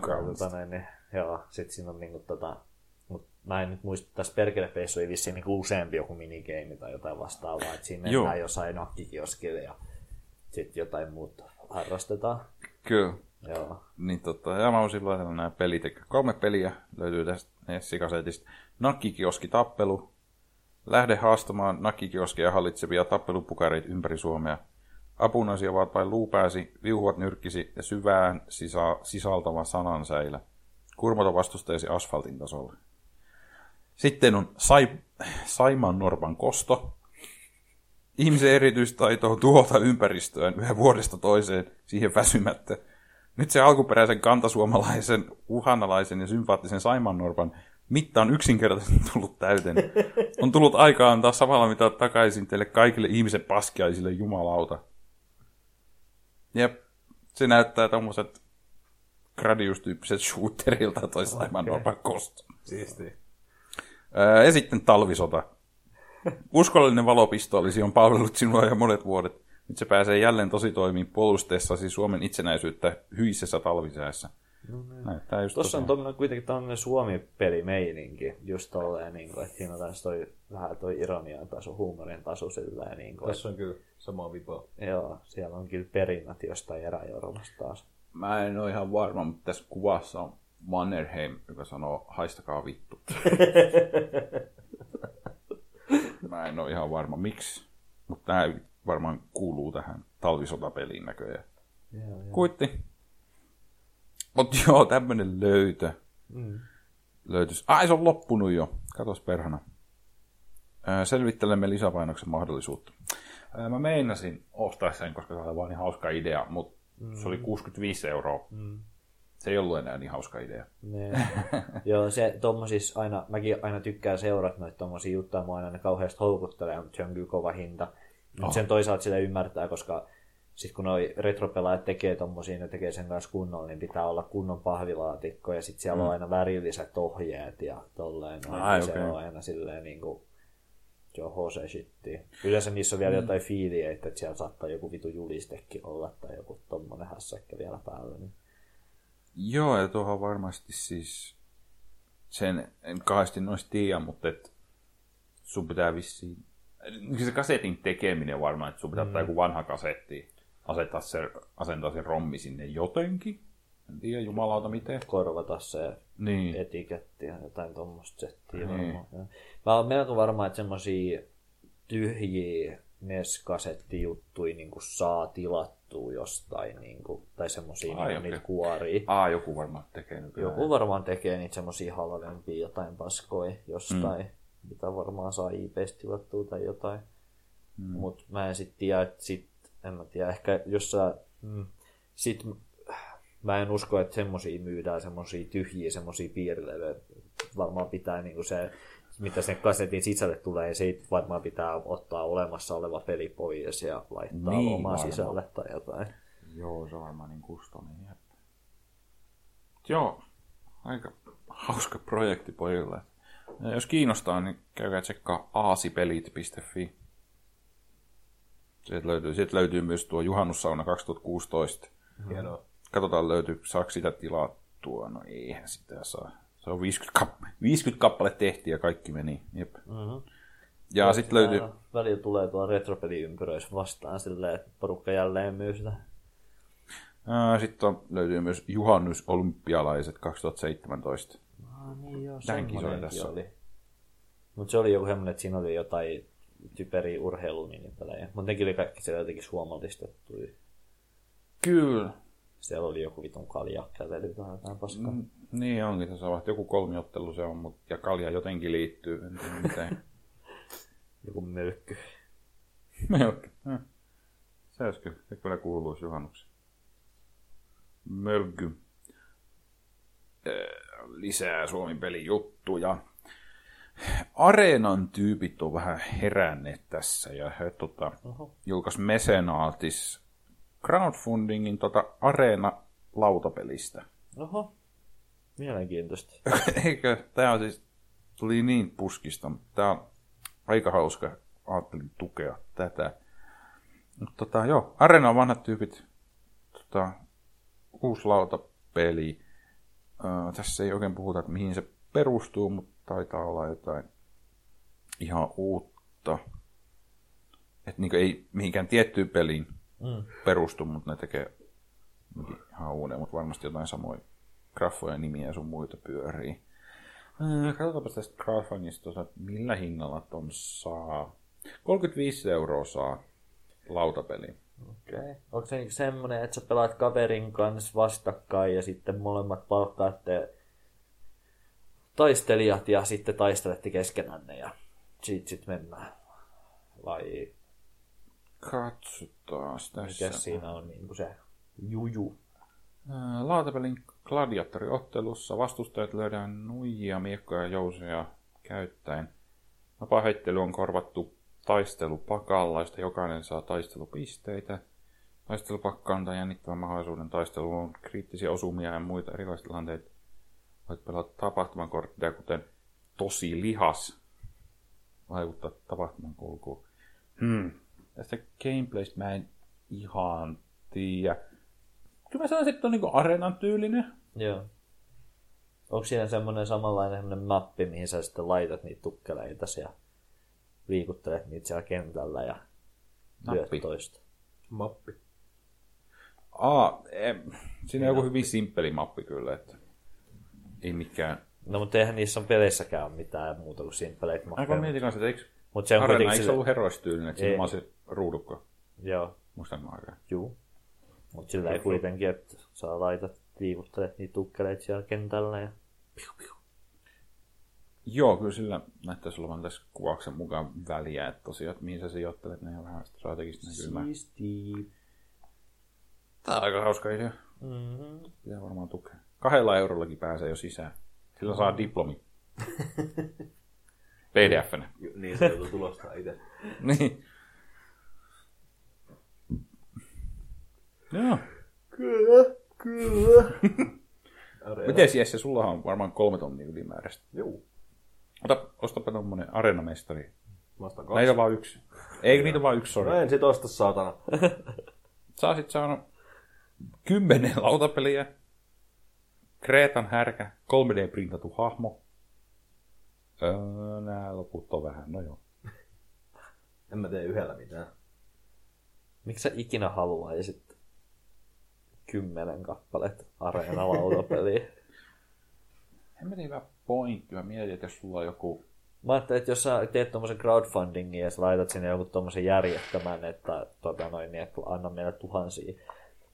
Girls. Tota, näin, niin, joo, sit siinä on niinku tota, mut mä en nyt muista, tässä perkelepeissä oli vissiin niinku useampi joku minigame tai jotain vastaavaa, että siinä mennään jossain nakkikioskille ja sitten jotain muuta harrastetaan. Kyllä. Joo. Niin tota, ja mä oon silloin nämä pelit. Kolme peliä löytyy tästä Nessikasetista. Nakkikioski tappelu. Lähde haastamaan nakkikioskia hallitsevia tappelupukareita ympäri Suomea. Apunasi ovat vain luupääsi, viuhuvat nyrkkisi ja syvään sisa- sisältävä sanansäilä. Kurmata vastustaisi asfaltin tasolle. Sitten on sai, Saimaan Norpan kosto. Ihmisen erityistaito on tuhota ympäristöään yhä vuodesta toiseen siihen väsymättä. Nyt se alkuperäisen kantasuomalaisen, uhanalaisen ja sympaattisen Saimannorpan mitta on yksinkertaisesti tullut täyteen. On tullut aikaa antaa samalla mitä takaisin teille kaikille ihmisen paskiaisille jumalauta. Jep, se näyttää tommoset Gradius-tyyppiset shooterilta toi Saimannorpan kosto. Siistiä. Ää, ja sitten talvisota. Uskollinen valopistoolisi on palvellut sinua jo monet vuodet. Nyt se pääsee jälleen tosi toimiin puolusteessasi Suomen itsenäisyyttä hyisessä talvisäässä. Näyttää just Tuossa on tosiaan. tommonen, kuitenkin tämmöinen Suomi-pelimeininki, just tolleen, niin kuin, että siinä on taas toi, vähän toi ironian taso, huumorin taso silleen, niin kuin, Tässä on kyllä samaa vipaa. joo, siellä on kyllä perinnät jostain eräjoronasta taas. Mä en ole ihan varma, mutta tässä kuvassa on Mannerheim, joka sanoo, haistakaa vittu. Mä en ole ihan varma, miksi. Mutta tämä varmaan kuuluu tähän talvisotapeliin näköjään. Joo, joo. Kuitti. Mut joo, tämmönen löytö. Mm. Löytys. Ai, se on loppunut jo. Katos perhana. Ää, Selvittelemme lisäpainoksen mahdollisuutta. Ää, Mä meinasin ostaa sen, koska se oli vaan niin hauska idea, mutta mm. se oli 65 euroa. Mm. Se ei ollut enää niin hauska idea. Ne. Joo, se tommosis aina, mäkin aina tykkään seurata noita tommosia juttuja, mua aina ne kauheasti houkuttelee, mutta se on kyllä kova hinta. Mutta Oh. sen toisaalta sitä ymmärtää, koska sit kun noi retropelaajat tekee tommosia, ne tekee sen kanssa kunnolla, niin pitää olla kunnon pahvilaatikko ja sit siellä mm. on aina värilliset ohjeet ja tolleen. noin, Ai, niin Se on aina silleen niinku, Joo, se shittiä. Yleensä niissä on vielä mm. jotain fiiliä, että siellä saattaa joku vitu julistekin olla tai joku tommonen hässäkkä vielä päällä. Niin. Joo, ja tuohon varmasti siis sen en kahdesti noista tiedä, mutta et sun pitää vissiin... Se kasetin tekeminen varmaan, että sun pitää mm. ottaa joku vanha kasetti, asettaa se, asentaa se rommi sinne jotenkin. En tiedä jumalauta miten. Korvata se Niin. etiketti ja jotain tuommoista settiä. Niin. Mä oon melko varma, että semmosia tyhjiä NES-kasettijuttuja niin saa tilattua jostain, niin kuin, tai semmosia Ai, niin okei. niitä kuoria. Aa, joku varmaan tekee nykyään. Joku varmaan tekee niitä semmosia halvempia jotain paskoja jostain, mm. Mitä varmaan saa IPstä tilattua tai jotain. Mm. Mut mä en sit tiedä, että sit, en mä tiedä, ehkä jos sä, mm, sit mä en usko, että semmosia myydään, semmosia tyhjiä, semmosia piirilevyjä. Varmaan pitää niinku se, mitä sen kasetin sisälle tulee, ja siitä varmaan pitää ottaa olemassa oleva peli pois ja laittaa Niin, omaa varmaan. sisälle tai jotain. Joo, se on varmaan niin. Jep. Joo, aika hauska projekti pojille. Ja jos kiinnostaa, niin käykää tsekkaa aasipelit.fi. Sieltä löytyy, sieltä löytyy myös tuo Juhannussauna 2016. Hienoa. Katsotaan löytyy, saako sitä tilattua. No eihän sitä saa. Se on 50, kapp- 50 kappale tehtiin ja kaikki meni. Jep. Mm-hmm. Ja sitten löytyy, Välillä tulee tuolla retropeliympyröissä vastaan silleen, että porukka jälleen myy sitä. sitten on, löytyy myös Juhannus Olympialaiset 2017. Ah, niin joo, kisoja semmonenkin tässä oli. Mutta se oli joku semmoinen, että siinä oli jotain typeriä urheilunimipelejä. Mutta nekin oli kaikki siellä jotenkin suomallistettuja. Kyllä. Siellä oli joku vitun kalja kävely tai jotain paskaa. Mm, niin onkin, tässä on joku kolmiottelu se on, mutta ja kalja jotenkin liittyy, en tiedä miten. Joku mölkky. Melkein. Äh. Se olisi kyllä, se kyllä kuuluisi juhannuksi. Mölky. Lisää Suomen pelijuttuja. Areenan tyypit on vähän heränneet tässä ja he tota, Oho. julkaisi Mesenaatis crowdfundingin tota Areena lautapelistä. Oho. Mielenkiintoista. Eikö? Tämä on siis, tuli niin puskista, mutta tämä on aika hauska. Ajattelin tukea tätä. Mutta tota, joo, Arena on vanhat tyypit. Tota, uusi lautapeli. Tässä ei oikein puhuta, että mihin se perustuu, mutta taitaa olla jotain ihan uutta. Että niinku ei mihinkään tiettyyn peliin Mm. perustu, mutta ne tekee ihan uuden, mutta varmasti jotain samoja graffoja nimiä ja sun muita pyörii. Äh, Katsotaanpa tästä crowdfundista, että millä hinnalla ton saa. 35 euroa saa lautapeli. Okei. Okay. Onko se niinku semmonen, että sä pelaat kaverin kanssa vastakkain ja sitten molemmat palkkaatte taistelijat ja sitten taistelette keskenänne ja sit, sit mennään? Vai Katsotaan tässä. mikä siinä on niinku se juju? Lautapelin gladiaattoriottelussa vastustajat löydään nuijia, miekkoja ja jousia käyttäen. Vapaa-heittely on korvattu taistelupakalla, josta jokainen saa taistelupisteitä. Taistelupakka antaa jännittävän mahdollisuuden taisteluun kriittisiä osumia ja muita erilaisia tilanteita. Voit pelata tapahtumakortteja, kuten tosi lihas. Vaikuttaa tapahtuman kulkuun. Hmm. Tästä gameplaystä mä en ihan tiedä. Kyllä mä sanoisin, että on niinku areenan tyylinen. Joo. Onko siinä semmoinen samanlainen mappi, mihin sä sitten laitat niitä tukkeleita ja liikuttelet niitä siellä kentällä ja lyöt Nappi. toista? Mappi. Aa, em, siinä on joku hyvin simppeli mappi kyllä, että ei mikään. No mutta eihän niissä on peleissäkään ole mitään muuta kuin simppeleitä Aika mappeja. mietin kanssa, että eikö Mutta se on Arena, eikö se ollut heroistyylinen, että siinä Ei. on se ruudukko. Joo, Muistan mä aikaa. juu. Mutta sillä ei kuitenkin, että saa laitat liikuttelet niitä tukkeleita siellä kentällä ja piu, piu. Joo, kyllä sillä näyttäisi olevan tässä kuvauksen mukaan väliä, että tosiaan, että mihin sä sijoittelet, ne on vähän strategista näkymää. Siisti. Tää on aika hauska idea. Mm-hmm. Pitää varmaan tukea. Kahdella eurollakin pääsee jo sisään. Sillä saa diplomi. PDF-nä. Niin se joutuu tulostaa itse. niin. Joo. Kyllä, kyllä. Miten Jesse, sulla on varmaan kolme tonnia ylimääräistä. Joo. Ota, ostapa tommonen areenamestari Vasta Näitä on vaan yksi. Eikö niitä vaan yksi, No sori. en sit osta saatana. Sä oot sit saanut kymmenen lautapeliä, Kreetan härkä, 3D-printatu hahmo. Öö, nää loput on vähän, no joo. En mä tee yhdellä mitään. Miksi sä ikinä haluaisit kymmenen kappaletta areena-lautapeliä? En mä tiedä pointti. Mä mietin, että jos sulla on joku... Mä ajattelin, että jos sä teet tuommoisen crowdfundingin ja sä laitat sinne joku tuommoisen järjettömän, että, tota noin, niin, että anna meille tuhansia,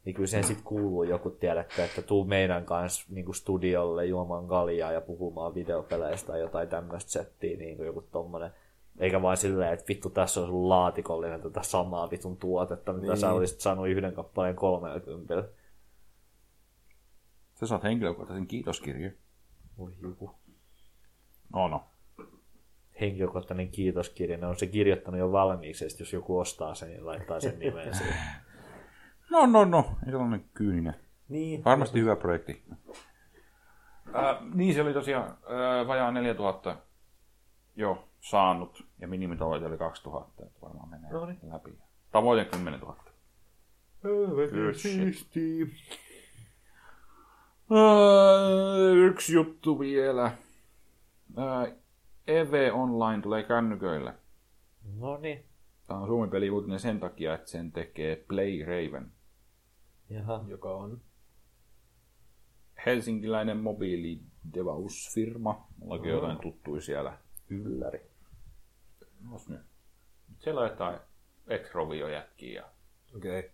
niin kyllä siihen sitten kuuluu joku, tiedätkö, että tuu meidän kanssa niin studiolle juomaan kaljaa ja puhumaan videopeleistä tai jotain tämmöistä settiä, niin kuin joku tommonen. Eikä vaan silleen, että vittu tässä on sun laatikollinen tätä samaa vitun tuotetta, mitä niin. sä olisit saanut yhden kappaleen 30. Sä saat henkilökohtaisen kiitoskirjan. Voi joku. No no. Henkilökohtainen kiitoskirja, ne on se kirjoittanut jo valmiiksi, ja sit jos joku ostaa sen, niin laittaa sen nimen siihen. No no no, ei sellainen kyyninen. Niin. Varmasti hyvä projekti. Ää, niin se oli tosiaan ää, vajaa 4000 jo saanut ja minimitavoite oli 2000, että varmaan menee No niin. läpi. Tavoite 10 000. Good shit. Ää, yksi juttu vielä. Ää, EV Online tulee kännyköille. No niin. Tämä on Suomen peliuutinen sen takia, että sen tekee Play Raven. Jaha. Joka on. helsinkiläinen mobiilidevausfirma. Mullakin on jotain tuttuja siellä. Ylläri. Ois nyt. Siellä on jotain ex-roviojätkiä. Okei. Okay.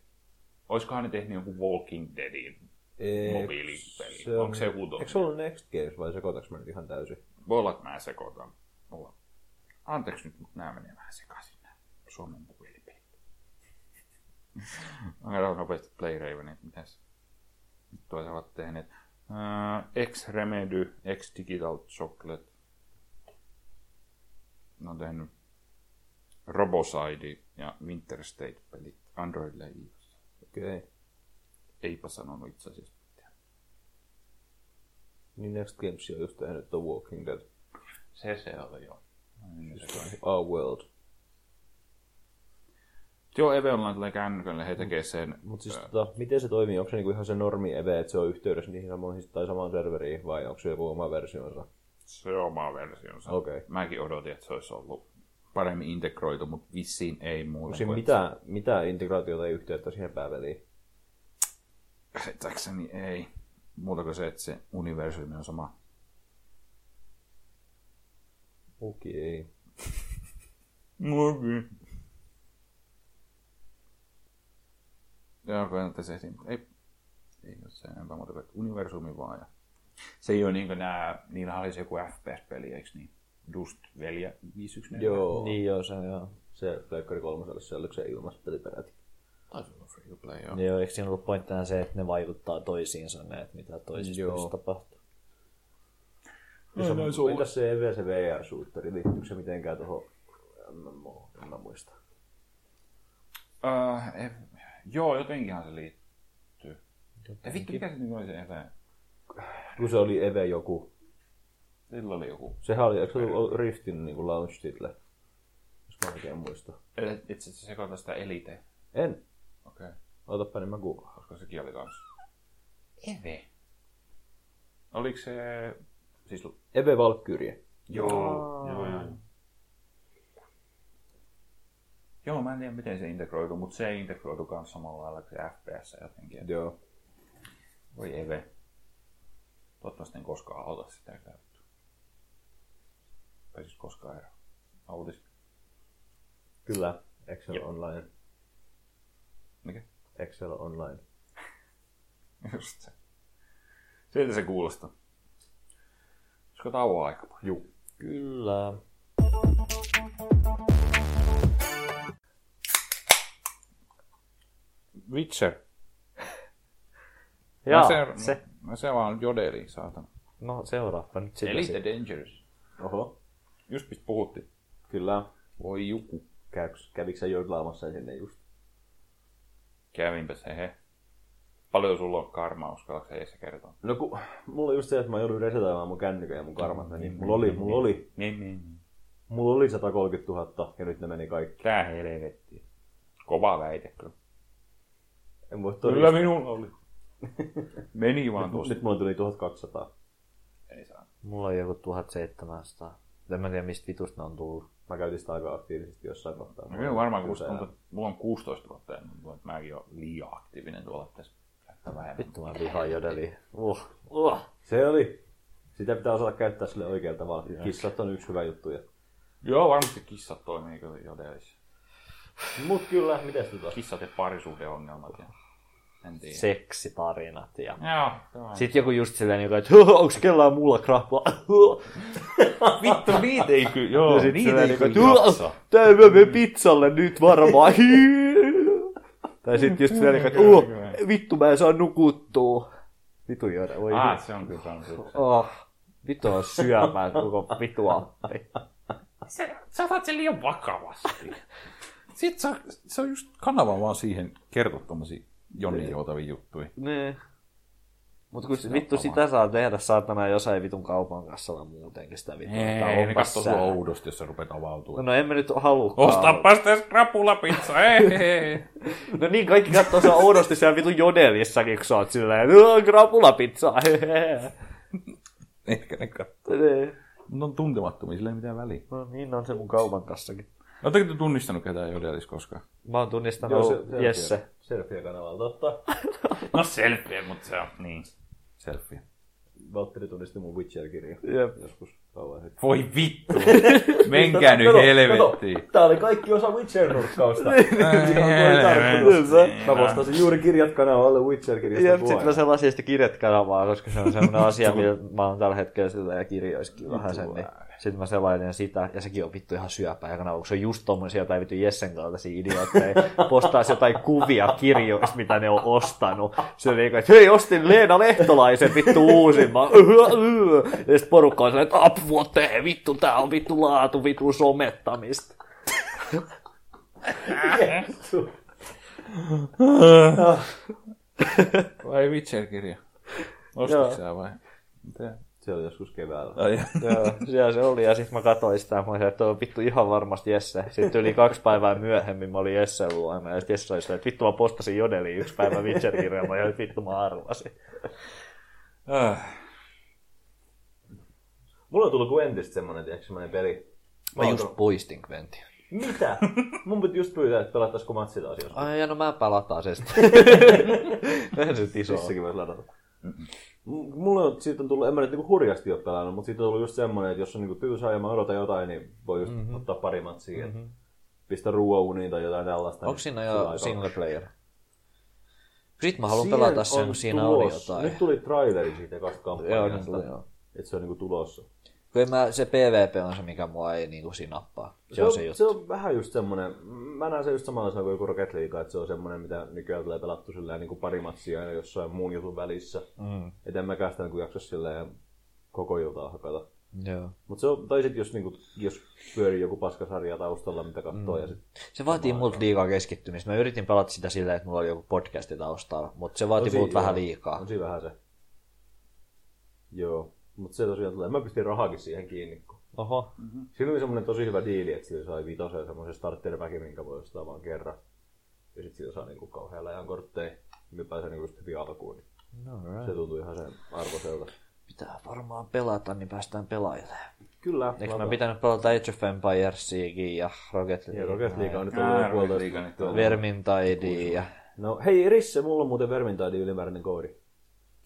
Oiskohan ne tehnyt jonkun Walking Deadin mobiilipeli? Se Onko se joku toinen? Eikö se ollut Next Games vai sekoitaks mä nyt ihan täysin? Voi olla, että mä sekoitan. Mulla. Anteeksi nyt, mutta nämä menee vähän sekaisin nämä Suomen mobiilipelit. Mä katson nopeasti Play Ravenin, että mitäs nyt ovat tehneet. Uh, X Remedy, X Digital Chocolate. Ne on tehnyt Roboside ja Winter State pelit Androidille ja iOS. Okei. Okay. Eipä sanonut itse asiassa mitään. Niin Next Games on just tehnyt The Walking Dead. Se se oli joo. Our World. Joo, Eve Online tulee kännykölle, he tekee sen. Mutta siis tota, miten se toimii? Onko se niinku ihan se normi EV, että se on yhteydessä niihin samoihin tai samaan serveriin, vai onko se joku oma versionsa? Se on oma versionsa. Okei. Mäkin odotin, että se olisi ollut paremmin integroitu, mutta vissiin ei muuta. Onko siinä kuin- mitä, mitä integraatiota ja yhteyttä siihen pääveliin? Käsittääkseni ei. Muuta kuin se, että se universumi on sama. Okei. Okei. Joo, kannattaa se esiin. Ei, ei ole se enempää muuta kuin universumi vaan. Ja... Se ei ole niin kuin nämä, niillä oli se joku FPS-peli, eikö niin? Dust Velja 514. Joo. Niin joo, se joo. Se Pleikkari kolmoselle, se oliko se ilmaspeli peräti? Taisi olla free to play, joo. Niin joo, eikö siinä ollut pointtina se, että ne vaikuttaa toisiinsa, ne, että mitä toisissa Joo. tapahtuu? Ja se, entäs se EV, se VR-suutteri, liittyykö se mitenkään tuohon MMO? En mä muista. Uh, eh, joo, jotenkinhan se liittyy. Ja vittu, mikä se nyt oli se Eve? Kun se oli EV joku. Sillä oli joku. Sehän oli, eikö se ollut Riftin niin launch title? Jos mä oikein muista. Et- Itse asiassa sekoitan sitä Elite. En. Okei. Okay. Otapa, niin mä googlaan. Koska sekin oli kans. Eve. Oliko se... Siis... EV Valkyrie. Joo. Joo, joo. Joo, mä en tiedä miten se integroitu, mutta se integroitu kans samalla lailla kuin se FPS jotenkin. Joo. Voi Eve. Toivottavasti en koskaan auta sitä käyttöä. Tai siis koskaan eroa. Autis. Kyllä. Excel Jep. Online. Mikä? Excel Online. Just se. Siltä se kuulostaa. Olisiko tauon aika? Juu. Kyllä. Witcher. Joo, mä se, se. Mä se vaan jodeli, saatana. No seuraava nyt sitä. Elite sitten. Dangerous. Oho. Just mistä puhuttiin. Kyllä. Voi joku. Käyks, kävikö sä jodlaamassa sinne just? Kävinpä se he. Paljon sulla on karmaa, uskallatko se se kertoa? No kun, mulla on just se, että mä joudun resetoimaan mun kännykän ja mun karmat meni. Mulla oli, mulla oli. Niin, niin. niin. Mulla oli 130 000 ja nyt ne meni kaikki. Tää helvetti. Kova väite kyllä. En voi Kyllä todistaa. minulla oli. Meni vaan tuossa. Nyt mulla tuli 1200. Ei saa. Mulla on joku 1700. En mä tiedä, mistä vitusta ne on tullut. Mä käytin sitä aika aktiivisesti jossain kohtaa. No, kyllä varmaan, kun tuntuu, että mulla on 16 vuotta ja tuntuu, että mäkin olen liian aktiivinen tuolla pitäisi käyttää vähemmän. Vittu mä vihaan jodeliin. Uh, uh. Se oli. Sitä pitää osata käyttää sille oikealla tavalla. Kissat on yksi hyvä juttu. Ja... Joo, varmasti kissat toimii kyllä jodelissa. Mut kyllä, mitäs tota? Kissat ja parisuhdeongelmat ja. Seksitarinat ja... Joo. Sitten joku just silleen, niinku, että onks kellään mulla krapula? Vittu, niitä ei kyllä, joo, Ja sit niitä silleen ei niinku, kyllä että jaksa. tää menen pizzalle nyt varmaan. tai sit just silleen, niinku, että uh, vittu mä en saa nukuttua. Vittu joda, voi Ah, se on kyllä saanut Oh, vittu on syömään koko vittu appi. se, sä otat sen liian vakavasti. Sitten se, on- se on just kanava vaan siihen kertoa tommosia Jonni joutavia juttuja. Nee. Mut kun vittu sitä saa tehdä saatana jossain vitun kaupan kassalla muutenkin sitä vittu. Ei, ne onpas katsoo sua oudosti, jos sä rupeat avautumaan. No en mä nyt halukkaan. Ostapas tässä krapulapizza, ei. No niin, kaikki katsoo sua oudosti siellä vitun jodelissakin, kun sä oot silleen, "Joo, krapulapizza. Ehkä ne katsoo. Nee. Ne on tuntemattomia, sillä ei mitään väliä. No niin on se mun kaupan kassakin. Oletteko te tunnistanut ketään jodelis koskaan? Mä oon tunnistanut Jesse. Selfie-kanavalla, totta. No selfie, mutta se on niin. Selfie. Valtteri tunnisti mun Witcher-kirjan. Jep. Joskus kauan sitten. Voi vittu. Menkää nyt helvettiin. Tää oli kaikki osa Witcher-nurkkausta. Ihan. Mä postasin juuri kirjat kanavalle Witcher-kirjasta Jep, sit mä sellaisin sitä kirjatkanavaa, koska se on sellainen asia, millä mä oon tällä hetkellä sillä ja kirjoiskin vähän sen. Niin. Sitten mä selailen sitä, ja sekin on vittu ihan syöpää ja kanava, kun se on just tommosia jotain vittu Jessen kaltaisia idiootteja. Postaisi jotain kuvia kirjoista, mitä ne on ostanut. Se on niinku, että hei, ostin Leena Lehtolaisen vittu uusimman. Ja sitten porukka on sellainen, että apvuote, vittu, tää on vittu laatu, vittu somettamista. Vai Witcher-kirja? Ostitko sä vai? Mitä? Se oli joskus keväällä. Ai, Joo, siellä se oli, ja sitten mä katsoin sitä, mä olin, että on vittu ihan varmasti Jesse. Sitten yli kaksi päivää myöhemmin mä olin Jesse luona, ja sitten Jesse oli silleen, että vittu mä postasin Jodeliin yksi päivä Witcher-kirjaa, ja vittu mä arvasin. äh. Mulla on tullut Gwentistä semmonen, tiedätkö, semmonen peli. Mä oon just poistin Quentin. Mitä? Mun piti just pyytää, että pelattaisiko matsi taas joskus. Ai, ja no mä pelataan se sitten. Eihän se nyt iso. Sissäkin voisi ladata. M- Mulla on, siitä on tullut, en mä nyt niinku hurjasti ole pelannut, mutta siitä on tullut just semmonen, että jos on niinku tylsää ja mä odotan jotain, niin voi just mm-hmm. ottaa pari matsia. Mm-hmm. Pistä ruoauniin tai jotain tällaista. Onko siinä sillä jo single player? Sitten mä haluan Siihen pelata sen, kun siinä oli tulos- jotain. Nyt tuli traileri siitä Joo, kampanjasta. niin tuli, joo. Että se on niinku tulossa. En mä, se PvP on se, mikä mua ei niinku sinappaa. Se, on se juttu. se on vähän just semmonen, mä näen se just samalla tavalla kuin joku Rocket League, että se on semmonen, mitä nykyään tulee pelattu silleen niin kuin pari matsia aina jossain muun jutun välissä. Mm. Et en mäkään sitä niin jaksa silleen koko iltaa hakata. Joo. Mutta se on, tai sit jos, niinku, jos pyörii joku paskasarja taustalla, mitä katsoo, mm. ja sit Se vaatii multa liikaa keskittymistä. Mä yritin pelata sitä silleen, että mulla oli joku podcasti taustalla, mutta se vaati si- multa vähän liikaa. On siinä vähän se. Joo, mutta se tosiaan tulee. Mä pistin rahakin siihen kiinni. Kun... Oho. Siinä oli semmonen tosi hyvä diili, että sillä sai vitosen semmoisen starter packin, minkä voi ostaa vaan kerran. Ja sit sillä saa niinku kauhean läjän kortteja, niin pääsee niinku just hyvin alkuun. Niin No, right. se tuntui ihan sen arvoiselta. Pitää varmaan pelata, niin päästään pelaajille. Kyllä. Eikö mä pitänyt pelata Age of Empiresiakin ja Rocket Ja League, Rocket League on nyt ollut puolitoista. Vermintide ja... No hei Risse, mulla on muuten Vermintide ylimääräinen koodi.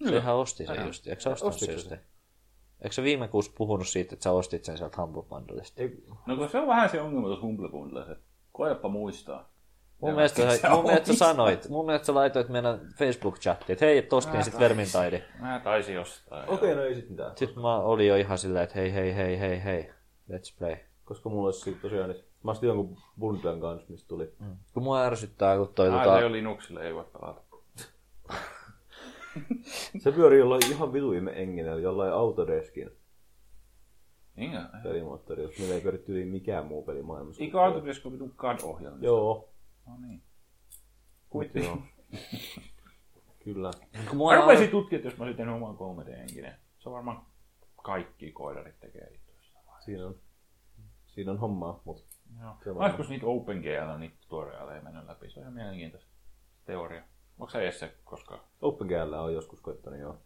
Sehän osti sen just. Eikö sä ostanut sen just? Eikö sä viime kuussa puhunut siitä, että sä ostit sen sieltä Humble Bundleista? Ei, No kun se on vähän se ongelma tuossa Humble Bundlessa, että koepa muistaa. Mun mielestä, sä mun mielestä sä sanoit, mun mielestä sä laitoit meidän Facebook-chattiin, että hei, et ostin sit Vermintide. Mä taisin jostain. Okei, okay, no ei sit mitään. Sitten mä olin jo ihan silleen, että hei, hei, hei, hei, hei, let's play. Koska mulla olisi sit tosiaan, niin mä ostin jonkun bundlen kanssa, mistä tuli. Mm. Kun mua ärsyttää, kun toi Ai, tota... se on Linuxille, ei voi pelata. Se pyörii jollain ihan vituimme enginellä, jollain Autodeskin Niin, pelimoottori, jos meillä ei pyöri tyyliin mikään muu peli maailmassa. Eikö Autodesk ole vitun CAD-ohjelma? Joo, No niin. Kuitti, joo. Kyllä. Kun mua Mä rupesin tutkia, että jos mä olisin tehnyt oman 3D-henkinen. Se on varmaan kaikki koodarit tekee itse. Siinä on. siinä on hommaa, mutta Joo. Mä joskus niitä OpenGL, niitä tutoriaaleja mennyt läpi. Se on ihan mielenkiintoista teoria. Onko se Esse koskaan? OpenGL on joskus koittanut joo.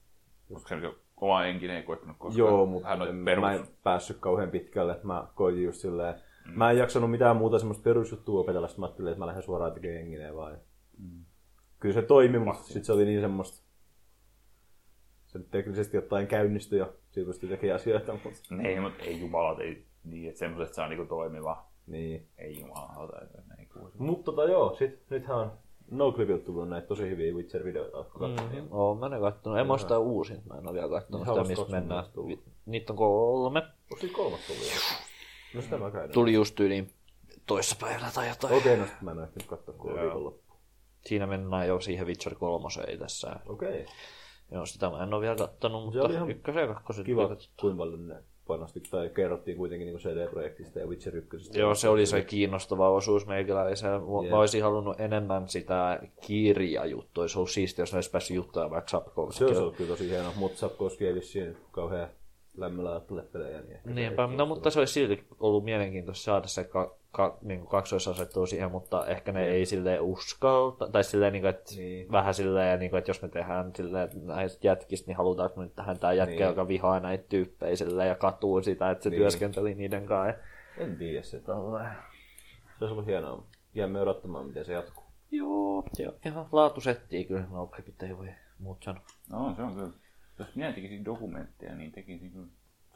Onko se oma enkinen ei koittanut koskaan? Joo, mutta Hän on perus. mä en päässyt kauhean pitkälle. Mä koitin just silleen, mm. mä en jaksanut mitään muuta semmoista perusjuttua opetella, sitten mä ajattelin, että mä lähden suoraan tekemään engineen vaan. Mm. Kyllä se toimi, mutta sitten se oli niin semmoista, se teknisesti ottaen käynnistyi ja siitä pystyi tekemään asioita, mutta Ei, mutta ei jumalat, ei niin, että semmoiset saa niinku toimiva. niin. Ei jumalauta. Mutta tota joo, sit, nythän on NoClipilta tullut näitä tosi hyviä Witcher-videoita. Mm. Oon mä ne kattonut. En mä sitä uusin. Mä en oo vielä kattonut sitä, 20 mennään. tullut. Niitä on kolme. Onko siinä kolmas tullut jo? No sitä mä käyn. Tuli just yli toissapäivänä tai jotain. Okei, no sit mä en ole ehtinyt katsoa, kun on viikonloppu. Siinä mennään jo siihen Witcher 3 tässä. Okei. Joo, sitä mä en oo vielä kattonut, mutta ihan ykkösen ja kakkosen. Kiva, tuli kuinka paljon ne panosti, tai kerrottiin kuitenkin niin CD-projektista ja Witcher 1. Joo, se oli se kiinnostava osuus meikäläisellä. Mä, Jep. mä olisin halunnut enemmän sitä kirjajuttua. Olisi ollut siistiä, jos ne olisi päässyt juttuja vaikka Se Sapkovskiin. olisi ollut kyllä tosi hieno, mutta Sapkowski ei vissiin kauhean lämmöllä ajattele pelejä. Niin se Niinpä, no, mutta se olisi silti ollut mielenkiintoista saada se ka, ka, niin kaksoisasettua siihen, mutta ehkä ne ei silleen uskalta, tai silleen, niin kuin, että Niin. niin. vähän silleen, niin kuin, että jos me tehdään silleen, että näistä jätkistä, niin halutaanko me nyt tähän tämä jätkä, Niin. niin. joka vihaa näitä tyyppejä silleen, ja katuu sitä, että se Niin. niin. työskenteli niiden kanssa. En tiedä se. Tolleen. Se olisi ollut hienoa. Jäämme odottamaan, miten se jatkuu. Joo, joo, ihan laatusettiä kyllä, no pitää ei voi muut sanoa. No, se on kyllä. Jos minä tekisin dokumentteja, niin tekisin kyllä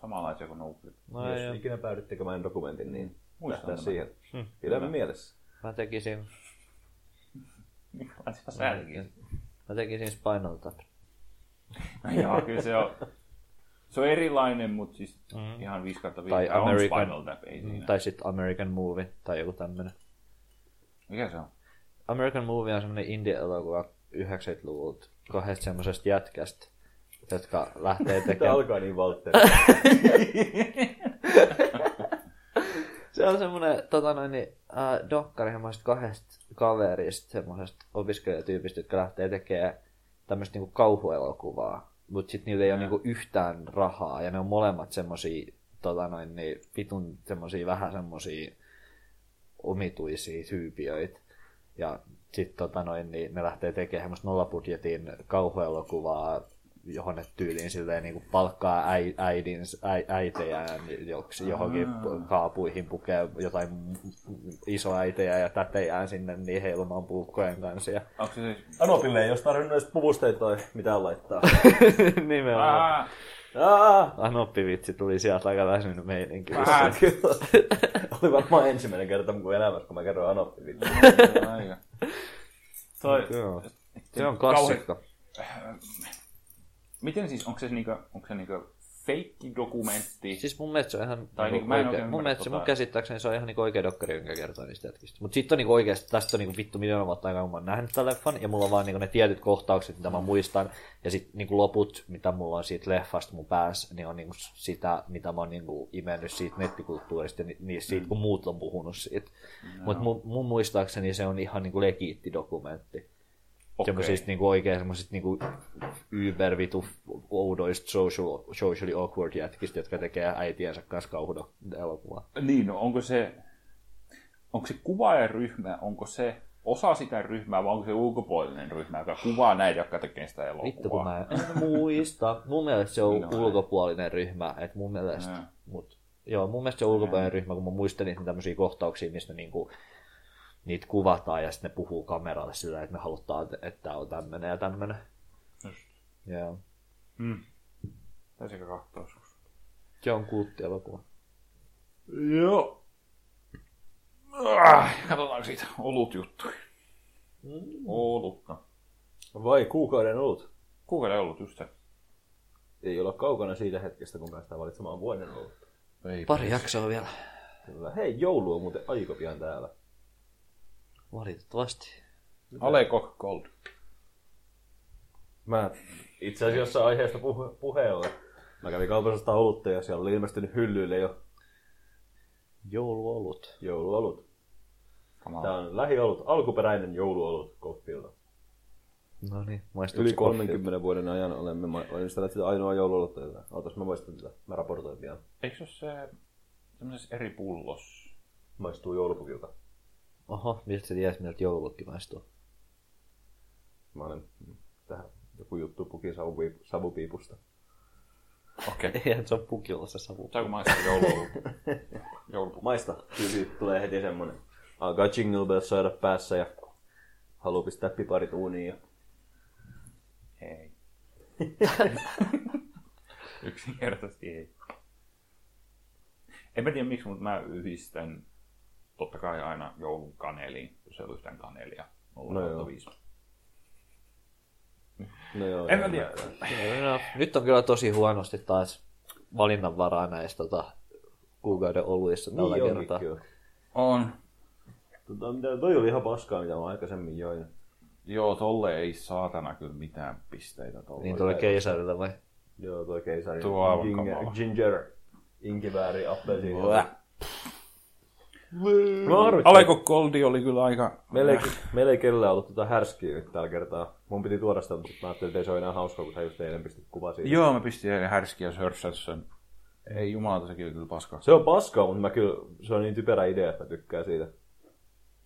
samanlaisia kuin Noclip. No, Jos ikinä päädyt tekemään dokumentin, niin Tämän. siihen. Hmm. Pidämme mielessä. Mä tekisin, Minkälaisia sä tekisit? mä tekisin Spinal Tap. Joo, kyllä se on. Se on erilainen, mutta siis mm. ihan 5 kautta 5. Tai on American- Spinal Tap, ei siinä. Tai sitten American Movie, tai joku tämmönen. Mikä se on? American Movie on semmoinen indie-elokuva 90-luvulta kahdesta semmoisesta jätkästä, jotka lähtee Tämä tekemään... alkaa niin Valtteri. On semmoinen tota noin, niin, äh, dokkari kahdesta kaverista, semmoisesta opiskelijatyypistä, jotka lähtee tekemään tämmöistä niinku kauhuelokuvaa. Mutta sitten niillä ei ole niinku yhtään rahaa, ja ne on molemmat semmoisia tota noin, niin, vitun semmoisia vähän semmoisia omituisia tyypiöitä. Ja sitten tota noin, niin ne lähtee tekemään semmoista nollabudjetin kauhuelokuvaa, johon tyyliin silleen niin palkkaa äi, äidin, äi, äitejään joksi, johonkin kaapuihin pukee jotain isoäitejä ja tätejään sinne niin heilumaan puukkojen kanssa. Ja... Onko se siis... Anopille ei olisi tarvinnut edes puvusteita tai mitään laittaa. Nimenomaan. Ah, Aa! Anoppivitsi tuli sieltä aika väsynyt meininki. ah, Kyllä. Oli varmaan ensimmäinen kerta mun elämässä, kun mä kerroin Anoppi. aika. Toi. Se on klassikko. Miten siis, onko se, niinku, onko se niinku feikki dokumentti? Siis mun mielestä se on ihan Tai tai niinku, mä en oikein, mun mielestä se mun tota- käsittääkseni se on ihan niinku oikea dokkari, jonka kertoo niistä jätkistä. Mutta sitten on niinku oikeasti, tästä on niinku vittu miljoona vuotta aikaa, kun mä oon nähnyt tämän leffan, ja mulla on vaan niinku ne tietyt kohtaukset, mitä mä muistan, ja sitten niinku loput, mitä mulla on siitä leffasta mun päässä, niin on niinku sitä, mitä mä oon niinku imennyt siitä nettikulttuurista, ja ni, niin siitä, kun muut on puhunut siitä. Mutta mun, mun, muistaakseni se on ihan niinku legiitti dokumentti. Okei. Semmoisista niinku oikein semmoisista niinku ybervitu oudoista social, socially awkward jätkistä, jotka tekee äitiensä kanssa kauhuelokuvaa. Niin, no onko se, onko se kuvaajaryhmä, onko se osa sitä ryhmää vai onko se ulkopuolinen ryhmä, joka kuvaa näitä, jotka tekee sitä elokuvaa? Vittu kun mä en muista. Mun mielestä se on Niin on. ulkopuolinen ryhmä. Et mun mielestä, Joo. mut, joo, mun mielestä se on ulkopuolinen ryhmä, kun mä muistan niitä tämmöisiä kohtauksia, missä ne niinku, niitä kuvataan ja sitten ne puhuu kameralle sillä, että me halutaan, että tää on tämmönen ja tämmönen. Just. Joo. Hmm. Taisikö katsoa joskus? Se on kulttielokuva. Joo. Ah, katsotaan siitä olutjuttuja. Mm. Olutta. Vai kuukauden olut. Kuukauden ollut just se. Ei olla kaukana siitä hetkestä, kun päästään valitsemaan vuoden olut. Ei Pari jaksoa vielä. Kyllä. Hei, joulu on muuten aika pian täällä. Valitettavasti. Aleko Gold. Mä itse asiassa aiheesta puhe-. Mä kävin kaupassa olutta ja siellä oli ilmestynyt hyllyille jo Jouluolut. jouluolut. Kamala. Tää on lähiolut, alkuperäinen jouluolut Koffilta. No niin, Yli se koffi? 30 vuoden ajan olemme ma- valmistelleet sitä ainoa jouluolutta. Ootas, mä muistan tätä. Mä raportoin pian. Eikö se ole se eri pullossa. Maistuu joulupukilta. Oho, mistä sä tiedät, miltä joulupukki maistuu? Mä olen tähän joku juttu pukin savupiip- savupiipusta. Okei. Okay. Eihän se on pukilla se savu. Saanko maistaa joulu? joulupukki? Maista. Kyllä tulee heti semmonen. Alkaa jingle bells soida päässä ja haluaa pistää piparit uuniin. Ja... Ei. Yksinkertaisesti ei. En mä tiedä miksi, mutta mä yhdistän totta kai aina joulun kaneliin, jos ei yhtään kanelia. No joo. 0,5. No joo, En mä tiedä. No, nyt on kyllä tosi huonosti taas valinnanvaraa näistä tota, kuukauden oluissa tällä Niin kertaa. kyllä. On. Tota, mitä, toi oli ihan paskaa, mitä mä aikaisemmin join. Joo, tolle ei saatana kyllä mitään pisteitä tolle. Niin tuolle keisarille vai? Joo, toi keisari. Tuo on aivan ginger, ginger, inkivääri, appelsiini. Aleko Goldi oli kyllä aika... Meillä ei, meillä ei kellään ollut tota härskiä nyt tällä kertaa. Mun piti tuoda sitä, mutta mä ajattelin, että ei se ole enää hauskaa, kun sä just eilen pistit kuva siitä. Joo, mä pistin eilen härskiä Sörsässä. Ei jumalata, sekin oli kyllä paskaa. Se on paskaa, mutta mä kyllä, se on niin typerä idea, että mä tykkään siitä.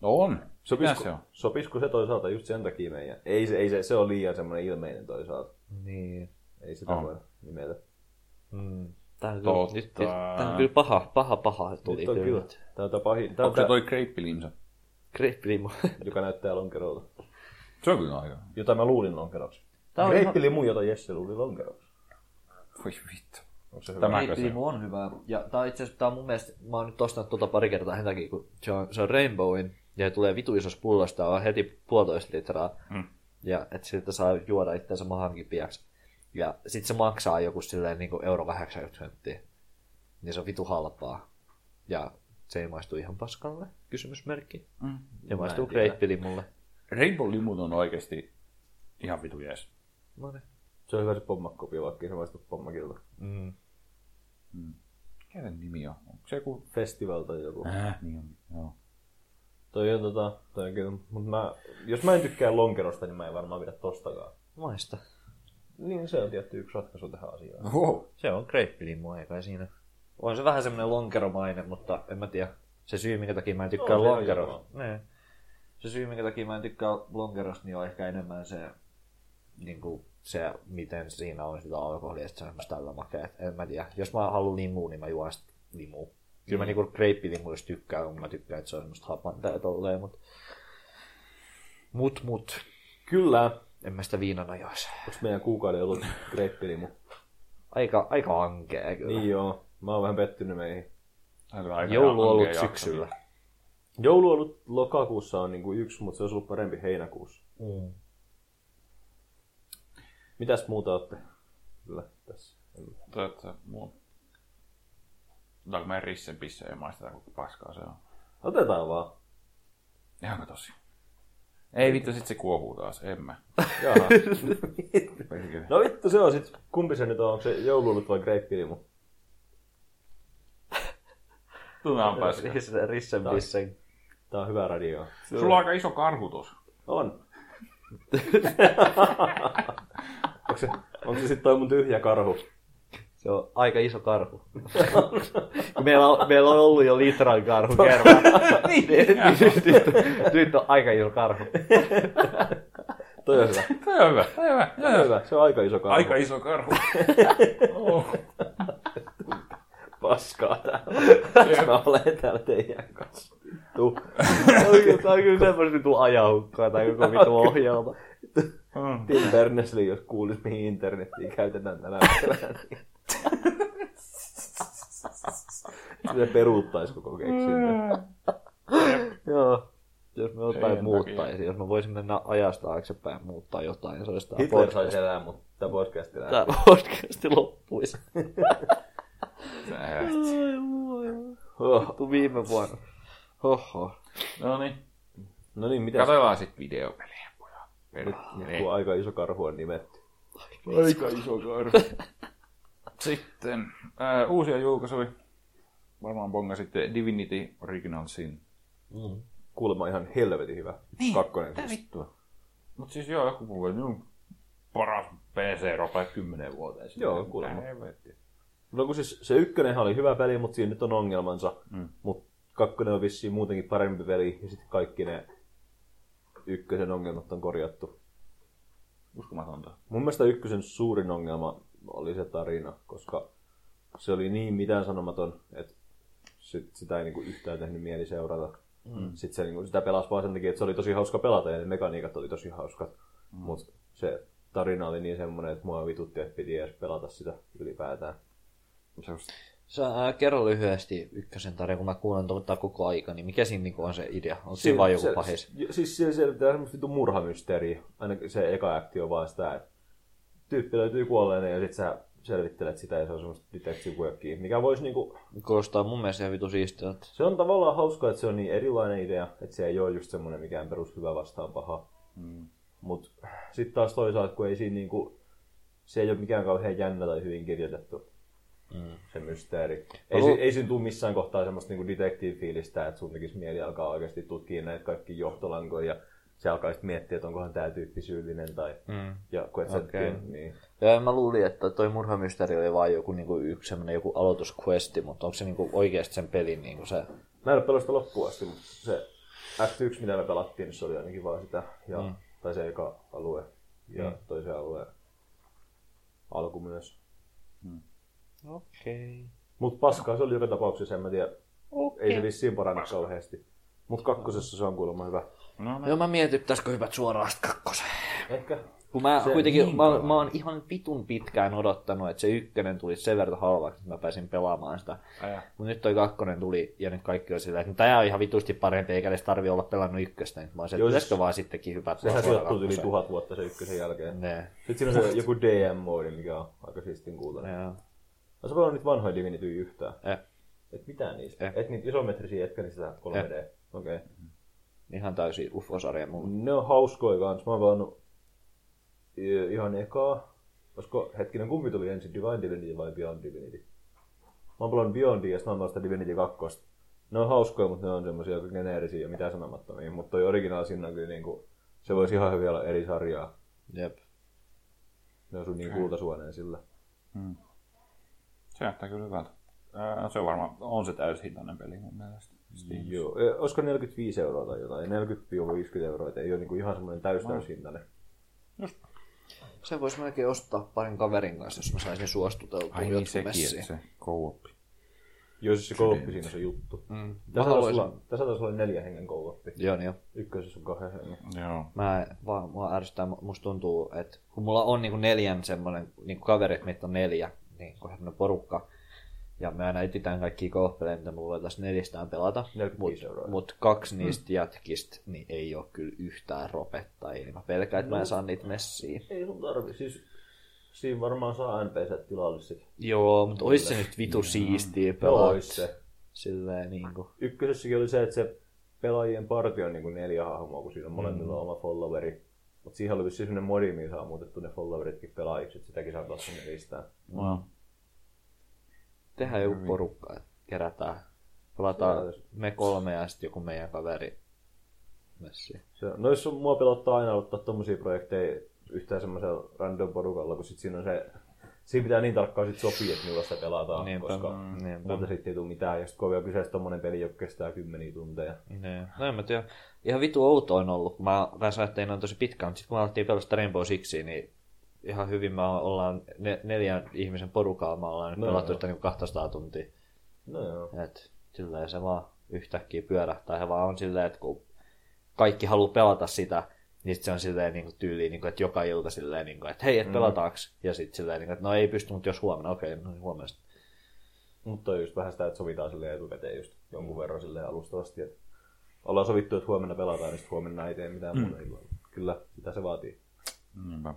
No on. Sopisiko se on? sopisiko se toisaalta just sen takia meidän? Ei se, ei se, se on liian semmoinen ilmeinen toisaalta. Niin. Ei sitä On. voi nimetä. Mm. Tää on, kyllä, nyt, nyt, tää on kyllä paha, paha, paha tuli Nyt on kyllä. kyllä. Tää on tää pahin, on Onko se tää, toi kreippilimsa? Grapefruit. joka näyttää lonkerolta. Se on kyllä aika. Jota mä luulin lonkeroksi. Tää on Greippilimu, jota Jesse luuli lonkeroksi. Voi vittu. Onko se hyvä? Tämä- se? Grapefruit on hyvä. Ja tää on itse asiassa, tää on mun mielestä, mä oon nyt ostanut tota pari kertaa sen takia, kun se on, se on Rainbowin ja se tulee vitu isossa pullosta, on heti puolitoista litraa. Hmm. Ja että siltä saa juoda itseensä mahan kipiäksi. Ja sit se maksaa joku silleen niinku euro 80 senttiä. Niin se on vitu halpaa. Ja se ei maistu ihan paskalle, kysymysmerkki. Mm. Ja maistuu tiedä. greippilimulle. Rainbow Limut on oikeesti ihan vitu jees. No niin. Se on hyvä se pommakkopio, vaikka se maistu pommakilta. Mm. Kenen nimi on? Onko se joku... Festival tai joku. Äh, niin on. Joo. Toi on tota, toi on kyllä, mut mä, jos mä en tykkää lonkerosta, niin mä en varmaan pidä tostakaan. Maista. Niin se on tietty yksi ratkaisu tähän asiaan. Wow. Se on greippilimu, ei kai siinä. On se vähän semmoinen lonkeromainen, mutta en mä tiedä. Se syy, minkä takia mä en tykkää se lonkerosta. Nee. Se syy, minkä takia mä en tykkää lonkerosta, niin on ehkä enemmän se, niin kuin, se miten siinä on sitä alkoholia, että se on semmoista tällä makea. En mä tiedä. Jos mä haluan limua, niin mä juon sitä limua. Kyllä mä niinku greippilimuista tykkään, kun mä tykkään, että se on semmoista hapantaa ja tolleen, mut... Mut, mut. Kyllä. En mä sitä viinana joisi. Onko meidän kuukauden ollut greippilimu? Aika, aika ankea kyllä. Niin joo. Mä oon vähän pettynyt meihin. Joulu on ollut syksyllä. Joulu on ollut lokakuussa on niinku yksi, mutta se olisi ollut parempi heinäkuussa. Mm. Mitäs muuta olette? Kyllä, tässä. Totta, mun... Otetaanko meidän rissen pisse ja maistetaan, kuinka paskaa se on? Otetaan vaan. Ihan tosi. Ei vittu, sit se kuohuu taas. En mä. No vittu se on sit. Kumpi se nyt on? Onko se joululut vai greippilimu? Tunne on paskaa. Rissen, pissen. Tää on hyvä radio. Sulla on aika iso karhu tossa. On. onko se, onko se sitten toi mun tyhjä karhu? Se on aika iso karhu. Meillä, on, meillä on ollut jo litran karhu kerran. niin, nyt, nyt, nyt on aika iso karhu. Toi on hyvä. Toi on hyvä. Toi on hyvä. Toi on hyvä. Se on aika iso karhu. Aika iso karhu. oh. Paskaa täällä. Mä olen täällä teidän kanssa. Tuu. Tämä on kyllä semmoista vitu ajaukkaa tai koko vitu ohjelma. Mm. Tim Berners-Lee, jos kuulis mihin internettiin käytetään tänä päivänä. niin- Se peruuttaisi koko keksintö. Joo. Jos me jotain muuttaisi, jos mä voisin mennä ajasta taaksepäin ja muuttaa jotain, se olisi tämä Hitler podcast. saisi elää, mutta tämä podcast elää. Tämä podcasti loppuisi. Vittu viime vuonna. Hoho. No niin. No niin, mitäs? Katsotaan sit videopeliä, pojat. Nyt kun aika iso karhu on nimetty. Aika iso karhu. Sitten ää, uusia julkaisuja. Varmaan bonga sitten Divinity Original Sin. Kuulemma ihan helvetin hyvä. Niin, Kakkonen. Mitä siis. vittua? Mut siis joo, joku puhuu, että minun paras PC-rope 10 vuoteen. sitten. Joo, kuulemma. Mitä helvettiä. No kun siis se ykkönenhän oli hyvä peli, mutta siinä nyt on ongelmansa. Mm. Mutta kakkonen on vissiin muutenkin parempi peli, ja sitten kaikki ne ykkösen ongelmat on korjattu. Uskomatonta. Mun mielestä ykkösen suurin ongelma oli se tarina, koska se oli niin mitään sanomaton, että sit, sitä ei niinku yhtään tehnyt mieli seurata. Mm. Sitten se, niinku, sitä pelasi vaan sen takia, että se oli tosi hauska pelata ja ne mekaniikat oli tosi hauskat. Mm. Mutta se tarina oli niin semmoinen, että mua vitutti, että piti edes pelata sitä ylipäätään. Se on Sä, ää, kerro lyhyesti ykkösen tarina, kun mä kuulen tuota koko aika, niin mikä siinä niinku on se idea? On siinä vaan joku se, pahis? se- Siis siellä selvitetään semmoista vitun murhamysteeriä. Aina se eka akti on vaan sitä, että tyyppi löytyy kuolleena ja sit sä selvittelet sitä ja se on semmoista detective workia, mikä voisi niinku... Kuulostaa mun mielestä ihan vitu siistiltä. Se on tavallaan hauskaa, että se on niin erilainen idea, että se ei ole just semmoinen mikään perus hyvä vastaan paha. Mm. Mut sitten taas toisaalta, kun ei siinä niinku... Se ei ole mikään kauhean jännä tai hyvin kirjoitettu mm. se mysteeri. Ei, si- ei siinä tule missään kohtaa semmoista niinku detective-fiilistä, että sun tekisi mieli alkaa oikeasti tutkia näitä kaikki johtolankoja ja se alkaa sitten miettiä, että onkohan tämä tyyppi syyllinen tai... Mm. Ja kun et okay. niin... Ja mä luulin, että toi murhamysteeri oli vaan joku niinku yksi semmonen joku aloitusquesti, mutta onko se niinku oikeasti sen pelin niinku se... Mä en ole pelannut sitä loppuun asti, mutta se Act 1, mitä me pelattiin, niin se oli ainakin vaan sitä. Ja, mm. Tai se eka alue ja mm. toisen alueen alku myös. Okei. Okay. Mutta paskaa se oli joka tapauksessa, en mä tiedä. Okay. Ei se vissiin paranna kauheasti. Mutta kakkosessa se on kuulemma hyvä. No, no. Joo, mä mietin, pitäisikö hypät suoraan kakkoseen. Ehkä. Kun mä Se kuitenkin, niin mä, mä oon ihan vitun pitkään odottanut, että se ykkönen tuli sen verran halvaksi, että mä pääsin pelaamaan sitä. Mutta nyt toi kakkonen tuli, ja nyt kaikki on sillä, että tämä on ihan vitusti parempi, eikä edes tarvi olla pelannut ykköstä. Nyt mä oon se, että siis- pitäisikö vaan sittenkin hypätä Sehän sijoittuu yli tuhat vuotta se ykkösen jälkeen. Ne. Sitten siinä on se joku DM-moodi, mikä on aika siistin kuultainen. Joo. Oletko pelannut niitä vanhoja Divinity yhtään? Eh. Et mitään niistä? Eh. Et niitä isometrisiä etkä niistä 3D? Okei. Okay. Ihan täysin UFO-sarja mulle. Ne on hauskoja kans. Mä oon pelannut ihan ekaa. Olisiko hetkinen, kumpi tuli ensin, Divine Divinity vai Beyond Divinity? Mä oon pelannut Beyondia ja sitten mä oon sitä Divinity 2. Ne on hauskoja, mutta ne on semmosia aika geneerisiä ja mitään sanomattomia. Mutta toi original siinä on kyllä niinku, se voisi ihan hyvin olla eri sarjaa. Jep. Ne on sun niin kultasuoneen sillä. Se näyttää kyllä hyvältä. Ää, se on varmaan, on se täyshintainen peli mun mielestä. Steamissa. Joo. E, Olisiko 45 euroa tai jotain? 40-50 euroa, et ei ole niinku ihan semmoinen täys täyshintainen. Se voisi melkein ostaa parin kaverin kanssa, jos mä saisin suostuteltua Ai niin sekin, messiin. että se co-op. Joo, siis se kooppi siinä on se juttu. Mm. Tässä taisi haluaisin... olla, tässä taisi olla neljä hengen kooppi. Joo, niin jo. Ykkösessä on kahden hengen. Joo. Mä vaan, mua ärsyttää, musta tuntuu, että kun mulla on niinku neljän semmonen, niinku kaverit, meitä on neljä, niin kuin semmonen porukka, ja me aina etsitään kaikkia kooppeleja, mitä mulla voitaisiin neljästään pelata, 45 euroa. mutta kaksi niistä jätkistä niin ei ole kyllä yhtään ropettajia, niin mä pelkään, että mä en saa niitä messiin. Ei sun tarvi, siis siinä varmaan saa NPC tilalle sit. Joo, mutta ois se nyt vitu siistiä pelata. ois se. Silleen niinku. Ykkösessäkin oli se, että se pelaajien partio on niinku neljä hahmoa, kun siinä on molemmilla oma followeri. Mutta siihen oli vissiin sellainen modi, mihin saa muutettu ne followeritkin pelaajiksi, että sitäkin saa pelata nelistään. No. Tehdään joku porukka, että kerätään. Pelataan Se me kolme ja sitten joku meidän kaveri messiin. Se, no jos on- mua pelottaa aina ottaa tommosia projekteja yhtään semmoisella random porukalla, kun sit siinä on se, siinä pitää niin tarkkaan sit sopia, että milloin sitä pelataan, Niinpä, koska niinpä. muuta sitten ei tule mitään. Ja sitten kun on vielä kyseessä tommonen peli, joka kestää kymmeniä tunteja. Ne. No en mä tiedä. Ihan vitu outo on ollut, kun mä pääsin ajattelemaan noin tosi pitkään, mutta sitten kun me alettiin pelastaa Rainbow Sixia, niin ihan hyvin me ollaan ne, neljän ihmisen porukalla, me ollaan nyt No pelattu sitä niin 200 tuntia. No joo. Et silleen se vaan yhtäkkiä pyörähtää. Ja vaan on silleen, että kun kaikki haluaa pelata sitä, niin sit se on silleen niin kuin tyyliin, niin kuin, että joka ilta silleen, niin kuin, että hei, et pelataaks? Ja sitten silleen, niin kuin, että no ei pysty, mutta jos huomenna, okei, no niin huomenna. Mutta on just vähän sitä, että sovitaan silleen etukäteen just jonkun verran silleen alustavasti, että ollaan sovittu, että huomenna pelataan, niin sitten huomenna ei tee mitään muuta illalla. Kyllä, sitä se vaatii. Niinpä.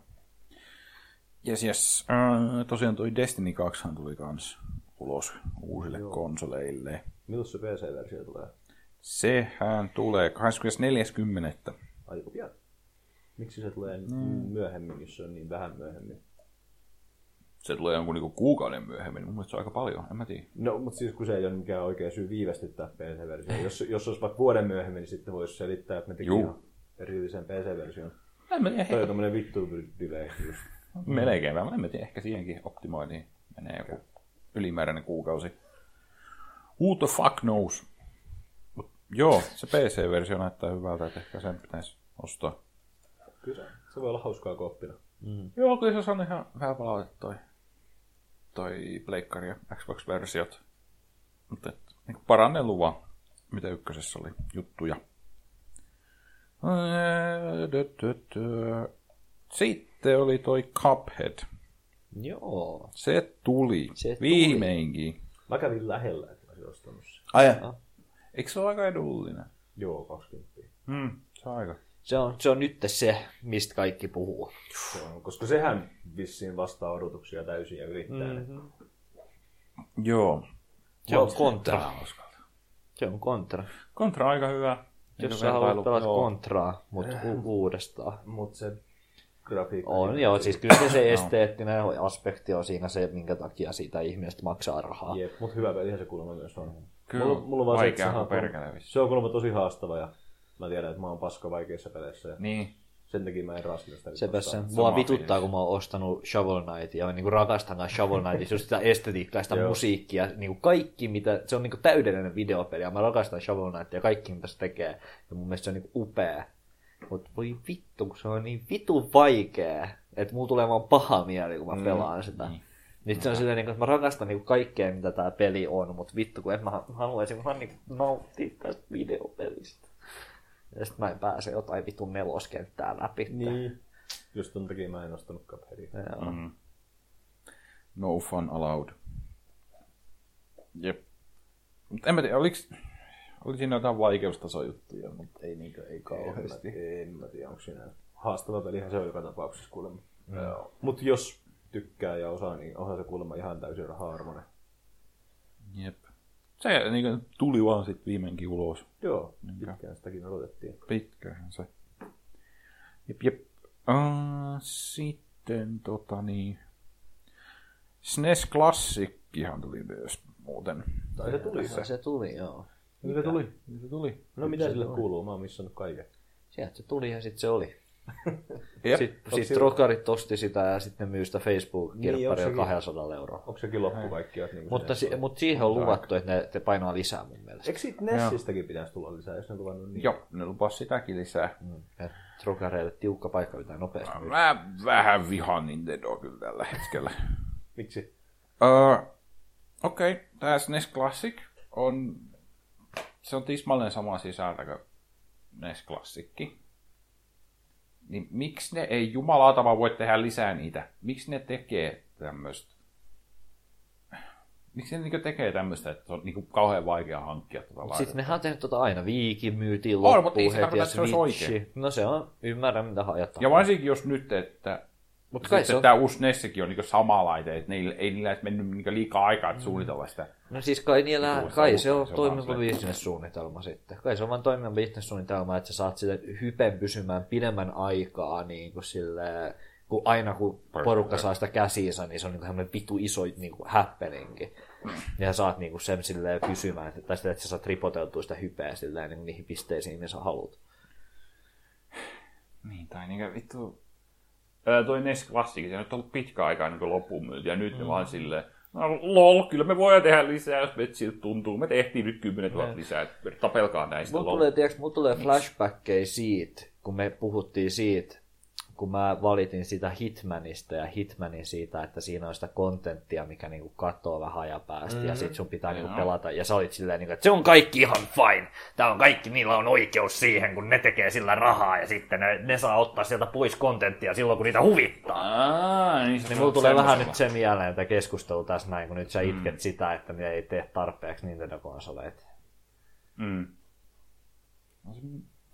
Yes, yes. Äh, tosiaan toi Destiny 2 tuli kans ulos uusille Joo. konsoleille. Milloin se PC-versio tulee? Sehän tulee 24.10. Aika pian. Miksi se tulee mm. myöhemmin, jos se on niin vähän myöhemmin? Se tulee jonkun niinku kuukauden myöhemmin. Mun mielestä se on aika paljon, en mä tiedä. No, mutta siis kun se ei ole mikään oikea syy viivästyttää PC-versiota. Jos, jos olisi vaikka vuoden myöhemmin, niin sitten voisi selittää, että me teki Juu. ihan erillisen PC-version. En mä tiedä, Toi on tämmönen vittu delay melkein. Mä en mä tiedä, ehkä siihenkin optimointiin menee joku ylimääräinen kuukausi. Who the fuck knows? Mut, joo, se PC-versio näyttää hyvältä, että ehkä sen pitäisi ostaa. Kyllä se, voi olla hauskaa kooppina. Joo, kyllä se on ihan vähän palautetta toi, toi Pleikkari ja Xbox-versiot. Mutta niin parannellut vaan, mitä ykkösessä oli juttuja. Sitten oli toi Cuphead. Joo. Se tuli. Se tuli. Viimeinkin. Mä kävin lähellä, että mä olisin ostanut sen. Ai, Eikö se ole aika edullinen? Joo, 20. Hmm, se on aika. Se on, se on nyt se, mistä kaikki puhuu. Se on, koska sehän vissiin vastaa odotuksia täysin ja yrittää mm-hmm. ne. Joo. Se on kontra. Se on kontra. Kontra on aika hyvä. Jos sä haluat pelata kontraa, mutta u- uudestaan. Mutta se grafiikka... On joo, siis kyllä se, se esteettinen aspekti on siinä se, minkä takia siitä ihmisestä maksaa rahaa. Jep, mutta hyvä pelihän se kuulemma myös on. Kyllä, mulla, mulla on vaan vaikea se, on- perkele se on kuulemma tosi haastava ja mä tiedän, että mä oon paska vaikeissa peleissä ja Niin. sen takia mä en raskita sitä. Sepä se. Mua vituttaa, kun mä oon ostanut Shovel Knight ja niin rakastan Shovel Knightissa just sitä estetiikkaa, sitä musiikkia, niin kuin kaikki, mitä, se on niin kuin täydellinen videopeli ja mä rakastan Shovel Knight ja kaikki, mitä se tekee. Ja mun mielestä se on niin kuin upea. Mutta voi vittu, kun se on niin vitu vaikea, että mulla tulee vaan paha mieli, kun mä pelaan sitä. niin. Nyt se on silleen, niin kuin, että mä rakastan niin kuin kaikkea, mitä tää peli on, mutta vittu, kun en mä haluaisin vaan niin kuin nauttia tästä videopelistä. Ja sit mä en pääse jotain vitun neloskenttää läpi. Niin. Just ton takia mä en ostanut Cupheadia. Joo. Mm. No fun allowed. Jep. Mut en mä tiedä, oliks, oli siinä jotain vaikeustasojuttuja, mutta ei niinkö, ei kauheasti. En, mä- en mä tiedä, onko siinä haastava pelihän se on joka tapauksessa kuulemma. Mm. Mutta jos tykkää ja osaa, niin onhan se kuulemma ihan täysin raha-arvoinen. Jep. Se niin tuli vaan sitten viimeinkin ulos. Joo, pitkään sitäkin odotettiin. Pitkähän se. Jep, jep. Uh, sitten tota niin... SNES Klassikkihan tuli myös muuten. Tai se tuli. Se, se tuli, joo. Se tuli. Se tuli. No mitä sille kuuluu? Mä oon missannut kaiken. Sieltä se tuli ja sitten se oli. Sitten sit trokarit osti sitä ja sitten myy sitä Niin, onko Facebook-kirpparilla sekin- 200 euroa. Onko sekin loppu kaikki? Niin Mutta, si- mutta siihen on luvattu, että ne te painaa lisää mun mielestä. Eikö siitä Nessistäkin pitäisi tulla lisää, jos ne on luvannut niin? Joo, ne lupas sitäkin lisää. Ja trokareille tiukka paikka pitää nopeasti myydä. Mä vähän vihaan Nintendo kyllä tällä hetkellä. Miksi? Uh, Okei, okay. tämä SNES Classic on, se on tismalleen sama sisältö kuin NES Klassikki. Niin miksi ne ei jumalauta vaan voi tehdä lisää niitä? Miksi ne tekee tämmöistä? Miksi ne niinku tekee tämmöistä, että se on niinku kauhean vaikea hankkia tuota laitetta? Sitten nehän on tehnyt tota aina. Viiki myytiin On, loppuun mutta ei se heti tarkoita, että se olisi oikein. No se on, ymmärrän mitä hajattaa. Ja varsinkin jos nyt, että Mutta kai se sitten on, tämä uusi NESikin on niinku sama laite, että niillä, ei niillä edes mennyt niinku liikaa aikaa, että suunnitella sitä. no siis kai niillä, Tuossa kai se on toimiva bisnessuunnitelma sitten. Kai se on vaan toimiva bisnessuunnitelma, että sä saat sitä hypen pysymään pidemmän aikaa niin kuin silleen, kun aina kun porukka saa sitä käsiinsä, niin se on niin kuin vitu iso niin kuin happeningi. Ja saat niin kuin sen silleen pysymään, että- tai sitä, että sä saat ripoteltua sitä hypeä silleen niin niihin pisteisiin, mihin sä haluat. Niin, tai niinku vittu... Ää, toi NES Classic, se on nyt ollut pitkä aikaa niin loppuun myyty, ja nyt mm. ne vaan silleen, no lol, kyllä me voidaan tehdä lisää, jos meitä siltä tuntuu. Me tehtiin nyt 10 000 lisää, että tapelkaa näistä Mulla lol. tulee, tiiäks, mulla tulee flashbackkejä siitä, kun me puhuttiin siitä, kun mä valitin sitä Hitmanista ja Hitmanin siitä, että siinä on sitä kontenttia, mikä niinku katoo vähän ajapäästä mm-hmm. ja sit sun pitää niinku pelata. Ja sä olit silleen, niinku, että se on kaikki ihan fine. Tää on kaikki, niillä on oikeus siihen, kun ne tekee sillä rahaa ja sitten ne, ne saa ottaa sieltä pois kontenttia silloin, kun niitä huvittaa. Aa, niin, Niin mulla tulee vähän nyt se mieleen, että keskustelu tässä näin, kun nyt sä itket mm. sitä, että ne ei tee tarpeeksi Nintendo-konsoleita. Mm.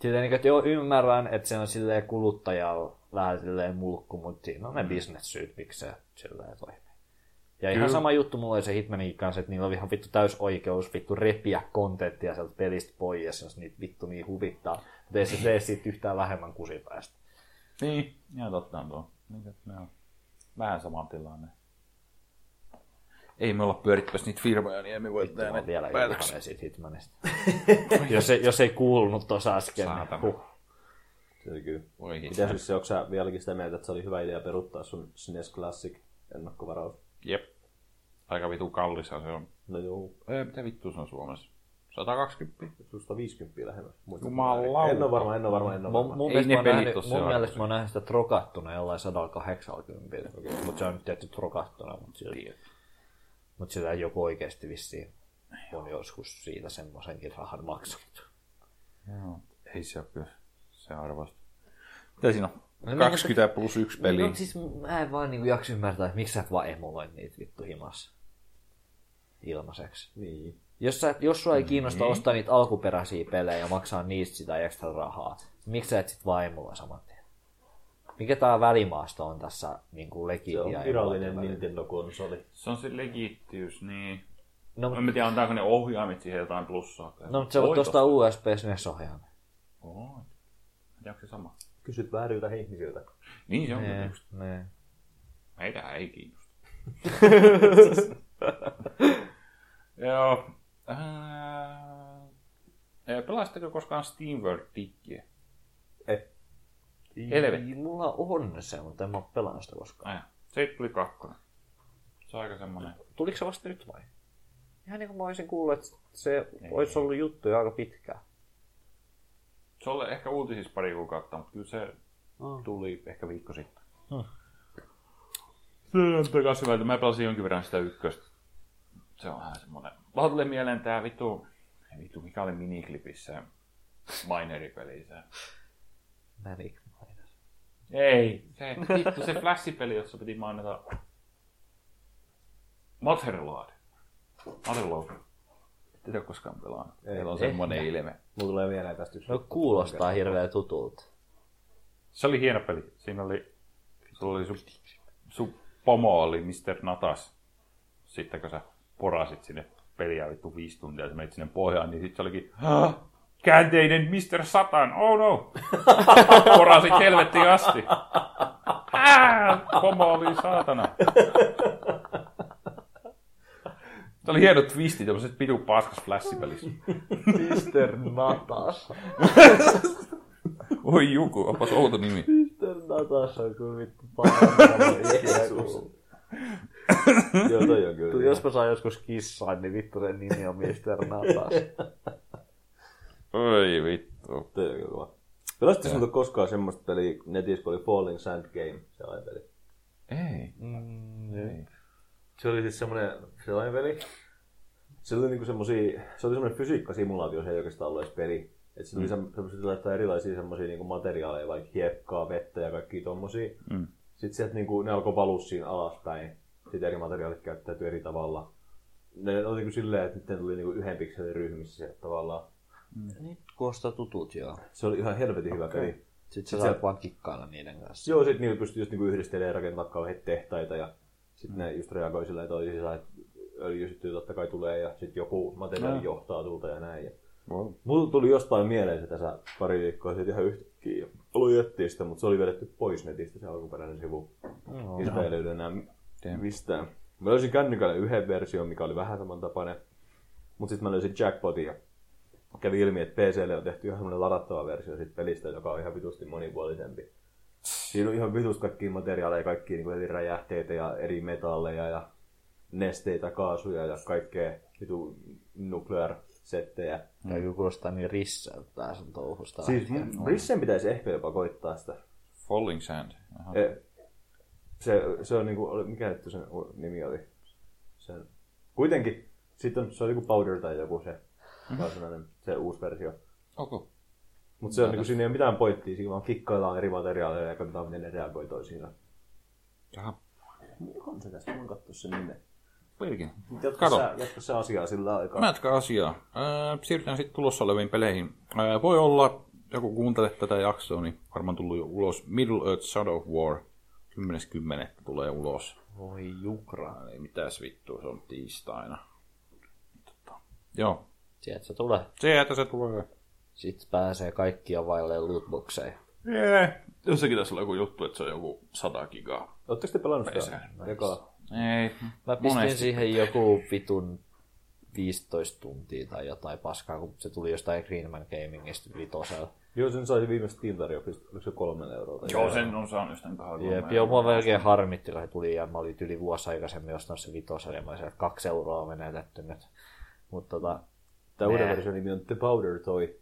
Silleen, niin, että joo, ymmärrän, että se on silleen kuluttajalla vähän silleen mulkku, mutta siinä on ne mm. business-syyt, miksi se silleen toimii. Ja ihan Kyllä. sama juttu mulla oli se Hitmanin kanssa, että niillä on ihan vittu täys oikeus vittu repiä kontenttia sieltä pelistä pois, jos niitä vittu niin huvittaa. Mutta ei se tee siitä yhtään vähemmän kusipäistä. Niin, ihan totta on tuo. Niin, että ne on vähän sama tilanne. Ei me olla pyörittämässä niitä firmoja, niin emme voi tehdä vielä päätöksiä. siitä Hitmanista. jos, ei, jos ei kuulunut tuossa äsken, niin Saatana. huh. Se kyllä. Voi Mitä hitto. siis se, onko sä vieläkin sitä mieltä, että se oli hyvä idea peruttaa sun SNES Classic ennakkovaraus? Jep. aika vitu kallissa se on. No joo, Ei, mitä vittu se on Suomessa? 120? susta 50 lähemmäs. Jumalauta. En ole varma, en ole varma, en ole varma. mun, Ei mielestä, ne mä nähnyt, mun mielestä mä oon nähnyt sitä trokattuna jollain 180. Okay. Mutta se on nyt tehty trokattuna, mutta silti. Mutta sitä joku oikeasti vissiin on joskus siitä semmoisenkin rahan maksanut. Joo. Ei se ole kyllä se arvosta. Mitä siinä on? No niin, 20 plus yksi peli. No siis mä en vaan niinku jaksa ymmärtää, että miksi sä et vaan emuloi niitä vittu himassa ilmaiseksi. Niin. Jos, sä, jos sua ei kiinnosta mm. ostaa niitä alkuperäisiä pelejä ja maksaa niistä sitä ekstra rahaa, niin miksi sä et sit vaan emuloi saman tien? Mikä tää välimaasto on tässä niin kuin legit Se on ja virallinen? Nintendo-konsoli. Se on se legittiys, niin. No, En mä tiedä, antaako ne ohjaimet siihen jotain plussaa. no mutta se voit ostaa USB SNES-ohjaamme. Oo. Tiedä, onko se sama. Kysyt vääriltä ihmisiltä. Niin se on. Nee, just. nee. Meitä ei kiinnosta. Joo. Äh, pelasitteko koskaan SteamWorld Dickiä? Eh. Helvetti. Mulla on se, mutta en mä pelannut sitä koskaan. Äh, siitä tuli kakkonen. Se on aika semmonen. Tuliko se vasta nyt vai? Ihan niin kuin mä olisin kuullut, että se olisi ollut juttu jo aika pitkään. Se oli ehkä uutisissa pari kuukautta, mutta kyllä se tuli ehkä viikko sitten. Se on takas hyvältä. Mä pelasin jonkin verran sitä ykköstä. Se on vähän semmonen. Mulla tulee mieleen tää vittu, vittu mikä oli miniklipissä Mineripeli se. Manic Minus. Ei, se vittu se flashipeli, jossa piti mainita Motherload. Motherload. Ette ole koskaan pelannut. Ei. Meillä on semmonen ilme. Mulla tulee mieleen tästä yksi. No kuulostaa hirveän tutulta. Se oli hieno peli. Siinä oli, sulla oli sun, sun pomo oli Mr. Natas. Sitten kun sä porasit sinne peliä vittu viisi tuntia ja sä menit sinne pohjaan, niin sitten se olikin "Hah, käänteinen Mr. Satan, oh no! Porasit helvettiin asti. Ää, pomo oli saatana. Se oli hieno twisti tämmöisessä pitu paskas flashipelissä. Mr. Natas. Oi Juku, onpas outo nimi. Mr. Natas on kyllä vittu. Jeesus. Joo, toi on kyllä. Jos mä saan joskus kissan, niin vittu sen nimi on Mr. Natas. Oi vittu. Toi on kyllä. Pelasitko sinulta koskaan semmoista peliä netissä, kun oli Falling Sand Game, se peli? Ei. Mm, Ei. Se oli siis semmoinen sellainen peli. Se oli niinku semmosia, se oli semmoinen fysiikkasimulaatio, se ei oikeastaan ollut edes peli. Et se tuli mm. semmoisia laittaa erilaisia semmosia niinku materiaaleja, vaikka hiekkaa, vettä ja kaikki tommosia. Mm. Sitten sieltä niinku, ne alkoi valua siinä alaspäin. Sitten eri materiaalit käyttäytyi eri tavalla. Ne oli niinku silleen, että ne tuli niinku yhden pikselin ryhmissä sieltä tavallaan. Nyt kuulostaa tutut, joo. Se oli ihan helvetin hyvä peli. Sitten sä saat vaan kikkailla niiden kanssa. Joo, sitten niillä pystyi just niinku yhdistelemään ja rakentaa kauheita tehtaita ja sitten ne just reagoi silleen toisiinsa, että öljy sitten totta kai tulee ja sitten joku materiaali No. johtaa tulta ja näin. Ja Wow. Mulla tuli jostain mieleen se tässä pari viikkoa sitten ihan yhtäkkiä etsiä sitä, mutta se oli vedetty pois netistä se alkuperäinen sivu. No, Ja sitä ei löydy enää Damn. mistään. Mä löysin kännykällä yhden version, mikä oli vähän samantapainen. Mutta sitten mä löysin Jackpotin ja kävi ilmi, että PClle on tehty ihan semmoinen ladattava versio siitä pelistä, joka on ihan vitusti monipuolisempi. Siinä on ihan vitusti kaikkia materiaaleja, kaikkia niin eri räjähteitä ja eri metalleja ja nesteitä, kaasuja ja kaikkea vitu nuclear settejä. Tämä kyllä kuulostaa niin rissältä tää sun touhusta. Siis Rissen pitäisi ehkä jopa koittaa sitä. Falling Sand. Aha. E, se, se on niinku, mikä nyt sen nimi oli? Sen, kuitenkin, sitten on, se on joku Powder tai joku se, varsinainen, se uusi versio. Okay. Mutta se on niinku, siinä ei ole mitään pointtia, siinä vaan kikkaillaan eri materiaaleja ja katsotaan, miten ne reagoi toisiinsa. Jaha. On se tässä, voin katsoa sen nimen. Kuitenkin. Jatka sä, jatka sä asiaa sillä aikaa. Mä jatkan asiaa. Äh, siirrytään sitten tulossa oleviin peleihin. Äh, voi olla, joku kuuntelee tätä jaksoa, niin varmaan tullut jo ulos Middle Earth Shadow of War. 10.10. tulee ulos. Voi jukra. Ei mitäs vittua, se on tiistaina. Tota, joo. Sieltä se tulee. Sieltä se tulee. Sitten pääsee kaikkia vaille lootboxeja. Jee. Jossakin tässä on joku juttu, että se on joku 100 gigaa. Ootteko te pelannut sitä? Ekaa. Ei, Mä pistin monesti. siihen joku vitun 15 tuntia tai jotain paskaa, kun se tuli jostain Greenman Gamingista vitosella. Joo, sen sai viimeistä Steam-tarjouksesta. Oliko se kolmen euroa? tai Joo, sen on saanut jostain kahden Jep, joo, mua melkein harmitti, kun se tuli ja mä olin yli vuosi aikaisemmin ostanut se vitosen ja mä olisin, että kaksi euroa on menetetty nyt. Mutta tota, Tämä uuden version nimi on The Powder Toy.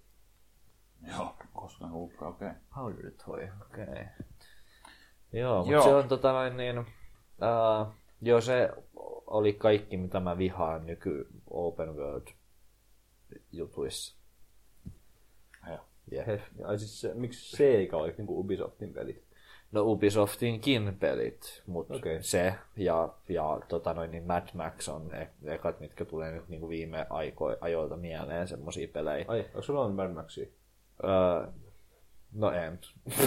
Joo, koskaan kuulkaa, okei. Okay. Powder Toy, okei. Okay. Joo, mutta Joo. se on tota noin niin, uh, joo se oli kaikki mitä mä vihaan nyky open world jutuissa. Joo. Ai siis se, miksi se eikä ole niinku Ubisoftin pelit? No Ubisoftinkin pelit, mutta okay. Okei. se ja, ja tota noin, niin Mad Max on e- ekat, mitkä tulee nyt niin kuin viime aiko, ajoilta mieleen, semmosia pelejä. Ai, onko sulla on Mad Maxia? Öö, no en.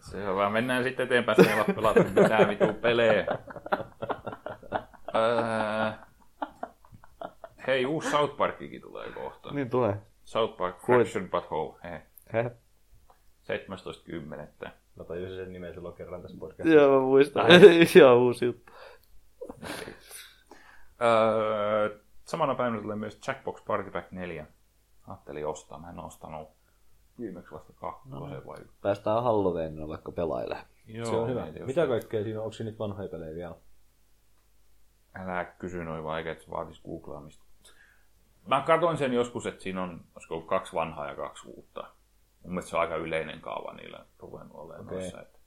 Se on vaan, mennään sitten eteenpäin, että ei ole pelattu mitään vitu pelejä. Öö, hei, uusi South Parkikin tulee kohta. Niin tulee. South Park Fraction Butthole. Hei, He. 17.10. Mä tajusin sen nimen silloin kerran tässä podcastissa. Joo, mä muistan. Ihan uusi juttu. Öö, samana päivänä tulee myös Jackbox Party Pack 4. Ajattelin ostaa, mä en ostanut viimeksi vasta kakkosen vai... Päästään Halloweenilla vaikka pelailemaan. Joo, Se on hyvä. mietin, jos- Mitä kaikkea siinä on? Onko siinä niitä vanhoja pelejä vielä? Älä kysy noin vaikeat, se vaatisi googlaamista. Mä katsoin sen joskus, että siinä on, olisiko ollut kaksi vanhaa ja kaksi uutta. Mun mielestä se on aika yleinen kaava niillä ruvennut olemaan Okei. noissa, että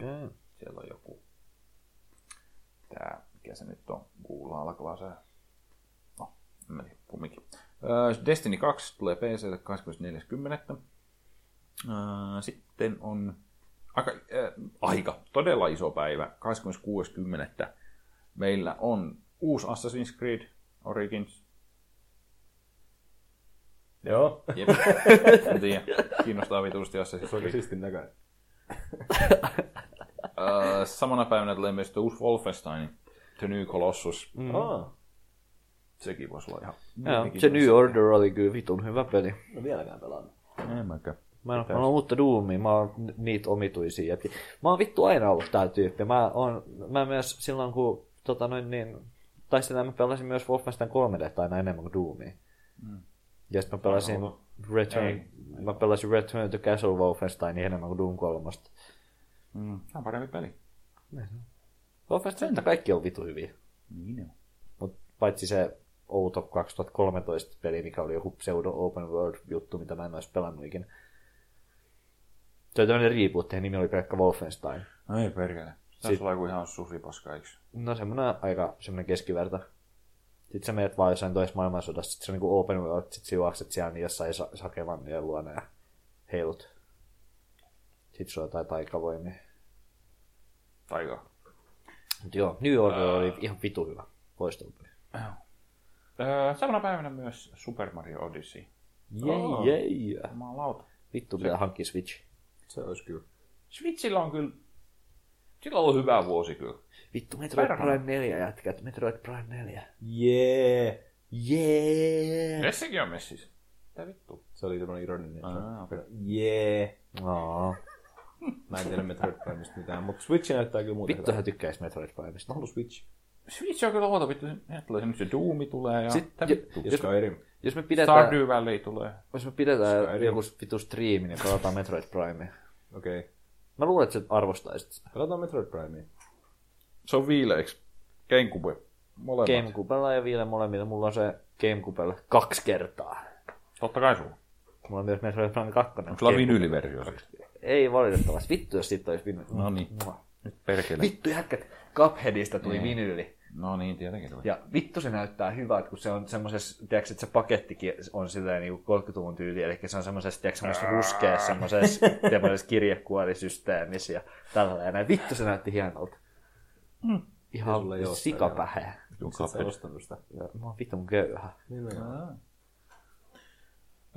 Okay. siellä on joku, tää, mikä se nyt on, Google alkava se, no, tiedä, kumminkin. Öö, Destiny 2 tulee PClle 24.10. Öö, sitten on aika, äh, aika, todella iso päivä, 26.10. Meillä on uusi Assassin's Creed Origins. Joo. Jep. en tiedä, kiinnostaa vitusti Assassin's Se on Creed. näköinen. Öö, samana päivänä tulee myös uusi Wolfenstein, The New Colossus. Mm. Aa, Sekin voisi olla ihan Joo, se New Order oli kyllä vitun hyvä peli. no vieläkään pelannut. En mäkään. Mä oon, mä oon uutta Doomia, mä oon niitä omituisia jätkiä. Mä oon vittu aina ollut tää tyyppi. Mä, oon, mä myös silloin kun tota noin niin, tai sitä mä pelasin myös Wolfenstein 3D aina enemmän kuin Doomia. Mm. Ja sitten mä pelasin. Return, Ei, mä pelasin Return to Castle Wolfenstein enemmän kuin Doom 3. Mm. Tämä on parempi peli. Wolfenstein kaikki on vitu hyviä. Niin on. Mut paitsi se outo 2013 peli, mikä oli joku pseudo open world juttu, mitä mä en olisi pelannut ikinä. Se oli tämmönen reboot, ja nimi oli pelkkä Wolfenstein. No ei perkele. Tässä Sit- on joku ihan susipaska, eikö? No semmonen aika semmonen keskiverta. Sitten sä menet vaan jossain toisessa maailmansodassa, sit se on niinku open world, sit sä juokset siellä niin jossain sa- sakevan ja luona ja heilut. Sitten sulla on jotain taikavoimia. Taika. Mut joo, New Order oli ihan vitu hyvä. Loistava peli. Öö, samana päivänä myös Super Mario Odyssey. Jei, jei. Jumalauta. Vittu pitää hankkia Switch. Se olisi kyllä. Switchillä on kyllä... Sillä on ollut hyvä vuosi kyllä. Vittu, Metroid Perhana. Prime 4 jätkät, Metroid Prime 4. Jee! Jee! Messekin on messissä. Mitä vittu? Se oli semmonen ironinen. Ah, okei. Jee! Aa, Mä en tiedä Metroid Primesta mitään, mutta Switch näyttää kyllä muuten vittu hän tykkäis Metroid Primesta. Mä haluan Switch. Switch on kyllä outo vittu. Ne tulee se nyt se Doomi tulee ja... Sit- Mitä ja- vittu? Ja Skyrim. Jos me pidetään, Stardew Valley tulee. jos me pidetään Skyrim. joku vittu striimi, niin pelataan Metroid Primea. Okei. Okay. Mä luulen, että sä arvostaisit sitä. Pelataan Metroid Primea. Se on viileiksi. Gamecube. Molemmat. Gamecubella ja vielä molemmilla. Mulla on se Gamecubella kaksi kertaa. Totta kai sulla. Mulla on myös Metroid Prime 2. Onko sulla vinyyliversio siis? Ei valitettavasti. Vittu, jos sit olisi vinyyli. No niin. Nyt perkele. Vittu jätkät. Cupheadista tuli vinyyli. No niin, tietenkin tuli. Ja vittu se näyttää hyvältä, kun se on semmosessa, tiedätkö, että se pakettikin on silleen niin 30-luvun tyyli, eli se on semmosessa, tiedätkö, semmosessa ruskeassa, semmosessa, semmosessa kirjekuorisysteemissä ja tällä ja näin. Vittu se näytti hienolta. sulla Ihan. Miksi et sä ostanut sitä? Ja Mä oon vitun köyhä. Nimenomaan.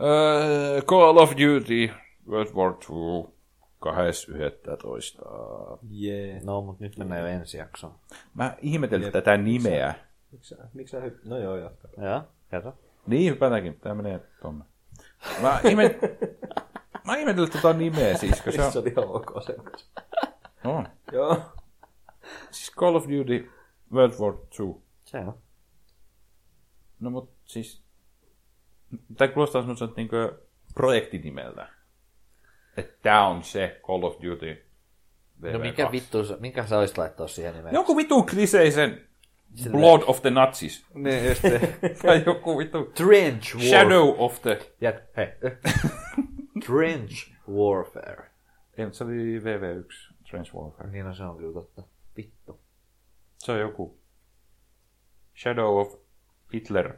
Öö, Call of Duty World War II 2.11. Jee. No, mut nyt mennään jo ensi jaksoon. Mä ihmettelin tätä nimeä. Miksi sä, miksi sä. No joo, jatka. Joo, kerro. Niin, hypätäänkin. Tää menee tonne. Mä, ihmet... Mä ihmettelin tätä nimeä siis, kun se on... Se oli ihan ok sen kanssa. on. Joo. Siis Call of Duty World War II. Se on. No mut siis... Tämä kuulostaa semmoiselta niinku projektinimeltä. Että tää on se Call of Duty VV2. No mikä vittu, minkä sä olisit laittaa siihen nimeen? Joku vitun kliseisen Blood of the Nazis. Niin, just. Tai joku vittu Trench Warfare. Shadow of the... Ja, hei. Trench Warfare. Ei, mutta se oli VV1, Trench Warfare. Niin no, se on kyllä totta. Vittu. Se on joku Shadow of Hitler.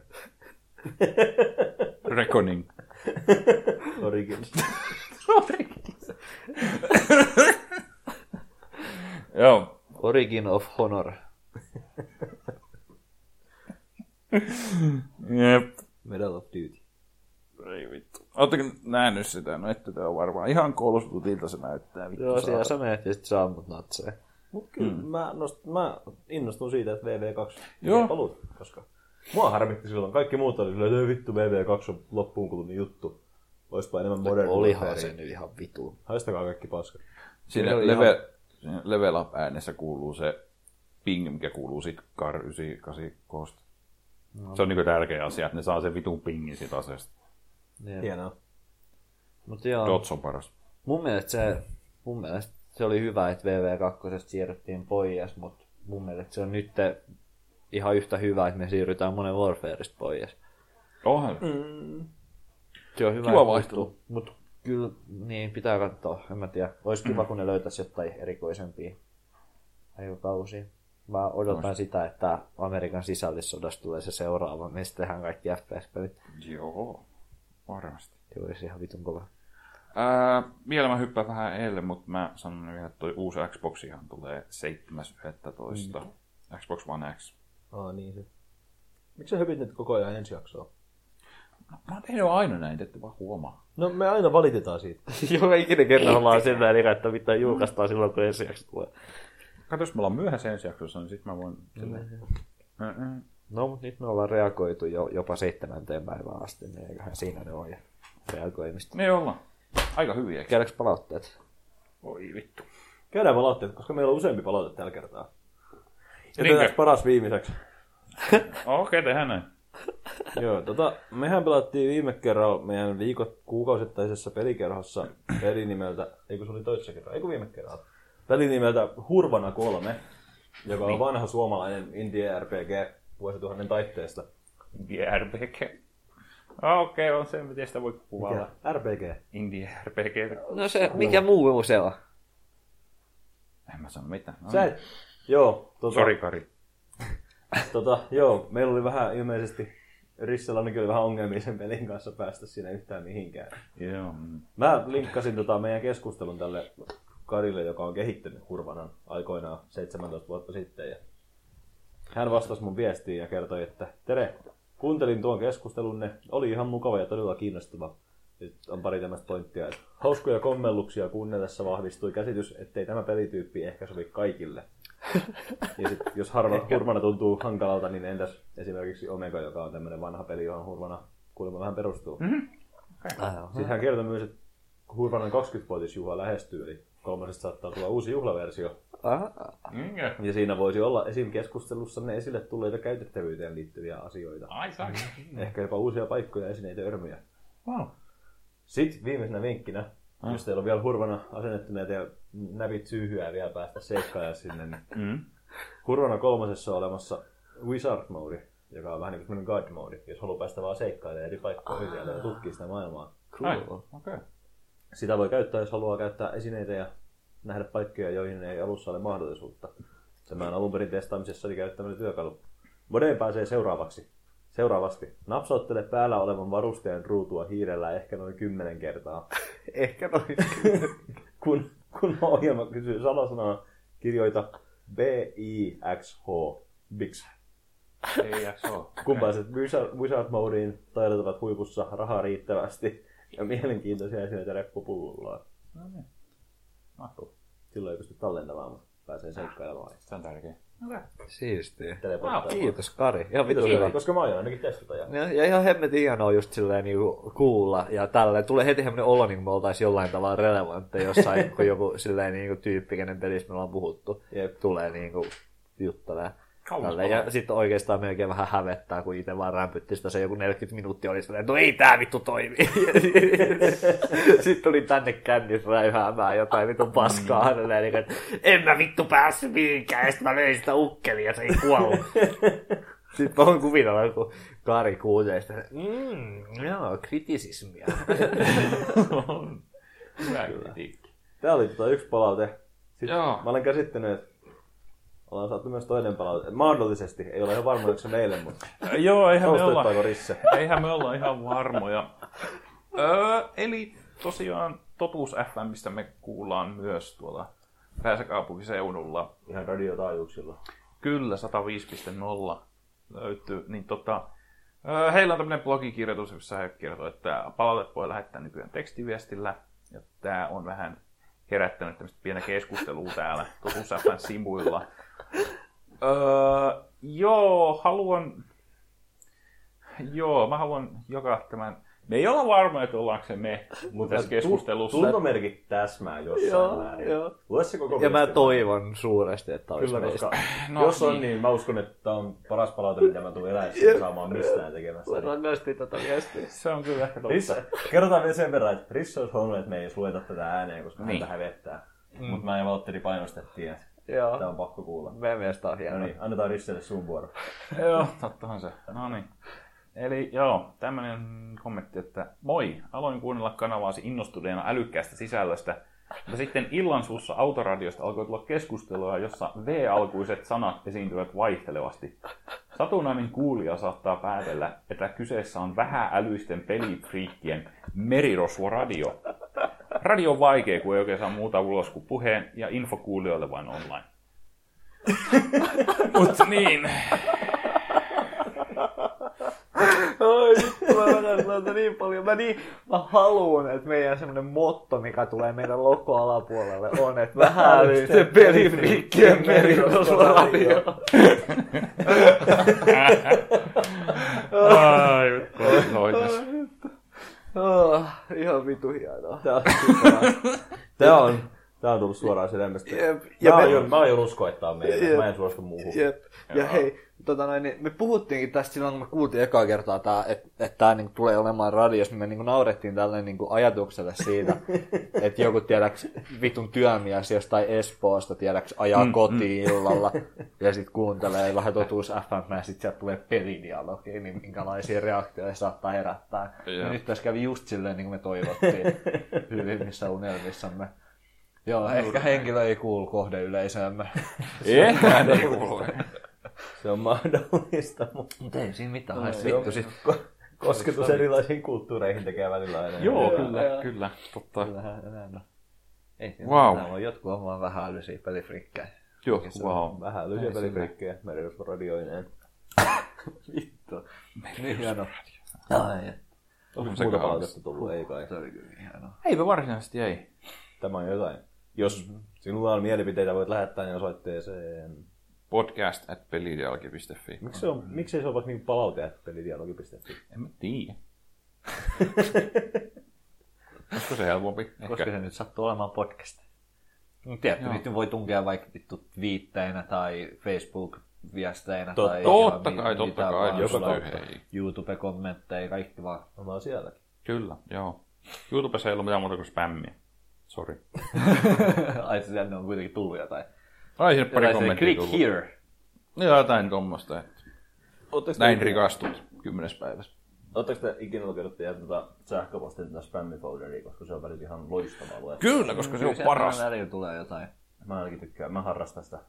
Reckoning. Origins. Joo. Origin of Honor. Jep. Medal of Duty. Ei vittu. Oletteko nähnyt sitä? No ette te ole varmaan. Ihan Dutylta se näyttää. Vittu Joo, siellä sä menet ja sit sä ammut natseja. Mut kyllä mm. mä, nost, mä innostun siitä, että VV2 Joo. paluut, koska mua harmitti silloin. Kaikki muut oli silleen, että "Ei vittu VV2 on loppuun kulunut juttu. Oispa enemmän Modern Olihan se nyt ihan vitu. Haistakaa kaikki paskat. Siinä level, siinä level up äänessä kuuluu se ping, mikä kuuluu sit Kar 98 koosta. No. Se on niinku tärkeä asia, että ne saa sen vitun pingin siitä aseesta. Niin. Hienoa. Mut joo, Dots on paras. mun mielestä se, mun mielestä se oli hyvä, että VV2 siirryttiin pois, mutta mun mielestä se on nyt ihan yhtä hyvä, että me siirrytään monen Warfareista pois. Onhan. Mm. Se on hyvä Kiva vaihtelu. Mut kyllä, niin pitää katsoa, en mä tiedä. Olisi kiva, kun ne löytäisi jotain erikoisempia aikakausia. Mä odotan sitä, että Amerikan sisällissodasta tulee se seuraava, mistä tehdään kaikki FPS-pelit. Joo, varmasti. Se olisi ihan vitun kova. Ää, vielä mä hyppään vähän eilen, mutta mä sanon vielä, että toi uusi Xbox ihan tulee 7.11. Mm. Xbox One X. Aa, niin se. Miksi sä höpit nyt koko ajan ensi jaksoa? Mä oon tehnyt aina näin, te ette vaan huomaa. No me aina valitetaan siitä. Joka ikinen kerta ollaan sillä niin, että mitä julkaistaan silloin, kun ensi jakso tulee. Kato, jos me ollaan myöhässä ensi jaksossa, niin sit mä voin... Mm-mm. No, mutta nyt me ollaan reagoitu jo, jopa seitsemänteen päivään asti, niin eiköhän siinä ne ole ja reagoimista. Me ollaan. Aika hyviä. Käydäänkö palautteet? Oi vittu. Käydään palautteet, koska meillä on useampi palaute tällä kertaa. Ja paras viimeiseksi. Okei, okay, tehdään näin. Joo, tota, mehän pelattiin viime kerralla meidän viikot kuukausittaisessa pelikerhossa peli nimeltä, eikö se oli toisessa kerralla, eikö viime kerralla, peli nimeltä Hurvana 3, joka on vanha suomalainen indie RPG vuosituhannen taitteesta. Indie RPG. Okei, okay, on se, miten sitä voi kuvailla. Mikä? RPG. Indie RPG. No se, mikä muu se on? En mä sano mitään. No, Sä et, joo, tota, Sori, Kari. Tota, joo, meillä oli vähän ilmeisesti, Rissellä ainakin oli vähän ongelmia sen pelin kanssa päästä sinne yhtään mihinkään. Joo. Mä linkkasin tota meidän keskustelun tälle Karille, joka on kehittänyt Hurvanan aikoinaan 17 vuotta sitten. Ja hän vastasi mun viestiin ja kertoi, että Tere, kuuntelin tuon keskustelunne, oli ihan mukava ja todella kiinnostava. Sitten on pari tämmöistä pointtia, että hauskoja kommelluksia kuunnellessa vahvistui käsitys, ettei tämä pelityyppi ehkä sovi kaikille. Ja sit, jos harva, Hurvana tuntuu hankalalta, niin entäs esimerkiksi Omega, joka on tämmöinen vanha peli, johon Hurvana kuulemma vähän perustuu. Mm-hmm. Sitten hän kertoi myös, että kun Hurvanan 20-vuotisjuhla lähestyy, eli kolmasesta saattaa tulla uusi juhlaversio. Minkä? Ja siinä voisi olla esim. keskustelussa ne esille tulleita käytettävyyteen liittyviä asioita. Ai saa. Ehkä jopa uusia paikkoja, esineitä, örmyjä. Wow. Sitten viimeisenä vinkkinä, Ah. jos teillä on vielä hurvana asennettuneita ja näpit syyhyä vielä päästä seikkailemaan sinne, niin Mm. Hurvana kolmosessa on olemassa Wizard Mode, joka on vähän niin kuin God Mode, jos haluaa päästä vaan seikkailemaan eri paikkoihin vielä ja tutkia sitä maailmaa. Ai, okei. Okay. Sitä voi käyttää, jos haluaa käyttää esineitä ja nähdä paikkoja, joihin ei alussa ole mahdollisuutta. Tämän alun perin testaamisessa oli käyttämällä työkalu. Modeen pääsee seuraavaksi. Seuraavasti. Napsauttele päällä olevan varusteen ruutua hiirellä ehkä noin kymmenen kertaa. Ehkä noin. kun, kun ohjelma kysyy salasanaa, kirjoita B-I-X-H. Bix. Jakso. Kun pääset Wizard, Wizard Modeen, taidot huipussa, rahaa riittävästi ja mielenkiintoisia esineitä reppupulloa. No niin. Mahtuu. Silloin ei pysty tallentamaan, mutta pääsee seikkailemaan. Se on tärkeä. Siistiä. Teleporttaamaan. Kiitos Kari. Ihan vitu Kiitos, hyvä. koska mä aion ainakin testata. Ja... Ja, ja ihan hemmetin hienoa just silleen niinku kuulla ja tälleen. Tulee heti semmoinen olo, niin kuin me oltaisiin jollain tavalla relevantteja jossain, kun joku silleen niinku tyyppi, kenen pelissä me ollaan puhuttu, Jep. tulee niinku juttelee. Tälle, ja sitten oikeastaan melkein vähän hävettää, kun itse vaan rämpytti sitä se joku 40 minuuttia oli silleen, no ei tää vittu toimi. sitten tuli tänne kännis räyhäämään jotain vitun paskaa hänelle, niin, että en mä vittu päässyt mihinkään, ja sitten mä löin sitä ukkelia ja se ei kuollut. sitten mä voin kuvitella, kun Kari kuulee sitä, mm, joo, kritisismia. Hyvä kritiikki. Tää oli tota yksi palaute. Sitten Joo. mä olen käsittänyt, että ollaan saatu myös toinen palaute. Mahdollisesti, ei ole ihan varma, onko se meille, mutta Joo, eihän me olla, Risse? eihän me olla ihan varmoja. Öö, eli tosiaan Totuus FMistä me kuullaan myös tuolla pääsäkaupunkiseudulla. Ihan radiotaajuuksilla. Kyllä, 105.0 löytyy. Niin tota, öö, heillä on tämmöinen blogikirjoitus, jossa he kertoo, että palautet voi lähettää nykyään tekstiviestillä. Ja tämä on vähän herättänyt tämmöistä pientä keskustelua täällä Totuus FMn sivuilla. Öö, joo, haluan... Joo, mä haluan jakaa tämän... Me ei olla varmoja, että ollaanko se me Mutta tässä keskustelussa. Tuntomerkit täsmää jossain Joo, määrin. joo. Lue se koko Ja mä toivon suuresti, että olisi Kyllä, koska No jos on, niin. niin mä uskon, että tämä on paras palaute, mitä mä tulen eläessä saamaan mistään tekemässä. Rakastin tätä viestiä. Se on kyllä ehkä totta. Kerrotaan vielä sen verran, että Rissa olisi halunnut, että me ei edes lueta tätä ääneen, koska Niin. häntä hävettää. Mm. Mutta mä ja Valtteri painostettiin, että Joo. tämä on pakko kuulla. Meidän mielestä on hieno. No niin, annetaan Risselle sun vuoro. Joo, tottahan se. No niin. Eli joo, tämmöinen kommentti, että moi, aloin kuunnella kanavaasi innostuneena älykkäästä sisällöstä, mutta sitten illan suussa autoradiosta alkoi tulla keskustelua, jossa V-alkuiset sanat esiintyvät vaihtelevasti. Satunnainen kuulija saattaa päätellä, että kyseessä on vähäälyisten pelifriikkien merirosvo-radio. Radio on vaikea, kun ei oikein saa muuta ulos kuin puheen ja info kuulijoille vain online. Mutta niin, Ai vittu, mä noita niin paljon. Mä, niin, mä haluan, että meidän semmonen motto, mikä tulee meidän logo alapuolelle, on, että vähän se pelifriikkien merirosvoradio. Ai, vittu, loikas. Oh, ihan vitu hienoa. Tää on, tää on, tää on tullut suoraan sydämestä. Jep. Ja Ja mä, me- aion, mä aion uskoittaa Jep. mä en suostu muuhun. Jep. Ja hei, tota noin, niin me puhuttiinkin tästä silloin, kun me kuultiin ekaa kertaa, tää, että et tämä niin tulee olemaan radiossa. Me niin naurettiin tälle niin ajatukselle siitä, että joku tiedäks vitun työmies jostain Espoosta tiedäks ajaa mm, kotiin illalla ja sitten kuuntelee vähän totuus FM ja sitten sieltä tulee pelidialogi, niin minkälaisia reaktioita saattaa herättää. Ja nyt tässä kävi just silleen, niin kuin me toivottiin hyvimmissä unelmissamme. Joo, ehkä henkilö ei kuulu kohdeyleisöömme. Eihän ei kuulu. Se on mahdollista, mutta Mutta ei siinä mitään, No, se vittu on- sit. kosketus erilaisiin kulttuureihin tekee välillä aina. Joo, Joo, kyllä, joo. kyllä, totta. Kyllähän näin. Ei siinä Wow. mitään, on jotkut on vaan vähän älyisiä pelifrikkejä. Joo, wow. Vähän lyhyä pelifrikkejä merirosvoradioineen. Vittu. Niin hieno. Ai, Onko se muuta palautetta tullut? Ei kai. se oli kyllä niin hienoa. Eipä varsinaisesti ei. Tämä on jotain. Jos Mhm. sinulla on mielipiteitä, voit lähettää ne osoitteeseen. Podcast at pelidialogi.fi. Miksi se on, miksei se ole vaikka niin palaute, että pelidialogi.fi? En mä tiedä. Olisiko se helpompi? Koska Ehkä. se nyt sattuu olemaan podcast. No, tiedätkö, Joo. niitä voi tunkea vaikka vittu viitteinä tai Facebook-viesteinä Totta- tai Totta ihan kai, totta kai, joka. YouTube-kommentteja, kaikki vaan. Ollaan sielläkin. Kyllä, joo. YouTubessa ei ollut mitään muuta kuin spämmiä. Sori. Ai se tänne on kuitenkin tullut jotain. Ai sinne pari se kommenttia click tullut. here. Joo, jotain tuommoista. Että Ootteko te näin ikinä- rikastut kymmenes päivässä. Oletteko te ikinä lukenut teidän tuota sähköpostin tätä spammifolderiä, koska se on välillä ihan loistavaa luettua. Kyllä, koska se on paras. välillä tulee jotain. Mä ainakin tykkään, mä harrastan sitä.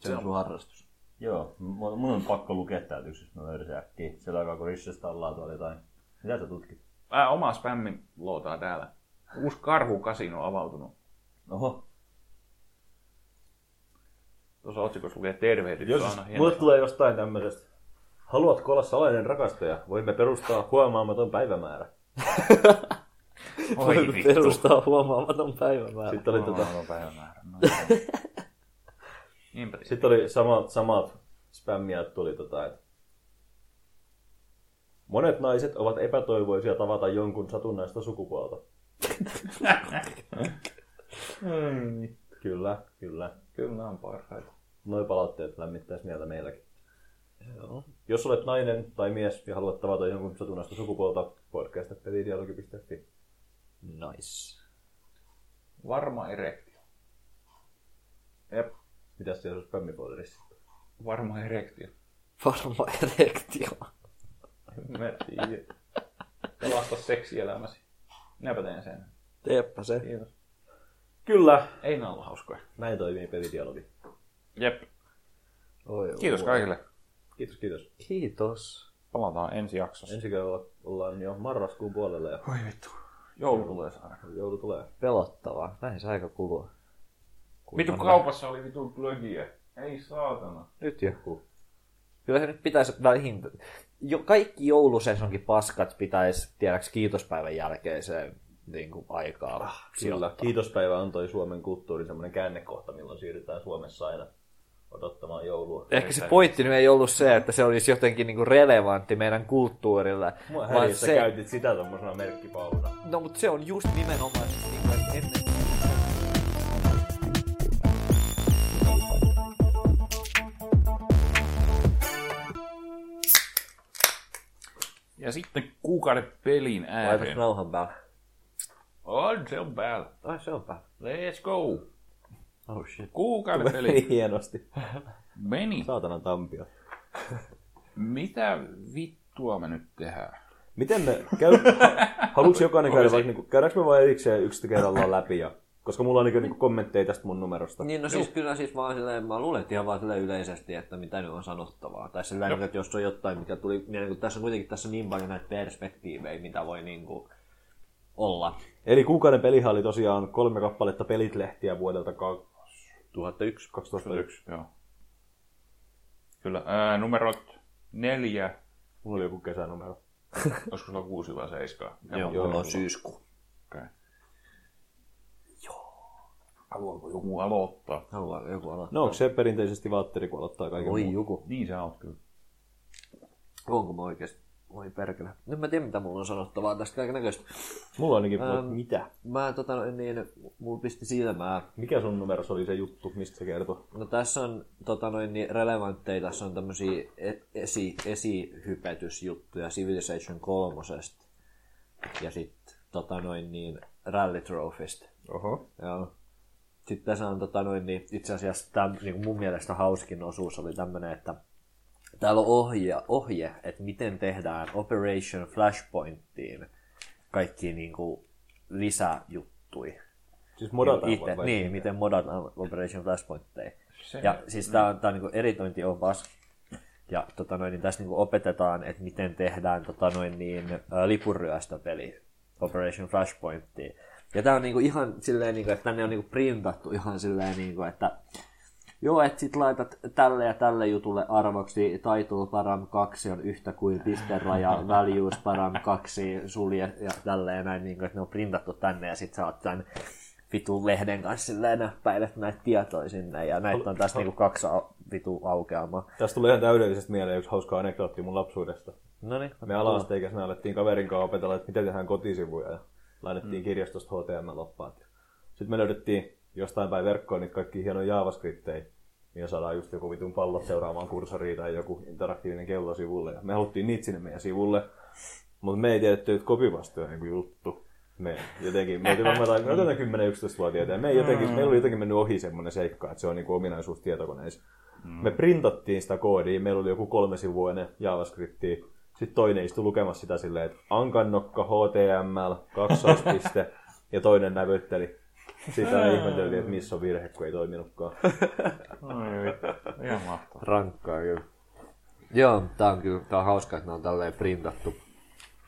Se on sun harrastus. Joo, mun mun on pakko lukea täältä yksi, jos mä löydän sen äkkiä. Sillä aikaa, kun Rissesta ollaan tuolla jotain. Mitä sä tutkit? Ää, oma spämmin lootaa täällä. Uusi karhukasino avautunut. Oho. Tuossa otsikossa lukee tervehdys. Jos mulle tulee jostain tämmöisestä, haluatko olla salainen rakastaja? Voimme perustaa huomaamaton päivämäärä. Oi vittu. Perustaa huomaamaton päivämäärä. Sitten oli, tota, päivämäärä. No. Niinpä. sitten oli samat, samat spämmiät tuli tota, että Monet naiset ovat epätoivoisia tavata jonkun satunnaista sukupuolta. Kyllä, kyllä. Kyllä on parhaita. Noi palautteet lämmittäisi mieltä meilläkin. Jos olet nainen tai mies ja haluat tavata jonkun satunnaista sukupuolta, podcast.pelidialogi.fi. Nice. Varma erektio. Jep, Mitäs siellä on spämmifolderissa? varma erektio. Varma erektio. Mä tiedän. Pelasta seksielämäsi. Minäpä teen sen. Teepä se. Kiitos. Kyllä, Ei nää ollut hauskoja. näin toimii pelidialogi. Jep. Oi, Kiitos oi. kaikille. Kiitos, kiitos. Kiitos. Palataan ensi jaksossa. Ensi kerralla ollaan jo marraskuun puolella ja Voi vittu. Joulu tulee saada. joulu tulee. Pelottavaa. Näin se aika kuluu. Vitu kaupassa oli vitu glögiä. Ei saatana. Nyt joku. Kyllä se nyt pitäisi vähin... Jo, kaikki joulusesonkin paskat pitäisi, tiedäks, kiitospäivän jälkeen se niin kuin, aikaa Kyllä. sijoittaa. Kiitospäivä antoi Suomen kulttuurin semmoinen käännekohta, milloin siirrytään Suomessa aina odottamaan joulua. Ehkä se pointti nyt ei ollut se, että se olisi jotenkin niin kuin relevantti meidän kulttuurille, Mua vaan se... sä käytit sitä tommosena merkkipauna. No, mutta se on just nimenomaan niin kuin, että ennen... Ja sitten kuukauden pelin Laitas ääreen. nauhan päälle. On, se on päällä. Ai se on päällä. Let's go. Oh shit. Kuukauden peli Meni hienosti. meni. Saatanan tampio. Mitä vittua me nyt tehdään? Miten me käy... Haluatko jokainen käydä vaikka, niin käydäänkö me vain erikseen yksi kerrallaan läpi? Ja... Koska mulla on niin, niin kommentteja tästä mun numerosta. Niin, no siis kyllä siis vaan silleen, mä luulen, että ihan vaan silleen yleisesti, että mitä nyt on sanottavaa. Tai silleen, niin, että jos on jotain, mikä tuli mieleen, kun tässä on kuitenkin tässä niin paljon näitä perspektiivejä, mitä voi niin kuin olla. Eli kuukauden pelihan oli tosiaan kolme kappaletta pelitlehtiä vuodelta 1001. 2001. Joo. Kyllä. Ää, numerot neljä. Mulla oli joku kesänumero. Olisiko sulla kuusi vai seiskaa? Joo, joo, mulla on joo. syyskuu. Okay. Haluaako joku aloittaa? Haluaa joku aloittaa. No onko se perinteisesti Valtteri, kun aloittaa kaiken Oi muun? joku. Niin sä oot kyllä. Onko mä oikeesti? Voi perkele. Nyt mä tiedän, mitä mulla on sanottavaa tästä kaiken näköistä. Mulla on ainakin, Ähm. mitä? Mä tota, niin, mulla pisti silmää. Mikä sun numerossa oli se juttu, mistä se kertoi? No tässä on tota noin, niin relevantteja, tässä on tämmöisiä e- esi, esihypetysjuttuja Civilization kolmosesta ja sitten tota noin niin Rally Trophysta. Oho. Joo. Sitten tässä on tota noin, niin itse asiassa tämän, niin mun mielestä hauskin osuus oli tämmöinen, että täällä on ohje, ohje, että miten tehdään Operation Flashpointiin kaikki niin kuin lisäjuttui. Siis modataan Itse, vai- vai? niin, miten modataan Operation Flashpointteja. Se- Ja siis tää on, tää on niinku eritointiopas. Ja tota noin, niin tässä niinku opetetaan, että miten tehdään tota noin, niin, ä, lipunryöstöpeli Operation Flashpointiin. Ja tää on niinku ihan silleen, niinku, että tänne on niinku printattu ihan silleen, niinku, että Joo, että sit laitat tälle ja tälle jutulle arvoksi title param 2 on yhtä kuin pisteraja values param 2 sulje ja tälleen näin, niin kuin, että ne on printattu tänne ja sit sä oot tämän vitun lehden kanssa silleen näppäilet näitä tietoja sinne ja näitä on tässä niinku kaksi au- vitu aukeamaa. Tästä tulee ihan täydellisesti mieleen yksi hauska anekdootti mun lapsuudesta. No niin. Me ala-asteikäisenä alettiin kaverin kanssa opetella, että miten tehdään kotisivuja ja lainattiin mm. kirjastosta HTML-oppaat. Sitten me löydettiin jostain päin verkkoon niitä kaikki hienoja JavaScriptejä, ja saadaan just joku vitun pallot seuraamaan kursoriin tai joku interaktiivinen kello sivulle. Ja me haluttiin niitä sinne meidän sivulle, mutta me ei tiedetty, että on joku juttu. Me jotenkin, me oltiin varmaan jotain- jotain 10-11-vuotiaita, ja me jotenkin, meillä oli jotenkin mennyt ohi semmoinen seikka, että se on niinku ominaisuus tietokoneissa. Me printattiin sitä koodia, meillä oli joku kolme sivuinen JavaScriptia. Sitten toinen istui lukemassa sitä silleen, että ankannokka, HTML, kaksoispiste, ja toinen näpytteli. Sitten aina ihmeteltiin, että missä on virhe, kun ei toiminutkaan. Oi vittu. Ihan mahtavaa. Rankkaa kyllä. Joo, tää on kyllä tää on hauska, että ne on tälleen printattu.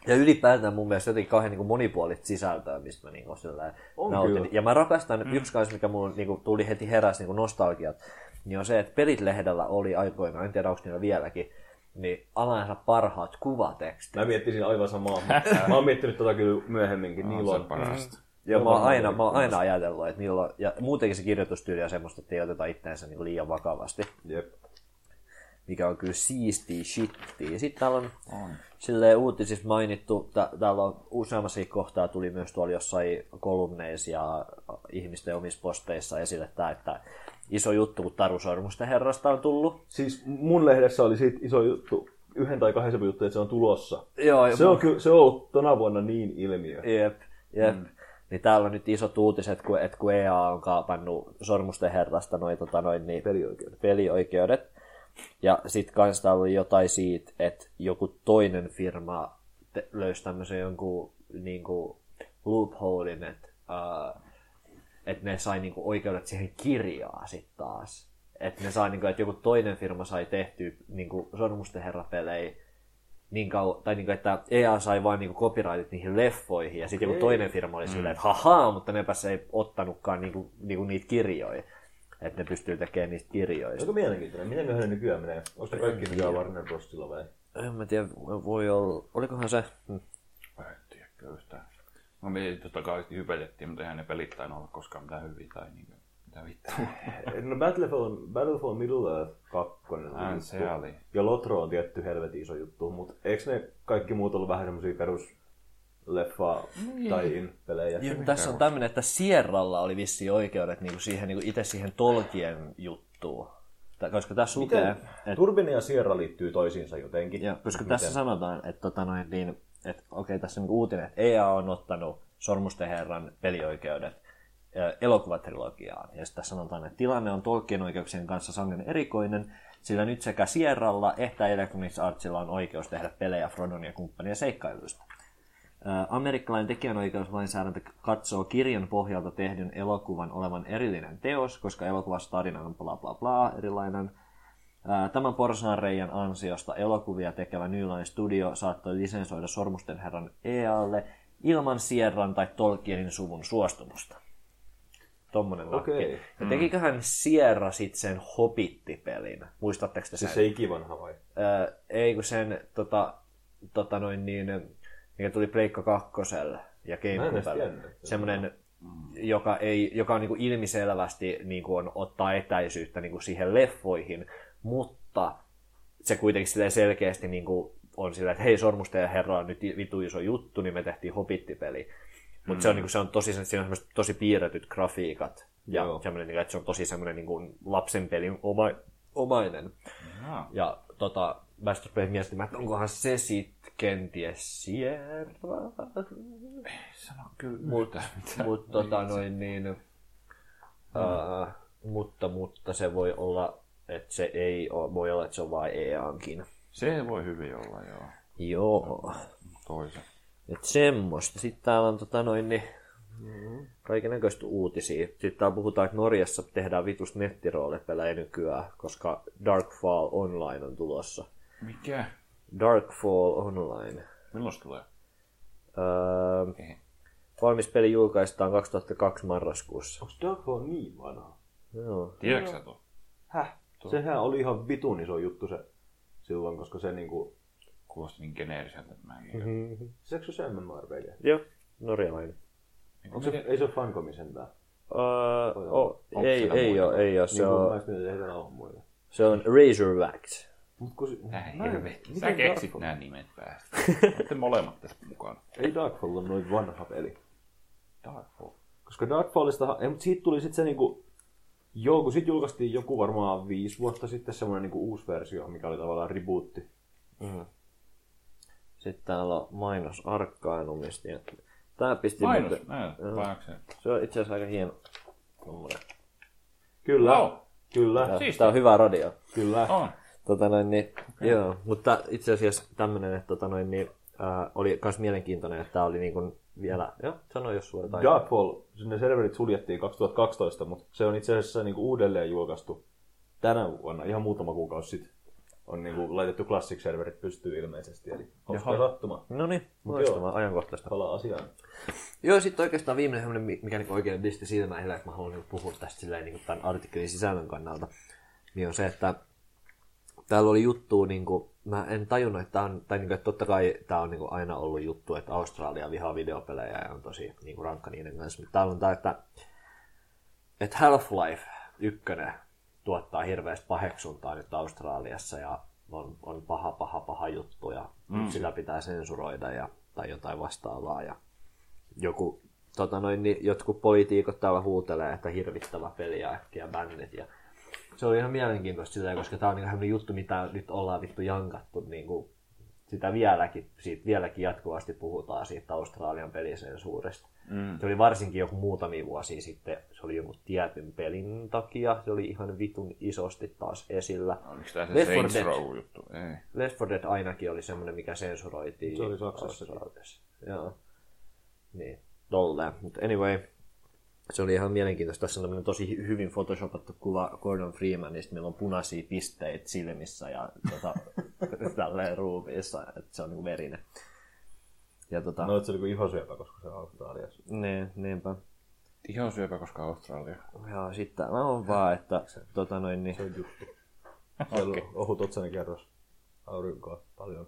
Ja ylipäätään mun mielestä jotenkin kauhean niin monipuolista sisältöä, mistä mä niin silleen On nautin. kyllä. Ja mä rakastan, mm. yksi kanssa, mikä mun niin tuli heti heräs niin nostalgiat, niin on se, että Pelit-lehdellä oli aikoinaan, en tiedä onko niillä vieläkin, niin alansa parhaat kuvatekstit. Mä miettisin aivan samaa. Mä oon miettinyt tota kyllä myöhemminkin. Niillä on. parasta. Joo, mä oon aina, mä oon aina ajatellut, että niillä on, ja muutenkin se kirjoitustyyli on semmoista, että ei oteta itseänsä niin liian vakavasti. Jep. mikä on kyllä siistiä shittiä. Sitten täällä on, On. silleen uutisissa mainittu, tä- täällä on useammassa kohtaa tuli myös tuolla jossain kolumneissa ja ihmisten omissa posteissa esille tämä, että iso juttu, kun Taru Sormusten herrasta on tullut. Siis mun lehdessä oli siitä iso juttu, yhden tai kahden juttu, että se on tulossa. Joo, Se on, ky- se on ollut tona vuonna niin ilmiö. Jep, jep. Mm. Niin täällä on nyt isot uutiset, kun, että kun EA on kaapannut Sormusten herrasta noin, tota, noin niin, Pelioikeudet. pelioikeudet. Ja sit kans täällä oli jotain siitä, että joku toinen firma te- löysi tämmöisen jonkun niinku loopholein, että uh, et ne sai niinku oikeudet siihen kirjaan sit taas. Että ne sai niinku, että joku toinen firma sai tehtyä niinku Sormusten herra-pelejä niin kauan, tai niinku, että EA sai vain niinku copyrightit niihin leffoihin, ja sitten joku toinen firma oli silleen, että hahaa, mutta nepäs ei ottanutkaan niinku, niinku niitä kirjoja. Että ne pystyy tekemään niistä kirjoista. Aika mielenkiintoinen. Miten ne nykyään menee? Onko ne kaikki nykyään Warner Brosilla vai? En mä tiedä, voi olla, olikohan se, hmm. Mä en tiedä yhtään. No me totta kai hypetettiin, mutta eihän ne pelit tainnut olla koskaan mitään hyviä tai niinku, mitä vittua. No Battle for, Battle for Middle Earth 2 Ah, oli se juttu. oli. Ja Lotro on tietty helvetin iso juttu, mutta eikö ne kaikki muut ollut vähän semmosia perus leffa tai in pelejä? Joo, tässä on tämmöinen, että Sierralla oli vissi oikeudet niinku siihen, niinku itse siihen Tolkien juttuun. Koska tässä lukee, että Turbine ja Sierra liittyy toisiinsa jotenkin. Ja, koska Miten? tässä sanotaan, että, tota noin, niin, että okei, tässä on niin uutinen, että EA on ottanut Sormusten herran pelioikeudet elokuvatrilogiaan. Tässä sanotaan, että tilanne on Tolkien oikeuksien kanssa sangen erikoinen, sillä nyt sekä Sierralla että Electronic Artsilla on oikeus tehdä pelejä Frodon ja kumppanien seikkailuista. Amerikkalainen tekijänoikeuslainsäädäntö katsoo kirjan pohjalta tehdyn elokuvan olevan erillinen teos, koska elokuvassa tarina on bla bla bla erilainen. Tämän porsaanreijan ansiosta elokuvia tekevä New Line Studio saattoi lisensoida Sormusten herran EAlle ilman Sierran tai Tolkienin suvun suostumusta. Tommonen lakki. Okei. Ja tekiköhän Sierra sit sen Hobitti-pelin? Muistatteko te sen? Siis se ikivanha vai? Ää, ei kun sen tota, tota noin niin, mikä tuli Pleikka kakkoselle ja Gamecubelle. Semmoinen, joka, ei, joka on niin kuin ilmiselvästi niin kuin on, ottaa etäisyyttä niin kuin siihen leffoihin, mutta se kuitenkin selkeästi niin kuin on sillä, että hei, Sormusten ja Herra on nyt vitu iso juttu, niin me tehtiin Hobitti-peli. Mutta se on, niin kuin, se on tosi, siinä on tosi piirretyt grafiikat. Ja Joo. semmoinen, niin, että se on tosi semmoinen niin kuin lapsen pelin oma, omainen. Jaa. Ja tota, Master Play miettimään, että onkohan se sit kenties Sierra. Sano kyllä Mutta yhtään mitään. mut, tota, noin niin, ää, mutta, mutta se voi olla, että se ei ole, voi olla, että se on vain EANkin. Se voi hyvin olla, joo. Joo. Toisen. Et semmoista. Sitten täällä on tota noin, niin, kaikenlaista uutisia. Sitten täällä puhutaan, että Norjassa tehdään vitusta nettiroolipelejä nykyään, koska Darkfall Online on tulossa. Mikä? Darkfall Online. Milloin se tulee? Öö, Ei. valmis peli julkaistaan 2002 marraskuussa. Onko Darkfall niin vanha? Joo. Tiedätkö sä tuon? Häh? Sehän oli ihan vitun iso juttu se silloin, koska se niinku... Kuulosti niin geneeriseltä, että mä en Mm-hmm. Seekö se MMORPG? Joo, norjalainen. Onko se, ei se ole Fancomin sentään? Öö, Onko ei, ei ole, ei ole. Se Niin on, muita. se on Razorbacks. Mut kun Äh, helvetti. Sä miten keksit Darkfall- nämä nimet päästä. Olette molemmat tässä mukana. Ei Darkfall on noin vanha peli. Darkfall. Koska Darkfallista, ei, mutta siitä tuli sitten se niinku, joo, kun siitä julkaistiin joku varmaan viisi vuotta sitten semmoinen niinku uusi versio, mikä oli tavallaan rebootti. Sitten täällä on mainos Arkainumista. ja Tää pisti Mainos, muuten- näin, painakseen. Se on itse asiassa aika hieno. Tommonen. Kyllä, Wow. kyllä, Ja Siistiä. Tää on hyvä radio. kyllä. On. Tota noin, niin, okay. joo, mutta itse asiassa tämmönen, että tota noin, niin, ää, oli myös mielenkiintoinen, että tää oli niin kuin vielä, joo, sano jos sulla jotain. Darkfall, ne serverit suljettiin 2012, mutta se on itse asiassa niinku uudelleen julkaistu tänä vuonna, ihan muutama kuukausi sitten. On niinku laitettu Classic-serverit pystyy ilmeisesti, eli hauska sattuma. No niin, loistavaa, ajankohtaista. Palaa asiaan. Joo, sitten oikeastaan viimeinen semmoinen, mi- mikä niin oikein pisti silmään että mä haluan niin puhua tästä silleen, niin tämän artikkelin sisällön kannalta, niin on se, että täällä oli juttu, niin kuin, mä en tajunnut, että, tää on, tai niin kuin, että totta kai tämä on niin kuin aina ollut juttu, että Australia vihaa videopelejä ja on tosi niin kuin rankka niiden kanssa, mutta täällä on tämä, että, että Half-Life 1 tuottaa hirveästi paheksuntaa nyt Australiassa ja on, on paha, paha, paha juttu ja mm. sitä pitää sensuroida ja, tai jotain vastaavaa. Ja joku, tota noin, niin jotkut poliitikot täällä huutelee, että hirvittävä peli ja äkkiä bännit. Ja se oli ihan mielenkiintoista sitä, koska tämä on niin juttu, mitä nyt ollaan vittu jankattu niin kuin sitä vieläkin, siitä vieläkin jatkuvasti puhutaan siitä Australian pelisensuurista. Mm. Se oli varsinkin joku muutamia vuosia sitten, se oli joku tietyn pelin takia, se oli ihan vitun isosti taas esillä. Oliko tämä se Left Saints Row juttu? Ei. Left 4 Dead ainakin oli semmoinen, mikä sensuroitiin. Se oli Saksassa. Joo. Niin, tolleen. Mutta anyway, se oli ihan mielenkiintoista. Tässä on tosi hyvin photoshopattu kuva Gordon Freemanista, millä on punaisia pisteitä silmissä ja tota, tälleen ruumiissa, että se on niin verinen. Ja tota... No, että se oli kuin ihosyöpä, koska se on Australiassa. Niin, niinpä. Ihosyöpä, koska Australia. Joo, sitten mä on vaan, että se, tota noin niin... Se on juttu. Siellä okay. on ohut otsainen kerros. Aurinkoa paljon.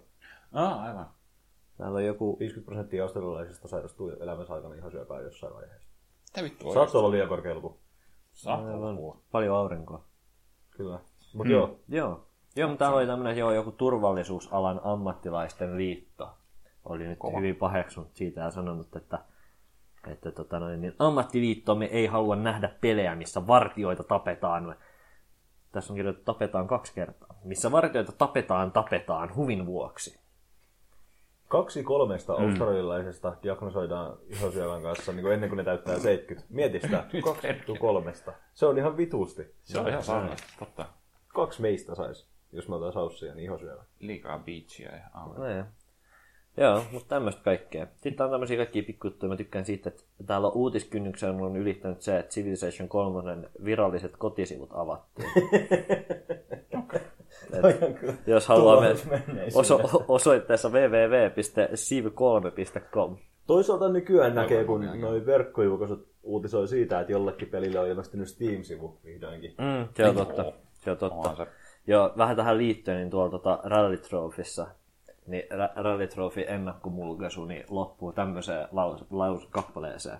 Ah, aivan. Täällä on joku... 50 prosenttia australialaisista sairastuu elämänsä aikana ihosyöpään jossain vaiheessa. Mitä vittu Saattaa olla liian korkea luku. Saattaa olla. Paljon aurinkoa. Kyllä. Mut hmm. joo. Joo. Joo, mutta täällä oli tämmöinen joo, joku turvallisuusalan ammattilaisten liitto. Oli nyt Kova. hyvin paheksunut siitä ja sanonut, että, että tota noin, niin ammattiliittomme ei halua nähdä pelejä, missä vartioita tapetaan. Tässä on kirjoitettu tapetaan kaksi kertaa. Missä vartioita tapetaan, tapetaan huvin vuoksi. Kaksi kolmesta mm. australialaisesta diagnosoidaan ihosyövän kanssa niin kuin ennen kuin ne täyttää 70. Mieti sitä. Kaksi kolmesta. Se on ihan vitusti. Se on ihan saamasta, totta. Kaksi meistä saisi, jos mä otan saussia, niin ihosyövä. Liikaa beachia ja aurinkoa. No, Joo, mutta tämmöistä kaikkea. Sitten on tämmöisiä kaikkia pikkujuttuja. Mä tykkään siitä, että täällä on uutiskynnyksen on ylittänyt se, että Civilization 3 viralliset kotisivut avattiin. Et, jos haluaa mennä oso- osoitteessa www.civ3.com. Toisaalta nykyään näkee, kun noin verkkojulkaisut uutisoi siitä, että jollekin pelille on ilmestynyt Steam-sivu vihdoinkin. Mm, se on totta. Se on totta. Joo, vähän tähän liittyen, niin tuolla tota Rally Trophyssa niin Rally Trophy ennakkomulkaisu niin loppuu tämmöiseen laus, laus kappaleeseen.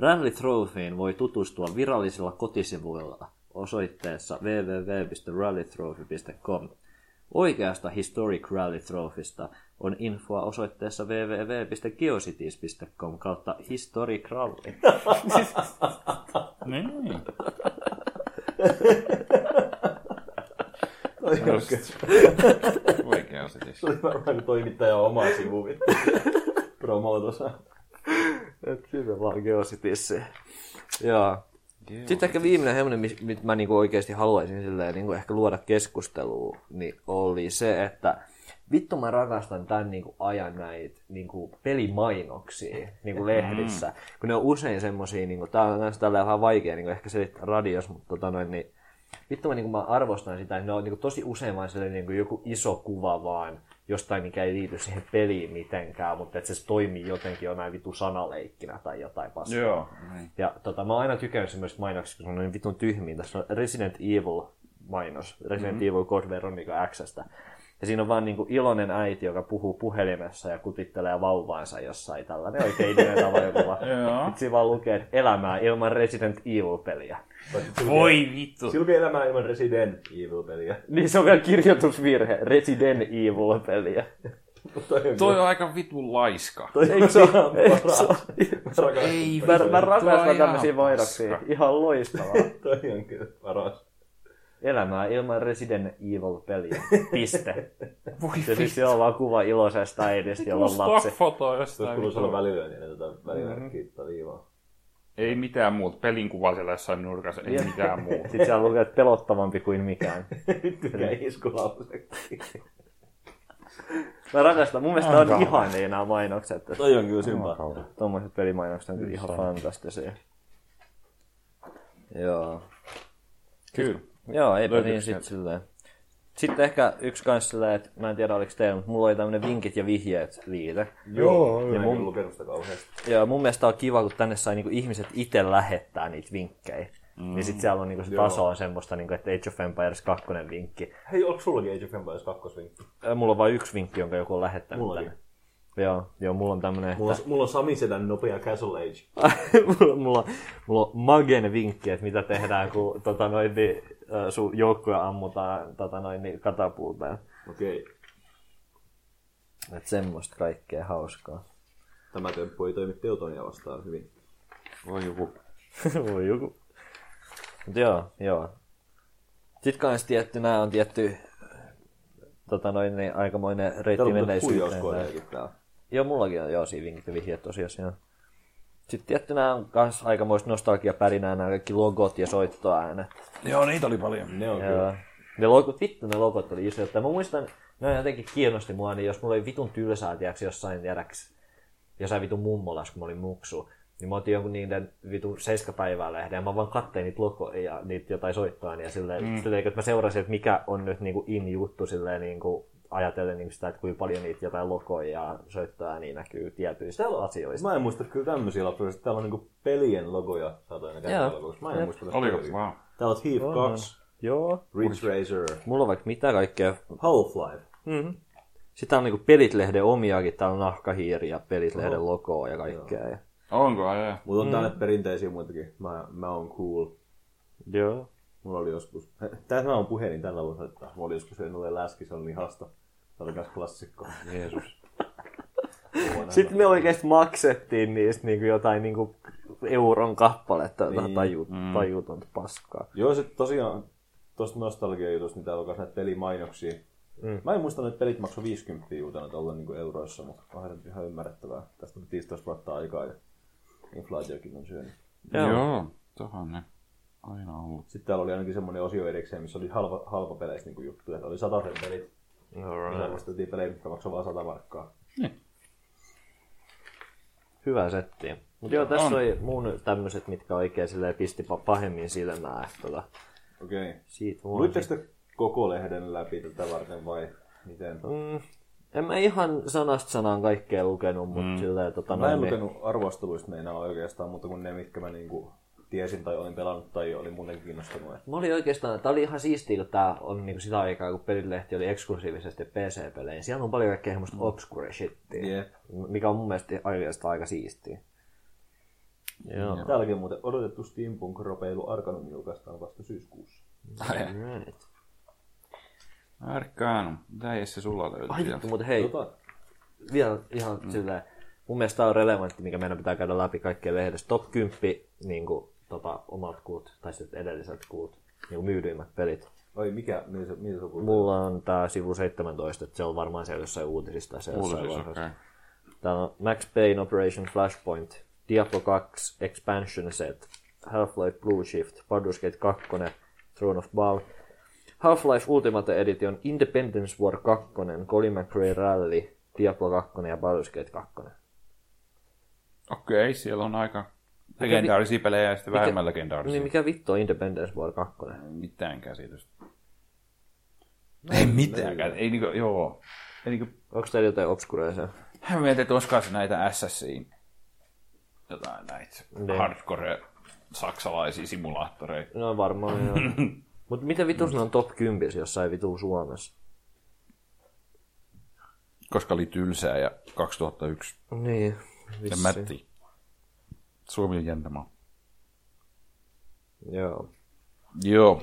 Rally Trophyin voi tutustua virallisilla kotisivuilla osoitteessa www.rallytrophy.com. Oikeasta Historic Rally Trophysta on infoa osoitteessa www.geocities.com kautta Historic Rally. niin. Oikea se Se oli varmaan kuin toimittaja oma sivu. Promootosa. Et kyllä vaan Geocities. Joo. Sitten ehkä viimeinen hemmonen, mitä mä niinku oikeasti haluaisin silleen, niinku ehkä luoda keskustelua, niin oli se, että vittu mä rakastan tämän niinku ajan näitä niinku pelimainoksia niinku lehdissä. Mm. Kun ne on usein semmosia, niinku, tää on tällä vähän vaikea niinku ehkä selittää radios, mutta tota noin, niin vittu mä, niin mä arvostan sitä, että ne on niin kuin, tosi usein vain sellainen niin joku iso kuva vaan jostain, mikä ei liity siihen peliin mitenkään, mutta että se toimii jotenkin jonain vitu sanaleikkinä tai jotain paskaa. Joo. Niin. Ja tota, mä oon aina tykännyt semmoista mainoksista, kun se on niin vitun tyhmiä. Tässä on Resident Evil mainos, Resident mm-hmm. Evil Code Veronica Xstä. Ja siinä on vaan niin kuin iloinen äiti, joka puhuu puhelimessa ja kutittelee vauvaansa jossain tällainen oikein idea vaikuva. Sitten siinä vaan lukee, että elämää ilman Resident Evil-peliä. Voi vittu. Silloin elämää ilman Resident Evil-peliä. Niin se on vielä kirjoitusvirhe. Resident Evil-peliä. Toi on aika vitun laiska. Toi eikö se ole? Ei, mä, mä rakastan tämmöisiä mainoksia. Ihan loistavaa. toi on kyllä paras. Elämää ilman Resident Evil-peliä. Piste. Voi ja siis on vaan kuva iloisesta äidistä, jolla on lapsi. foto jostain. Jos kuuluu välilyöntiä, niin tätä välimerkkiä mm-hmm. viivaa. Ei mitään muuta. Pelin kuva siellä jossain nurkassa, ei mitään muuta. Sitten siellä lukee, että pelottavampi kuin mikään. Mikä iskulauseksi. Mä rakastan. Mun mielestä on ihan niin nämä mainokset. Toi on kyllä sympaa. Tuommoiset pelimainokset on kyllä ihan fantastisia. Joo. Kyllä. Joo, eipä niin sitten silleen. Sitten ehkä yksi kanssa silleen, että mä en tiedä oliko teillä, mutta mulla oli tämmönen vinkit ja vihjeet liite. Joo, ja mun, lukenut sitä kauheasti. Joo, mun mielestä on kiva, kun tänne sai niinku ihmiset itse lähettää niitä vinkkejä. Mm. Ja sitten siellä on niinku se Joo. taso on semmoista, niinku, että Age of Empires 2 vinkki. Hei, onko sullakin Age of Empires 2 vinkki? Mulla on vain yksi vinkki, jonka joku on lähettänyt Mullakin. tänne. Joo, joo, mulla on tämmönen... Mulla, että... mulla on Sami Sedän nopea Castle Age. mulla, mulla, mulla on Magen vinkki, että mitä tehdään, kun tota, noin, niin, sun joukkoja ammutaan tota noin, niin katapultaan. Okei. Et semmoista kaikkea hauskaa. Tämä temppu ei toimi Teutonia vastaan hyvin. Voi joku. Voi joku. Mut joo, joo. Sitten kans tietty, nää on tietty tota noin, niin aikamoinen reitti on menneisyyteen. huijauskoodiakin täällä. Joo, mullakin on joo siinä vinkit ja vihjeet tosiaan. Sitten tietty nämä on kans aikamoista nostalgiapärinää, nämä kaikki logot ja soittoäänet. Joo, niitä oli paljon. Ne on Joo. kyllä. Ne logot, vittu ne logot oli isoja. Mä muistan, ne jotenkin kiinnosti mua, niin jos mulla oli vitun tylsää, tiedäks, jossain tiedäks, jossain vitun mummolas, kun mä olin muksu, niin mä otin jonkun niiden vitun seiskapäivää lehden, ja mä vaan kattein niitä logoja ja niitä jotain soittoa, ja silleen, mm. silleen että mä seurasin, että mikä on nyt niinku in juttu, silleen niinku, ajatellen niin sitä, että kuinka paljon niitä jotain logoja ja soittoja niin näkyy tietyistä asioista. Mä en muista kyllä tämmöisiä lapsuja. Täällä on niinku pelien logoja käyttää logoissa. Mä en Jep. muista tästä Oliko? paljon. Wow. Täällä on Thief Cox, Joo. Ridge Racer, Mulla on vaikka mitä kaikkea. Half-Life. Mm-hmm. Sitten on niinku Pelitlehden omiakin, täällä on nahkahiiri ja Pelitlehden logoa ja kaikkea. Ja... Onko? Ai. Mutta on mm. täällä perinteisiä muitakin. Mä, mä oon cool. Joo. Mulla oli joskus... Tämä on puhelin tällä voisi että Mulla oli joskus se läski, se oli niin hasta. Se oli myös klassikko. Jeesus. Sitten me oikeasti maksettiin niistä niinku jotain niinku euron kappaletta, jotain Niin. taju, tajutonta paskaa. Joo, se tosiaan tuosta nostalgia-jutusta, niin täällä on myös näitä pelimainoksia. Mm. Mä en muista, että pelit maksoi 50 uutena tuolla niin euroissa, mutta nyt ihan ymmärrettävää. Tästä on 15 vuotta aikaa ja inflaatiokin on syönyt. Joo. Joo. Tohan ne. Aina ollut. Sitten täällä oli ainakin semmoinen osio erikseen, missä oli halva, halpa peleissä niin juttuja. Että oli sataisen pelit. Pelejä, mitkä maksoi vain 100 markkaa. Hyvä setti. Mutta joo, tässä On. oli mun tämmöiset, mitkä oikein silleen pisti pa- pahemmin silmää. että Tota, Okei. Okay. siitä voi. Luitteko te koko lehden läpi tätä varten vai miten? Mm, en mä ihan sanasta sanaan kaikkea lukenut, mutta mm. silleen tota Mä en noin, niin- lukenut arvosteluista meinaa oikeastaan, mutta kuin ne, mitkä mä niinku tiesin tai olin pelannut tai olin muuten kiinnostunut. Mä olin oikeastaan, tää oli ihan siistiä, kun tää on niinku sitä aikaa, kun pelilehti oli eksklusiivisesti PC-pelejä. Siellä on paljon kaikkea semmoista obscure shittiä, Jep. mikä on mun mielestä oikeastaan aika siistiä. Joo. Täälläkin muuten odotettu Steampunk-ropeilu Arkanum julkaistaan vasta syyskuussa. Right. Arcanum. Mitä Jesse sulla löytyy Ai mutta hei, Tota, vielä ihan mm. silleen, mun mielestä tää on relevantti, mikä meidän pitää käydä läpi kaikkien lehdessä. Top 10 niin kuin, tota, omat kuut, tai sitten edelliset kuut, niin myydyimmät pelit. oi mikä, mitä se, mitä se puhutaan? Mulla on tää sivu 17, että se on varmaan siellä jossain uutisista. Se jossain Uutisissa, vaiheessa. okei. Täällä on Max Payne Operation Flashpoint, Diablo 2 Expansion Set, Half-Life Blue Shift, Baldur's Gate 2, Throne of Bow, Half-Life Ultimate Edition, Independence War 2, Colin McRae Rally, Diablo 2 ja Baldur's Gate 2. Okei, siellä on aika legendaarisia pelejä ja sitten vähemmän legendaarisia. Niin mikä vittu on Independence War 2? Mitään käsitystä. Ei mitäänkään. Ei niinku, joo. Ei niinku, Onko teillä jotain obskureisia? mä mietin, että olisiko se näitä SSIin jotain näitä Ne. hardcore saksalaisia simulaattoreita. No varmaan joo. Mutta mitä vitus ne on top 10 jossain vitu Suomessa? Koska oli tylsää ja 2001. Niin, Ja vissi. Mätti. Suomi on jännä maa. Joo. Joo.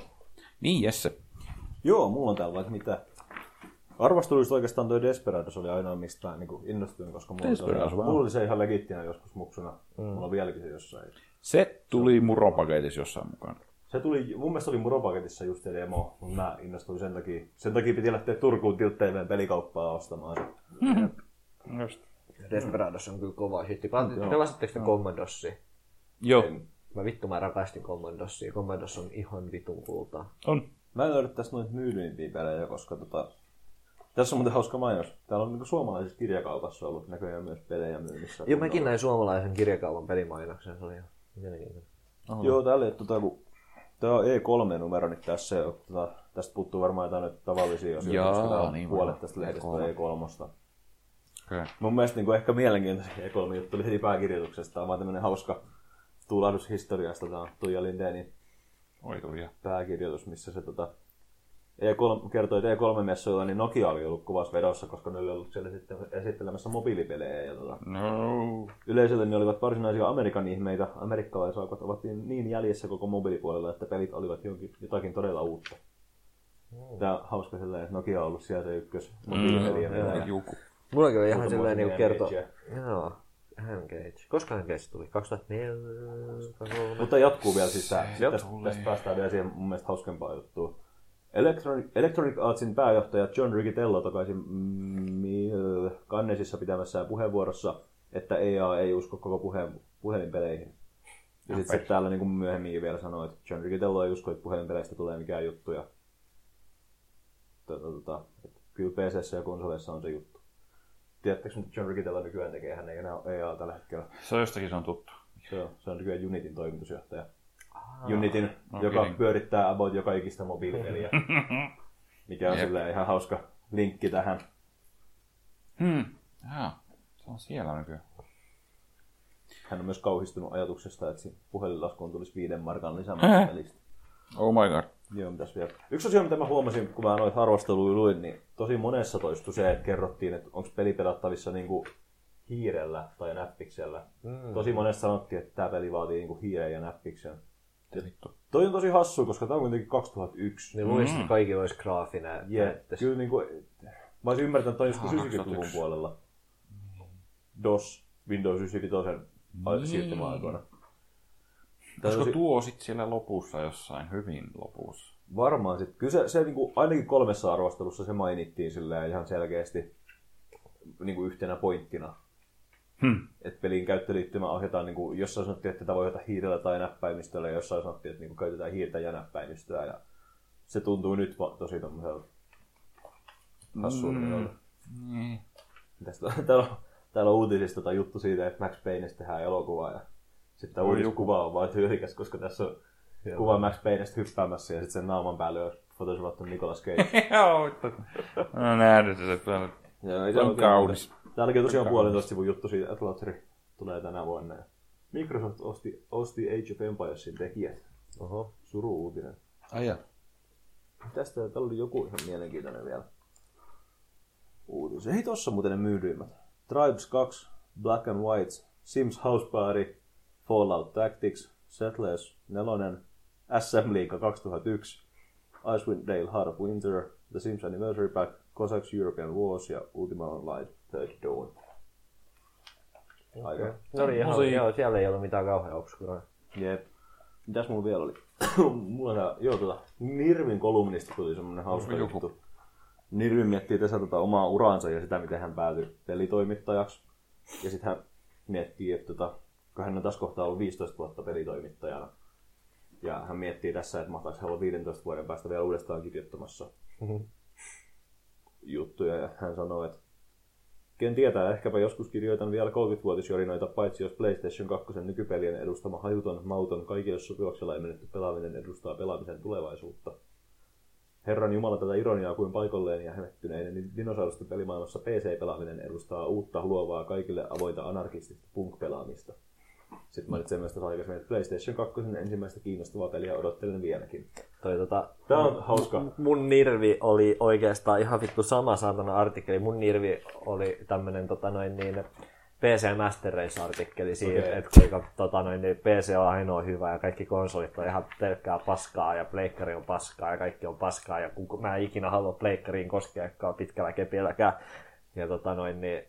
Niin, Jesse. Joo, mulla on täällä vaikka mitä. Arvosteluista oikeastaan toi Desperados oli ainoa, mistä niin innostuin, koska mulla, oli, Desperados, wow. mulla oli se ihan legittinä joskus muksuna. Mm. Mulla on vieläkin se jossain. Se tuli muropaketissa jossain mukaan. Se tuli, mun mielestä oli Muropaketissa just se demo, mutta mä innostuin sen takia. Sen takia piti lähteä Turkuun Tilt TVn pelikauppaa ostamaan se. Just. Desperados on kyllä kova hitti. Pelasitteko te Commodossia? Joo. Mä vittu mä rakastin Commodossia. Commodos on ihan vitun kultaa. On. Mä en löydä tästä noita myydyimpiä pelejä, koska tota... Tässä on muuten hauska mainos. Täällä on niinku suomalaisessa kirjakaupassa ollut näköjään myös pelejä myynnissä. Joo, mäkin näin suomalaisen kirjakaupan pelimainoksen. Se oli ihan mielenkiintoinen. Joo, täällä ei tota, kun Tämä on E3-numero nyt tässä. ja Tota, tästä puuttuu varmaan jotain nyt tavallisia asioita, Jaa, koska tää on niin puolet tästä lehdestä E3. E3. Okay. Mun mielestä niin ehkä mielenkiintoisin E3-juttu oli heti pääkirjoituksesta. Tämä on vaan tämmönen hauska tuulahdus historiasta. Tämä on Tuija Lindénin Oi tuli. pääkirjoitus, missä se tota, E3, kertoi, että E3-messuilla niin Nokia oli ollut kuvassa vedossa, koska ne oli ollut siellä sitten esittelemässä mobiilipelejä. Ja tota, No. yleisölle ne olivat varsinaisia Amerikan ihmeitä. Amerikkalaisaukot ovat niin, niin jäljessä koko mobiilipuolella, että pelit olivat jonkin, jotakin todella uutta. Tämä on hauska sellainen, että Nokia on ollut siellä se ykkös mobiilipelien Mm, vetäjä. Juku. Mullakin oli ihan silleen niinku kerto... Engage. Joo, Engage. Koska Engage tuli? 2004? 2003? Mutta jatkuu vielä siis tää. Tästä, tästä päästään vielä siihen mun mielestä hauskempaan juttuun. Electronic, Electronic Artsin pääjohtaja John Riccitello tokaisi mm, Cannesissa pitämässään puheenvuorossa, että EA ei usko koko puheen, puhelinpeleihin. Ja sitten se täällä niin kuin myöhemmin vielä sanoi, että John Riccitello ei usko, että puhelinpeleistä tulee mikään juttu. Ja, tota, tota, että kyllä PC ja konsoleissa on se juttu. Tiedättekö, mitä John Riccitello nykyään tekee? Hän ei enää ole EA tällä hetkellä. Se on jostakin se on tuttu. Se on, se on nykyään Unitin toimitusjohtaja. Unitin, no joka kidding. pyörittää about joka ikistä mobiilipeliä. Mikä on silleen ihan hauska linkki tähän. Hmm. Jaa. Se on siellä nykyään. Hän on myös kauhistunut ajatuksesta, että puhelinlaskuun tulisi viiden markan pelistä. Oh my god. Joo, mitäs vielä? Yksi asia, mitä mä huomasin, kun mä noita arvosteluja luin, niin tosi monessa toistui se, että kerrottiin, että onko peli pelattavissa niinku hiirellä tai näppiksellä. Mm. Tosi monessa sanottiin, että tämä peli vaatii niinku hiiren ja näppiksen. Vittu. Toi on tosi hassu, koska tämä on kuitenkin 2001. Niin luulisin, että kaikki olisi graafinen. Yeah, kyllä niin kuin, mä olisin ymmärtänyt, että toi on joskus Jaa, 90-luvun 2001. puolella. DOS, Windows 95 Niin. siirtymäaikoina. Olisiko tosi- tuo sit siellä lopussa jossain hyvin lopussa? Varmaan sit. Kyllä se, se niin kuin, ainakin kolmessa arvostelussa se mainittiin silleen ihan selkeästi niin kuin yhtenä pointtina. Hmm. Että pelin käyttöliittymä ohjataan, niin kuin, jossain sanottiin, että tätä voi ohjata hiirellä tai näppäimistöllä, ja jossain sanottiin, että niin kuin, käytetään hiirtä ja näppäimistöä. Ja se tuntuu nyt tosi tommoselta hassuudelta. Niin. Tästä, täällä, on, täällä on uutisista tai juttu siitä, että Max Payneista tehdään elokuvaa ja sitten uutiskuva on vaan tyylikäs, koska tässä on kuva Max Payneista hyppäämässä ja sitten sen naaman päälle on photoshopattu Nicolas Cage. Joo. No nähnyt se täällä. ja ei Se on kaunis. Täälläkin on tosiaan puolentoista sivun juttu siitä, että Lauteri tulee tänä vuonna. Microsoft osti, osti Age of Empiresin tekijät. Oho. Suru-uutinen. Ai jaa. Tästä oli joku ihan mielenkiintoinen vielä. Uutis. Ei tossa muuten ne myydyimmät. Tribes 2, Black and White, Sims House Party, Fallout Tactics, Settlers 4, SM Liiga 2001, Icewind Dale Heart of Winter, The Sims Anniversary Pack, Cossacks European Wars ja Ultima Online Third Dawn. Aika. No niin, ihan, Musiikki. joo, siellä ei ollut mitään kauhean obskuraa. Jep. Mitäs mulla vielä oli? mulla on tää, joo tota, Nirvin kolumnista tuli semmonen hauska Joku. juttu. Nirvin miettii tässä tota omaa uraansa ja sitä, miten hän päätyi pelitoimittajaksi. Ja sitten hän miettii, että tota, kun hän on tässä kohtaa ollut 15 vuotta pelitoimittajana. Ja hän miettii tässä, että mahtaako hän olla 15 vuoden päästä vielä uudestaan kirjoittamassa juttuja. Ja hän sanoo, että Ken tietää, ehkäpä joskus kirjoitan vielä 30-vuotisjorinoita, paitsi jos PlayStation 2 nykypelien edustama hajuton, mauton, kaikille sopivaksella emennetty pelaaminen edustaa pelaamisen tulevaisuutta. Herran Jumala tätä ironiaa kuin paikolleen ja hämettyneiden dinosaurusten pelimaailmassa PC-pelaaminen edustaa uutta, luovaa, kaikille avointa anarkistista punk-pelaamista. Sitten mainitsen myös tuossa aikaisemmin, että PlayStation 2 ensimmäistä kiinnostavaa peliä odottelen vieläkin. Toi, tota, Tää on hauska. mun nirvi oli oikeastaan ihan vittu sama saatana artikkeli. Mun nirvi oli tämmönen tota noin niin, PC Master Race-artikkeli siitä, okay. että kuinka tota noin, niin PC on ainoa hyvä ja kaikki konsolit on ihan pelkkää paskaa ja pleikkari on paskaa ja kaikki on paskaa ja kun mä en ikinä halua pleikkariin koskeakaan pitkällä kepilläkään. Ja tota noin, niin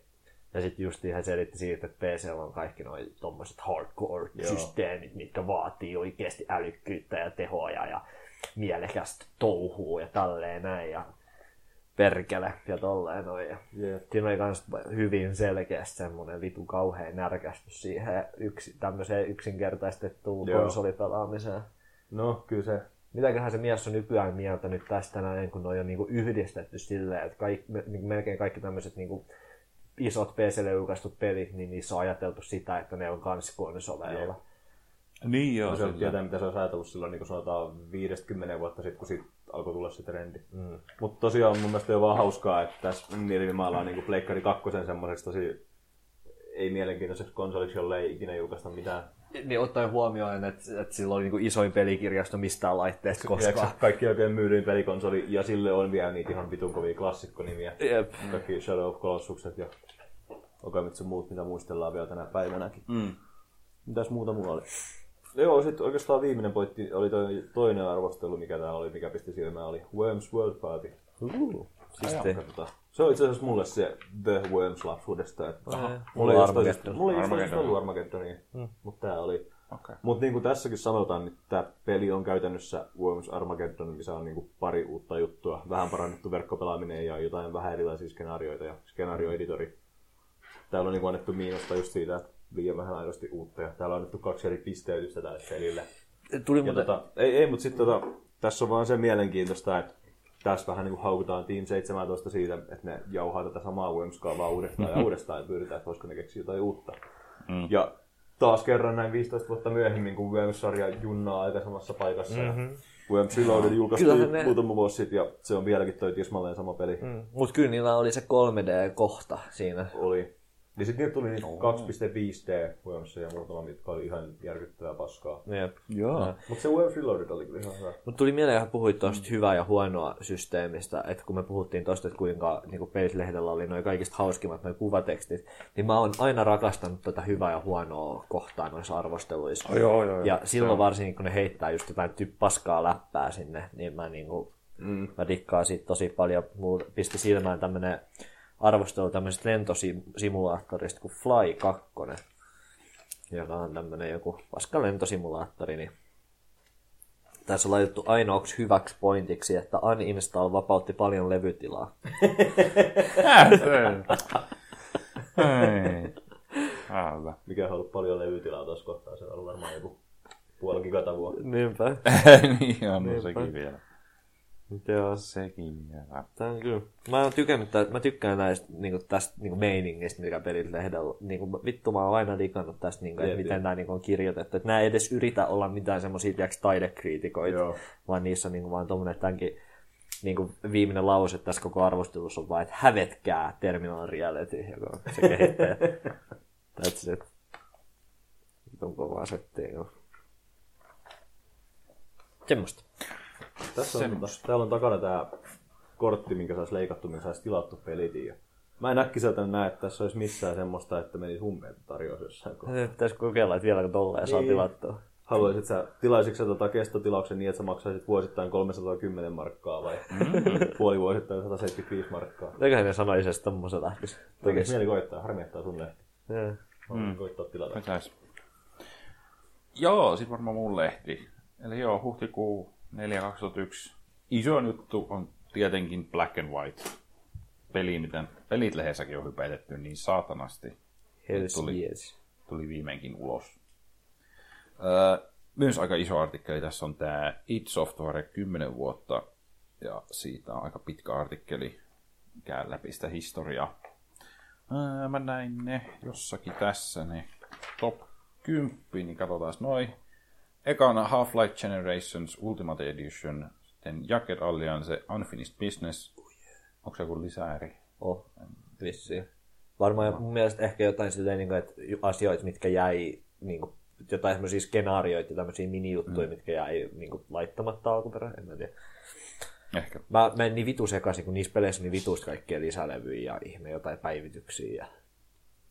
ja sitten justiin hän selitti siitä, että PC on kaikki noin tommoset hardcore-systeemit, mitkä vaatii oikeasti älykkyyttä ja tehoja ja mielekästä touhuu ja tälleen näin ja perkele ja tolleen noin. Ja siinä oli kans hyvin selkeästi semmonen vitu kauhean närkästys siihen yksi, tämmöiseen yksinkertaistettuun Joo. konsolipelaamiseen. No, kyllä se Mitäköhän se mies on nykyään mieltä nyt tästä näin, kun noi on niinku yhdistetty silleen, että kaik, me- niinku melkein kaikki tämmöiset niinku isot PClle julkaistut pelit, niin niissä on ajateltu sitä, että ne on kans konsoleilla. Niin joo, se on tietää, mitä se on ajatellut silloin, niin kuin sanotaan 50 vuotta sitten, kun siitä alkoi tulla se trendi. Mm. Mutta tosiaan mun mielestä on vaan hauskaa, että tässä Nirvimaalla on niin Pleikkari 2 semmoiseksi tosi ei mielenkiintoiseksi konsoliksi, jolle ei ikinä julkaista mitään Niin ottaen huomioon, että, että sillä oli niin kuin isoin pelikirjasto mistään laitteesta koskaan. Kaikki oikein myydyin pelikonsoli, ja sille on vielä niitä ihan vitun kovia klassikkonimiä. Jep. Kaikki Shadow of Colossusset ja Okamitsu muut, mitä muistellaan vielä tänä päivänäkin. Mm. Mitäs muuta mulla oli? Joo, sitten oikeastaan viimeinen pointti oli toi, toinen arvostelu, mikä täällä oli, mikä pisti silmään, oli Worms World Party. Uh, siisti. Katsotaan. Se on itse asiassa mulle se The Worms lapsuudesta. Että Aha. mulla ei Armageddon. Mulla just oikeasti ollut Armageddonia, mm. mutta tää oli. Okei. Mutta niin kuin tässäkin sanotaan, niin tämä peli on käytännössä Worms Armageddon, missä on niin kuin pari uutta juttua. Vähän parannettu verkkopelaaminen ja jotain vähän erilaisia skenaarioita ja skenaarioeditori. Täällä on niin kuin annettu miinusta just siitä, että liian vähän aidosti uutta. Ja täällä on annettu kaksi eri pisteytystä tälle pelille. Tuli Ja muuten... tota, ei, ei mutta sitten tota, tässä on vaan se mielenkiintoista, että tässä vähän niin kuin haukutaan Team 17 siitä, että ne jauhaa tätä samaa Worms-kaavaa uudestaan ja uudestaan ja pyydetään, että voisiko ne keksiä jotain uutta. Mm. Ja taas kerran näin 15 vuotta myöhemmin, kun Worms-sarja junnaa aika samassa paikassa. Mm-hmm. Ja Worms Reloaded julkaistiin ne- muutama vuosi sitten ja se on vieläkin toi tismalleen sama peli. Mm. Mm. Mutta kyllä niillä oli se 3D-kohta siinä. Oli. Ja sitten niitä tuli niitä 2.5D Wormsia ja muutama, mitkä oli ihan järkyttävää paskaa. Jep. Joo. Mutta se Worms Reloaded oli kyllä ihan hyvä. Mutta tuli mieleen, kun puhuit tuosta hyvää ja huonoa systeemistä, että kun me puhuttiin tuosta, että kuinka niin pelislehdellä oli noin kaikista hauskimmat noin kuvatekstit, niin mä oon aina rakastanut tätä hyvää ja huonoa kohtaa noissa arvosteluissa. Oh, joo, joo, joo. Ja silloin varsinkin, kun ne heittää just jotain ty- paskaa läppää sinne, niin mä, niinku, mm. mä dikkaan siitä tosi paljon. Mulla pisti silmään tämmönen arvostelu tämmöisestä lentosimulaattorista kuin Fly 2, joka on tämmönen joku paska lentosimulaattori, niin tässä on laitettu ainoaksi hyväksi pointiksi, että uninstall vapautti paljon levytilaa. Mikä on ollut paljon levytilaa tuossa kohtaa, se on ollut varmaan joku puoli gigatavua. Niinpä. niin on, no sekin vielä. Joo. Sekin vielä. Tää on kyllä. Mä, oon tykännyt, tä- mä tykkään näistä niinku, tästä niinku, meiningistä, mikä pelit lehdellä. Niinku, vittu mä oon aina digannut tästä, niinku, että miten nämä niinku, on kirjoitettu. Että nämä ei edes yritä olla mitään semmoisia taidekriitikoita, Joo. vaan niissä on niinku, vaan tommonen, että tämänkin niinku, viimeinen lause tässä koko arvostelussa on vaan, että hävetkää Terminal Reality, joka on se kehittäjä. That's it. Kovaa settiä, joo. Semmosta. Tässä on, tota, täällä on takana tää kortti, minkä saisi leikattu, minkä saisi tilattu pelit. Ja mä en äkkiseltä näe, että tässä olisi missään semmoista, että menisi hummeita tarjous jossain kohtaa. Pitäisi kokeilla, että vieläkö tolleen saa Niin. tilattua. Haluaisit sä, tilaisitko sä tota kestotilauksen niin, että sä maksaisit vuosittain 310 markkaa vai puoli vuosittain 175 markkaa? Eiköhän ne sanoisi, että tommosen lähtisi. Tekis mieli koittaa, harmi, että on sun lehti. Joo. Mm. Koittaa tilata. Pitäis. Joo, sit varmaan mun lehti. Eli joo, huhtikuu 4 2001. Iso juttu on tietenkin Black and White. Peli, miten pelit lehdessäkin on hypätetty niin saatanasti. Hells Tuli. yes. Tuli viimeinkin ulos. Öö, myös aika iso artikkeli. Tässä on tämä It Software 10 vuotta. Ja siitä on aika pitkä artikkeli. Käy läpi sitä historiaa. Öö, mä näin ne jossakin tässä, ne top 10, niin katsotaan noin. Ekana Half-Life Generations Ultimate Edition, sitten Jacket Alliance Unfinished Business. Onko se joku lisääri? Oh, vissiin. Varmaan mun mielestä ehkä jotain silleen, niin kuin, että asioita, mitkä jäi, niin kuin, jotain semmoisia skenaarioita tämmöisiä mini-juttuja, mm. mitkä jäi niin kuin, laittamatta alkuperään, en mä tiedä. Ehkä. Mä menen niin vitu sekaisin, kun niissä peleissä niin vituista kaikkea lisälevyjä ja ihme jotain päivityksiä ja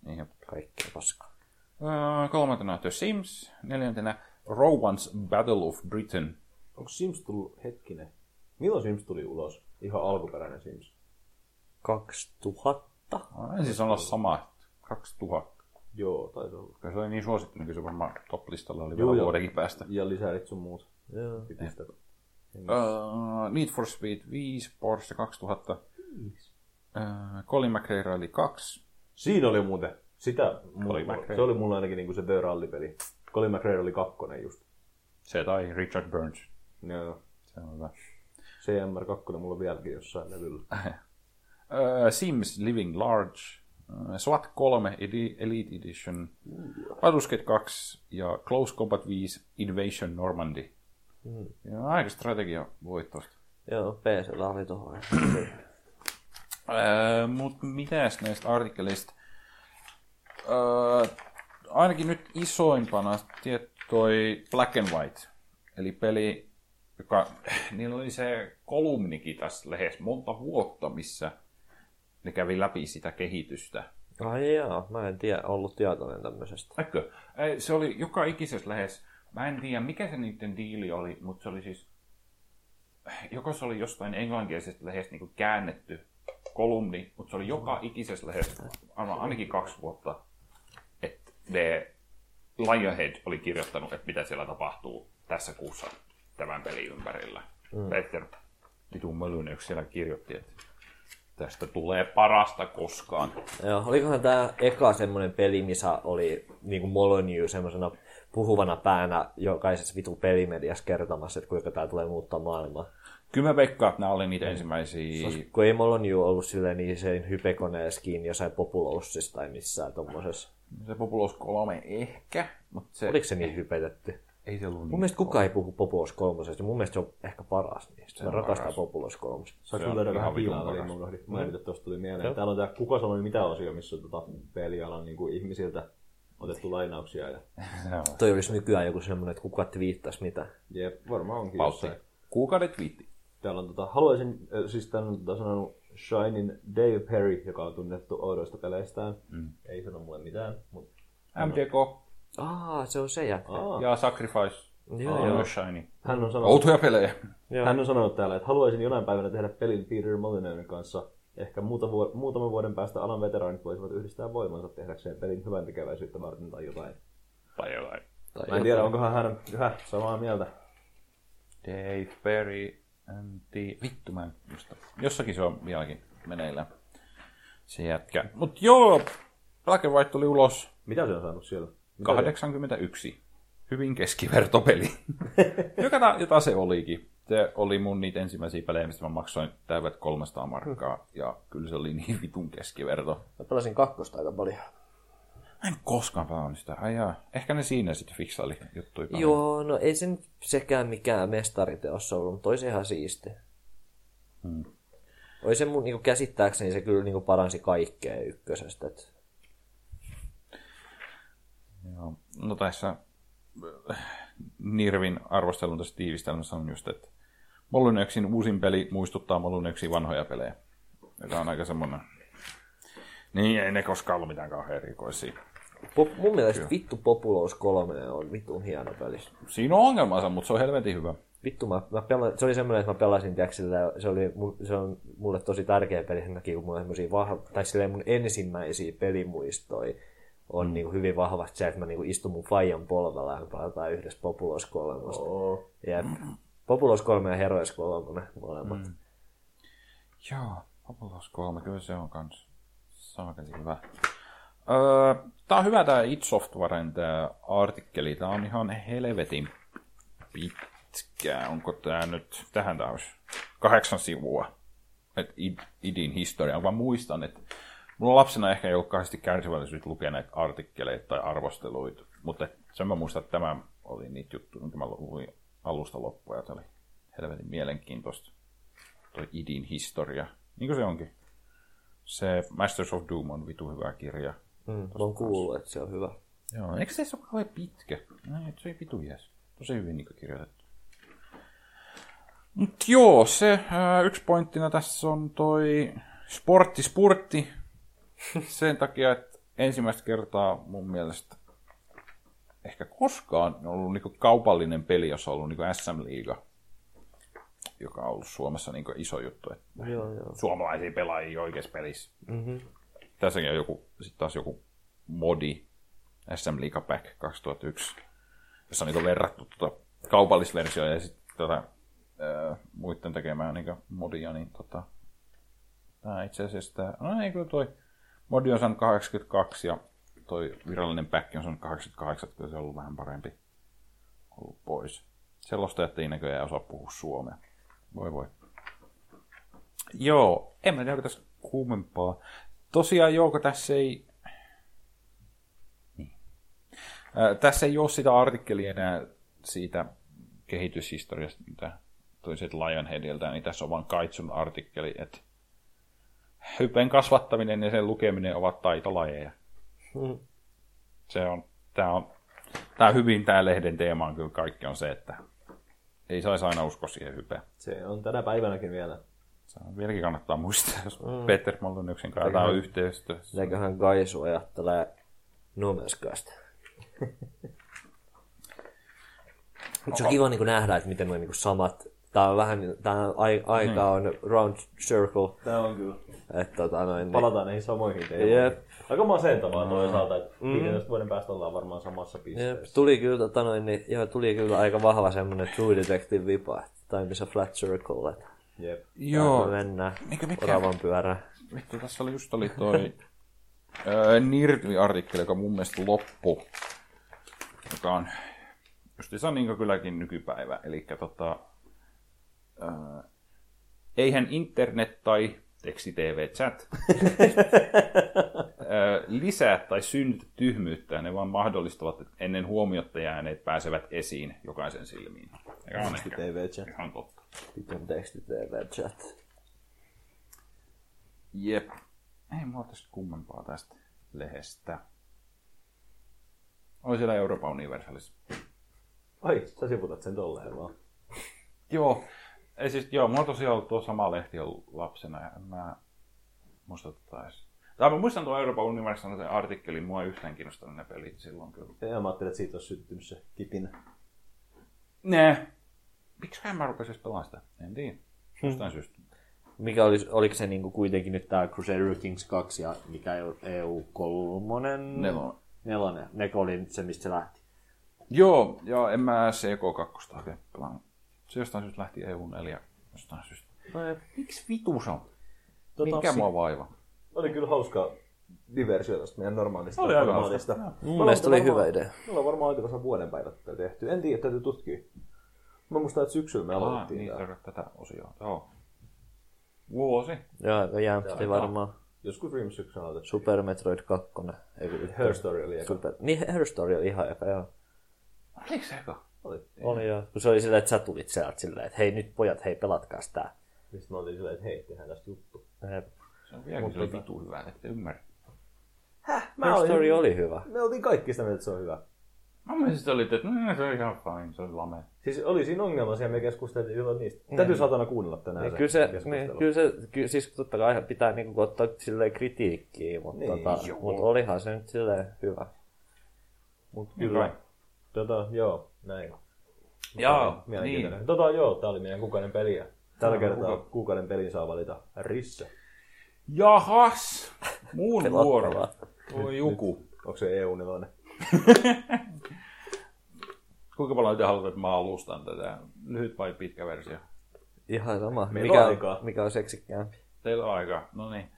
Niin, jep. kaikkea paskaa. Öö, kolmantena The Sims, neljäntenä Rowan's Battle of Britain. Onko Sims tullut hetkinen? Milloin Sims tuli ulos? Ihan alkuperäinen Sims. 2000? Ensin sanoa sama, 2000. Joo, taisi olla. Koska se oli niin suosittu, niin kyllä se varmaan top-listalla oli Joo, vielä vuodenkin päästä. Ja lisärit sun muut. Joo. Piti sitä. Uh, Need for Speed 5, Porsche 2000. Uh, Colin McRae Rally 2. Siinä oli muuten. Sitä, Colin mulla, McRae. se oli mulla ainakin niinku se The Rally-peli. Colin McRae oli kakkonen just. Se tai Richard Burns. Joo. Se on hyvä. CMR2 mulla on vieläkin jossain levyllä. Uh, Sims Living Large. SWAT 3 Edi- Elite Edition. Baldur's Gate 2 ja Close Combat 5 Invasion Normandy. Mm. Ja aika strategia voittoista. Joo, PCllä oli tuohon. Mutta mitäs näistä artikkeleista? Öö, ainakin nyt isoimpana tiet, toi Black and White. Eli peli, joka, niillä oli se kolumnikin tässä lähes monta vuotta, missä ne kävi läpi sitä kehitystä. Ai jaa, mä en tiedä, ollut tietoinen tämmöisestä. Eikö? Ei, Se oli joka ikisessä lähes, mä en tiedä mikä se niiden diili oli, mutta se oli siis, joko se oli jostain englanninkielisestä lähes niin käännetty kolumni, mutta se oli joka ikisessä lähes aivan ainakin kaksi vuotta, ne Lionhead oli kirjoittanut, että mitä siellä tapahtuu tässä kuussa tämän pelin ympärillä. Mm. Peter Vitun Mölynen, yksi siellä kirjoitti, että tästä tulee parasta koskaan. Joo, olikohan tämä eka semmoinen peli, missä oli niinku Molyneux semmoisena puhuvana päänä jokaisessa vitu pelimediassa kertomassa, että kuinka tämä tulee muuttaa maailmaa. Kyllä mä veikkaan, että nämä oli niitä ensimmäisiä... Kun ei Molyneux ollut silleen niin se hypekoneessa kiinni jossain Populoussissa tai missään tommosessa. Se Populous 3 ehkä, mutta se... Oliko se niin hypetetty? Ei se ollut Mun niin. mielestä kukaan ei puhu Populous 3. Mun mielestä se on ehkä paras niistä. Mä rakastan. Populous 3. Saanko Se mä on löydä ihan vähän piilaa väliin, mun unohdin mainita, että tuosta tuli mieleen. Täällä on tää Kuka sanoi mitä osio, missä on tota pelialan niin kuin ihmisiltä otettu lainauksia. Ja... Toi olisi nykyään joku semmoinen, että kuka viittasi mitä. Jep, varmaan onkin Pautti. Kuukauden twiitti. Täällä on tota, haluaisin, äh, siis tän on tota, sanonut Shining Dave Perry, joka on tunnettu oudoista peleistään. Mm. Ei sano mulle mitään, mutta MDK Aa, se on se jätkä. Aa. ja Sacrifice. Joo, joo. myös Shiny. hän on sanonut, Outoja pelejä. Joo. Hän on sanonut täällä, että haluaisin jonain päivänä tehdä pelin Peter Molineurin kanssa. Ehkä muuta vuo- muutaman vuoden päästä alan veteraanit voisivat yhdistää voimansa tehdäkseen pelin hyvän tekeväisyyttä varten tai jotain. Tai jotain. Tai Mä en tiedä, onkohan hän yhä samaa mieltä. Dave Perry and the... Vittu mä en muista. Jossakin se on vieläkin meneillään. Se jätkä. Mut joo, Black and White tuli ulos Mitä se on saanut siellä? Mitä 81. Hyvin keskivertopeli. Joka, ta- jota se olikin. Se oli mun niitä ensimmäisiä pelejä, mistä mä maksoin täyvät 300 markkaa. Ja kyllä se oli niin vitun keskiverto. Mä pelasin kakkosta aika paljon. Mä en koskaan pelannut sitä. Ai jaa. Ehkä ne siinä sitten fiksaili juttuja. paljon. Joo, no ei se nyt sekään mikään mestariteos ollut, mutta oli se ihan siisti. Hmm. Oli se mun niinku käsittääkseni se kyllä niinku paransi kaikkea ykkösestä. Et... Joo. No tässä äh, Nirvin arvostelun tästä tiivistelmässä on just, että Molyneuxin uusin peli muistuttaa Molyneuxin vanhoja pelejä. Joka on aika semmoinen... Niin, ei ne koskaan ollut mitään kauhean erikoisia. Pop, mun mielestä vittu Populous 3 on vitun hieno peli. Siinä on ongelmansa, mutta se on helvetin hyvä. Vittu, mä, mä pela, se oli semmoinen, että mä pelasin, tiiäks, sillä, se, oli, se on mulle tosi tärkeä peli sen takia, kun mulla on semmosia vahva, tai silleen mun ensimmäisiä pelimuistoja on mm. niin hyvin vahvasti se, että mä niin istun mun faijan polvella ja me pelataan yhdessä Populous 3. Oo. Jep. Populous 3 ja Heroes 3 molemmat. Mm. Joo, Populous 3, kyllä se on kans saakeli hyvä. Öö, tää on hyvä tää id Softwaren tää artikkeli. Tää on ihan helvetin pitkä. Onko tää nyt, tähän tää olisi kahdeksan sivua. Et id, idin historia. Mä muistan, että mulla lapsena ehkä ei ollut kauheasti kärsivällisyyttä lukea näitä artikkeleita tai arvosteluita. Mutta sen mä muistan, että tämä oli niitä juttuja, mitä mä luin alusta loppuun. Ja oli helvetin mielenkiintoista. Toi idin historia. Niin kuin se onkin. Se Masters of Doom on vitu hyvä kirja. Mm. Mä oon kuullut, että se on hyvä. Joo, eikö se ole kauhean pitkä? No, ei, se ei vitu jees. Tosi hyvin niin kirjoitettu. Mut joo, se ää, yksi pointtina tässä on toi sportti spurtti. Sen takia, että ensimmäistä kertaa mun mielestä ehkä koskaan on ollut niinku kaupallinen peli, jossa on ollut niinku SM-liiga, joka on ollut Suomessa niinku iso juttu. Että Joo, joo. suomalaisia pelaajia oikeassa pelissä. Mm-hmm. Tässäkin on joku, sitten taas joku modi, SM Liiga Pack 2001, jossa on niin verrattu tuota kaupallisversioa ja sitten tuota, ää, muiden tekemään niin modia, niin tota, tää itse asiassa tää, no ei kyllä toi modi on saanut 82 ja toi virallinen pack on saanut 88, kyllä se on ollut vähän parempi ollut pois. Selostajat ei näköjään osaa puhua suomea. Voi voi. Joo, en mä tiedä tässä kuumempaa. Tosiaan Jouko, tässä ei... Niin. Ää, tässä ei ole sitä artikkelia enää siitä kehityshistoriasta, mitä toiset Lionheadiltä, niin tässä on vain Kaitsun artikkeli, että hypen kasvattaminen ja sen lukeminen ovat taitolajeja. Mm. Se on Tämä on, tää hyvin tämä lehden teema on kyllä kaikki on se, että ei saisi aina uskoa siihen hypeen. Se on tänä päivänäkin vielä. Se on, vieläkin kannattaa muistaa, jos mm. Peter Molynyksen kanssa tämä on yhteistyössä. Mitäköhän Gaisu ajattelee Numeskasta. Se on kiva niin nähdä, että miten nuo niin samat... Tää on vähän, tää ai, aika on round circle. Tämä on kyllä. Että tota noin, niin, Palataan näihin samoihin teemoihin. Jep. Aika masentavaa toisaalta, että 15 vuoden päästä ollaan varmaan samassa Jep, pisteessä. tuli kyllä, tota noin, niin, joo, tuli kyllä aika vahva semmonen True Detective vipa, että time is a flat circle, että Jep. Joo, me mennään Mikä- mikä- oravan pyörään. vittu, tässä oli just oli toi ää, Nirtvi-artikkeli, joka mun mielestä loppu, joka on justiinsa niin kylläkin nykypäivä. Eli tota, ää, eihän internet tai teksti-tv-chat ää, lisää tai synnytä tyhmyyttä, ne vaan mahdollistavat, että ennen huomiotta jääneet pääsevät esiin jokaisen silmiin. On ehkä TV-chat. ihan totta. Sitten teksti TV chat. Jep. Ei mulla tästä kummempaa tästä lehdestä. Oli siellä Euroopan Universalis. Ai, sä sivutat sen tolleen vaan. Joo. Ei siis, joo, mulla on tosiaan ollut tuo sama lehti jo lapsena ja en mä muista tota edes. Tai mä muistan tuon Euroopan Universalisen artikkelin, mua ei yhtään kiinnostanut ne pelit silloin kyllä. Ja mä ajattelin, että siitä olisi syttynyt se kipinä. Ne. Miksi mä rupesin edes pelaamaan sitä? En tiedä. Jostain syystä. Mikä oli, oliko se niinku kuitenkin nyt tää Crusader Kings 2 ja mikä EU 3? Nelonen. Nelonen. Ne oli se, mistä se lähti. Joo, ja en mä CK2 oikein pelannut. Se jostain syystä lähti EU4 jostain syystä. No, ja Miksi vitu se on? Tota, Mikä si- mua vaivaa? Oli kyllä hauska diversio tästä meidän normaalista Oli aika formaatista. hauska. mun mielestä oli hyvä idea. Mulla on varmaan aika tasan vuoden päivät tätä tehty. En tiedä, täytyy tutkia. Mä muistan, että syksyllä me aloitettiin niin, tarkoittaa tätä osioa. Joo. Vuosi. Joo, aika jämpti varmaan. Joskus viime syksynä aloitettiin. Super Metroid 2. Ei, Her Story oli eka. Super... Niin, Her Story oli ihan eka, joo. Oliko se eka? Oli. Oli joo. Kun se oli silleen, että sä tulit sieltä silleen, että hei nyt pojat, hei pelatkaa tää. Mistä mä olin silleen, että hei, tehdään tästä juttu. Jep. Se on vieläkin se oli vitu hyvä, ette ymmärrä. Her Story oli hyvä. Me oltiin kaikki sitä mieltä, että se on hyvä. Mä mielestä se oli, että no, se on ihan fine, se oli lame. Siis oli siinä ongelma siellä, me keskusteltiin silloin niistä. Täytyy saatana kuunnella tänään Niin, kyllä se, niin, kyllä se ky, siis totta kai pitää niinku ottaa silleen kritiikkiä, mutta, Niin, niin, tota, mutta olihan se nyt silleen hyvä. Mut Niin kyllä. Tota, joo, näin. Jaa, niin. Tota, joo, tää oli meidän kuukauden peli. ja Tällä on kertaa kuka- kuukauden pelin saa valita Risse. Jahas! Muun vuoro. Voi joku. Onko se EU-4? Kuinka paljon te haluatte, että mä alustan tätä? Lyhyt vai pitkä versio? Ihan sama. Meillä on Mikä, aikaa. mikä on seksikkäämpi? Teillä on aikaa. No niin.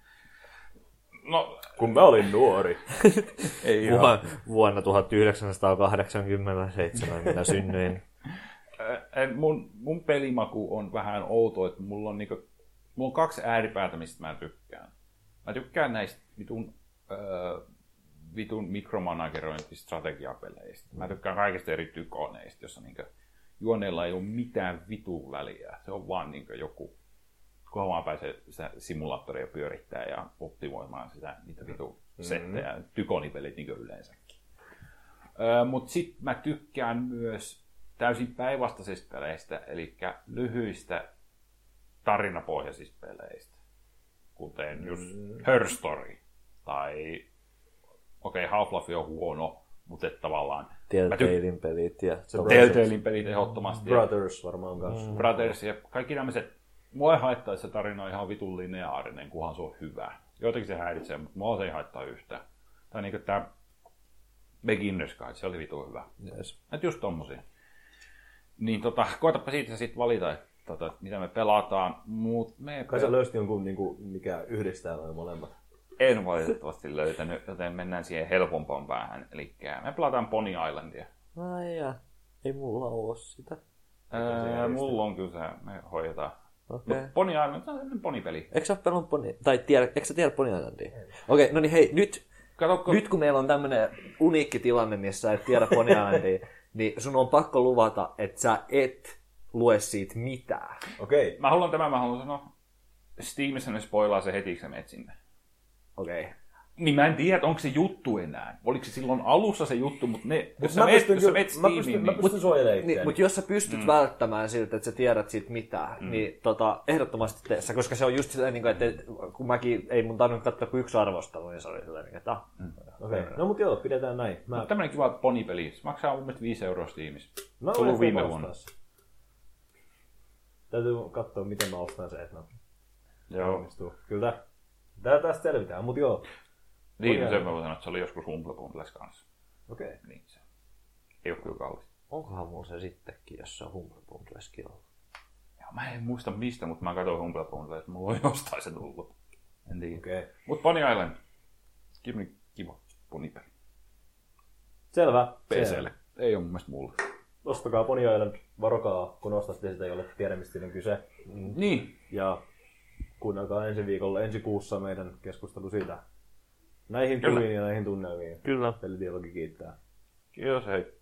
No, Kun mä olin nuori. ei Vuonna, vuonna 1987 minä synnyin. Mun, mun pelimaku on vähän outo, että mulla on, niinku, mulla on kaksi ääripäätä, mistä mä tykkään. Mä tykkään näistä vitun, öö, vitun mikromanagerointistrategiapeleistä. Mä tykkään kaikista eri tykoneista, jossa niinku, juoneella ei ole mitään vitun väliä. Se on vaan niinku joku, kunhan vaan pääsee sitä simulaattoria pyörittää ja optimoimaan sitä, niitä vitu settejä. Mm-hmm. Tykonipelit niin yleensäkin. Öö, Mutta sitten mä tykkään myös täysin päinvastaisista peleistä, eli lyhyistä tarinapohjaisista peleistä, kuten just Her Story tai okei, okay, Half-Life on huono, mutta et tavallaan Telltalein pelit ja Telltalein pelit ehdottomasti. Brothers varmaan kanssa. Brothers ja kaikki tämmöiset. Mua ei haittaa, että se tarina on ihan vitun lineaarinen, kunhan se on hyvä. Jotenkin se häiritsee, mutta mua se ei haittaa yhtään. Tai niinku tää Beginner's Guide, se oli vitun hyvä. Yes. Että just tommosia. Niin tota, koetapa siitä sitten valita, että tota, mitä me pelataan. Mut me Kai sä löysit jonkun, niinku, mikä yhdistää noin molemmat. en valitettavasti löytänyt, joten mennään siihen helpompaan päähän. Eli me pelataan Pony Islandia. Ai ja, ei mulla oo sitä. Öö, mulla on kyllä se, me hoidetaan. Okay. Pony Island, se on sellainen ponipeli. Eikö sä oo pelannut Pony, tai tiedä, eikö sä tiedä Pony Islandia? Okei, okay, no niin hei, nyt, Katsokko, nyt kun meillä on tämmönen uniikki tilanne, missä sä et tiedä Pony Islandia, niin sun on pakko luvata, että sä et lue siitä mitään. Okei. mä haluan tämän, mä haluan sanoa. Steamissa ne spoilaa se heti, kun sä menet sinne. Okei. Okay. Niin mä en tiedä, onko se juttu enää. Oliko se silloin alussa se juttu, mutta ne, jos sä mä meet, pystyn, jos sä mä pystyn, mä niin... pystyn suojelemaan Niin, itseäni. mutta jos sä pystyt mm. välttämään siltä, että sä tiedät siitä mitään, mm. niin tota, ehdottomasti tee se, koska se on just silleen, niin kuin, että kun mäkin, ei mun tarvinnut katsoa kuin yksi arvostelu, niin se oli silleen, että ah, Okei, no mutta joo, pidetään näin. Mä, Tämmönen kiva ponipeli. Se maksaa mun mielestä 5 euroa Steamissa. mä Tullut olen viime vuonna. Täytyy katsoa, miten mä ostan se, että mä Joo. onnistuu. Kyllä tää- tää tästä selvitään, mutta joo. Niin, Oli sen mä voin sanoa, että se oli joskus Humble Bundles kanssa. Okei. Okay. Niin se. Ei ole kyllä kallis. onkohan mulla se sittenkin, jos se on Humble Bundleskin ollut. Joo, mä en muista mistä, mutta mä katsoin Humble Bundles. Mulla on jostain se tullut. En tiedä. Okei. Okay. Mut Pony Island. Kiva, kiva ponipeli. Selvä. PClle. Ei ole mun mielestä mulle. Ostakaa Pony Island, varokaa, kun ostatte sitä, jolle tiedä, mistä on kyse. Niin. Ja kuunnelkaa ensi viikolla, ensi kuussa meidän keskustelu siitä. Näihin Kyllä. kuviin ja näihin tunnelmiin. Kyllä. Pelidialogi kiittää. Kiitos, hei.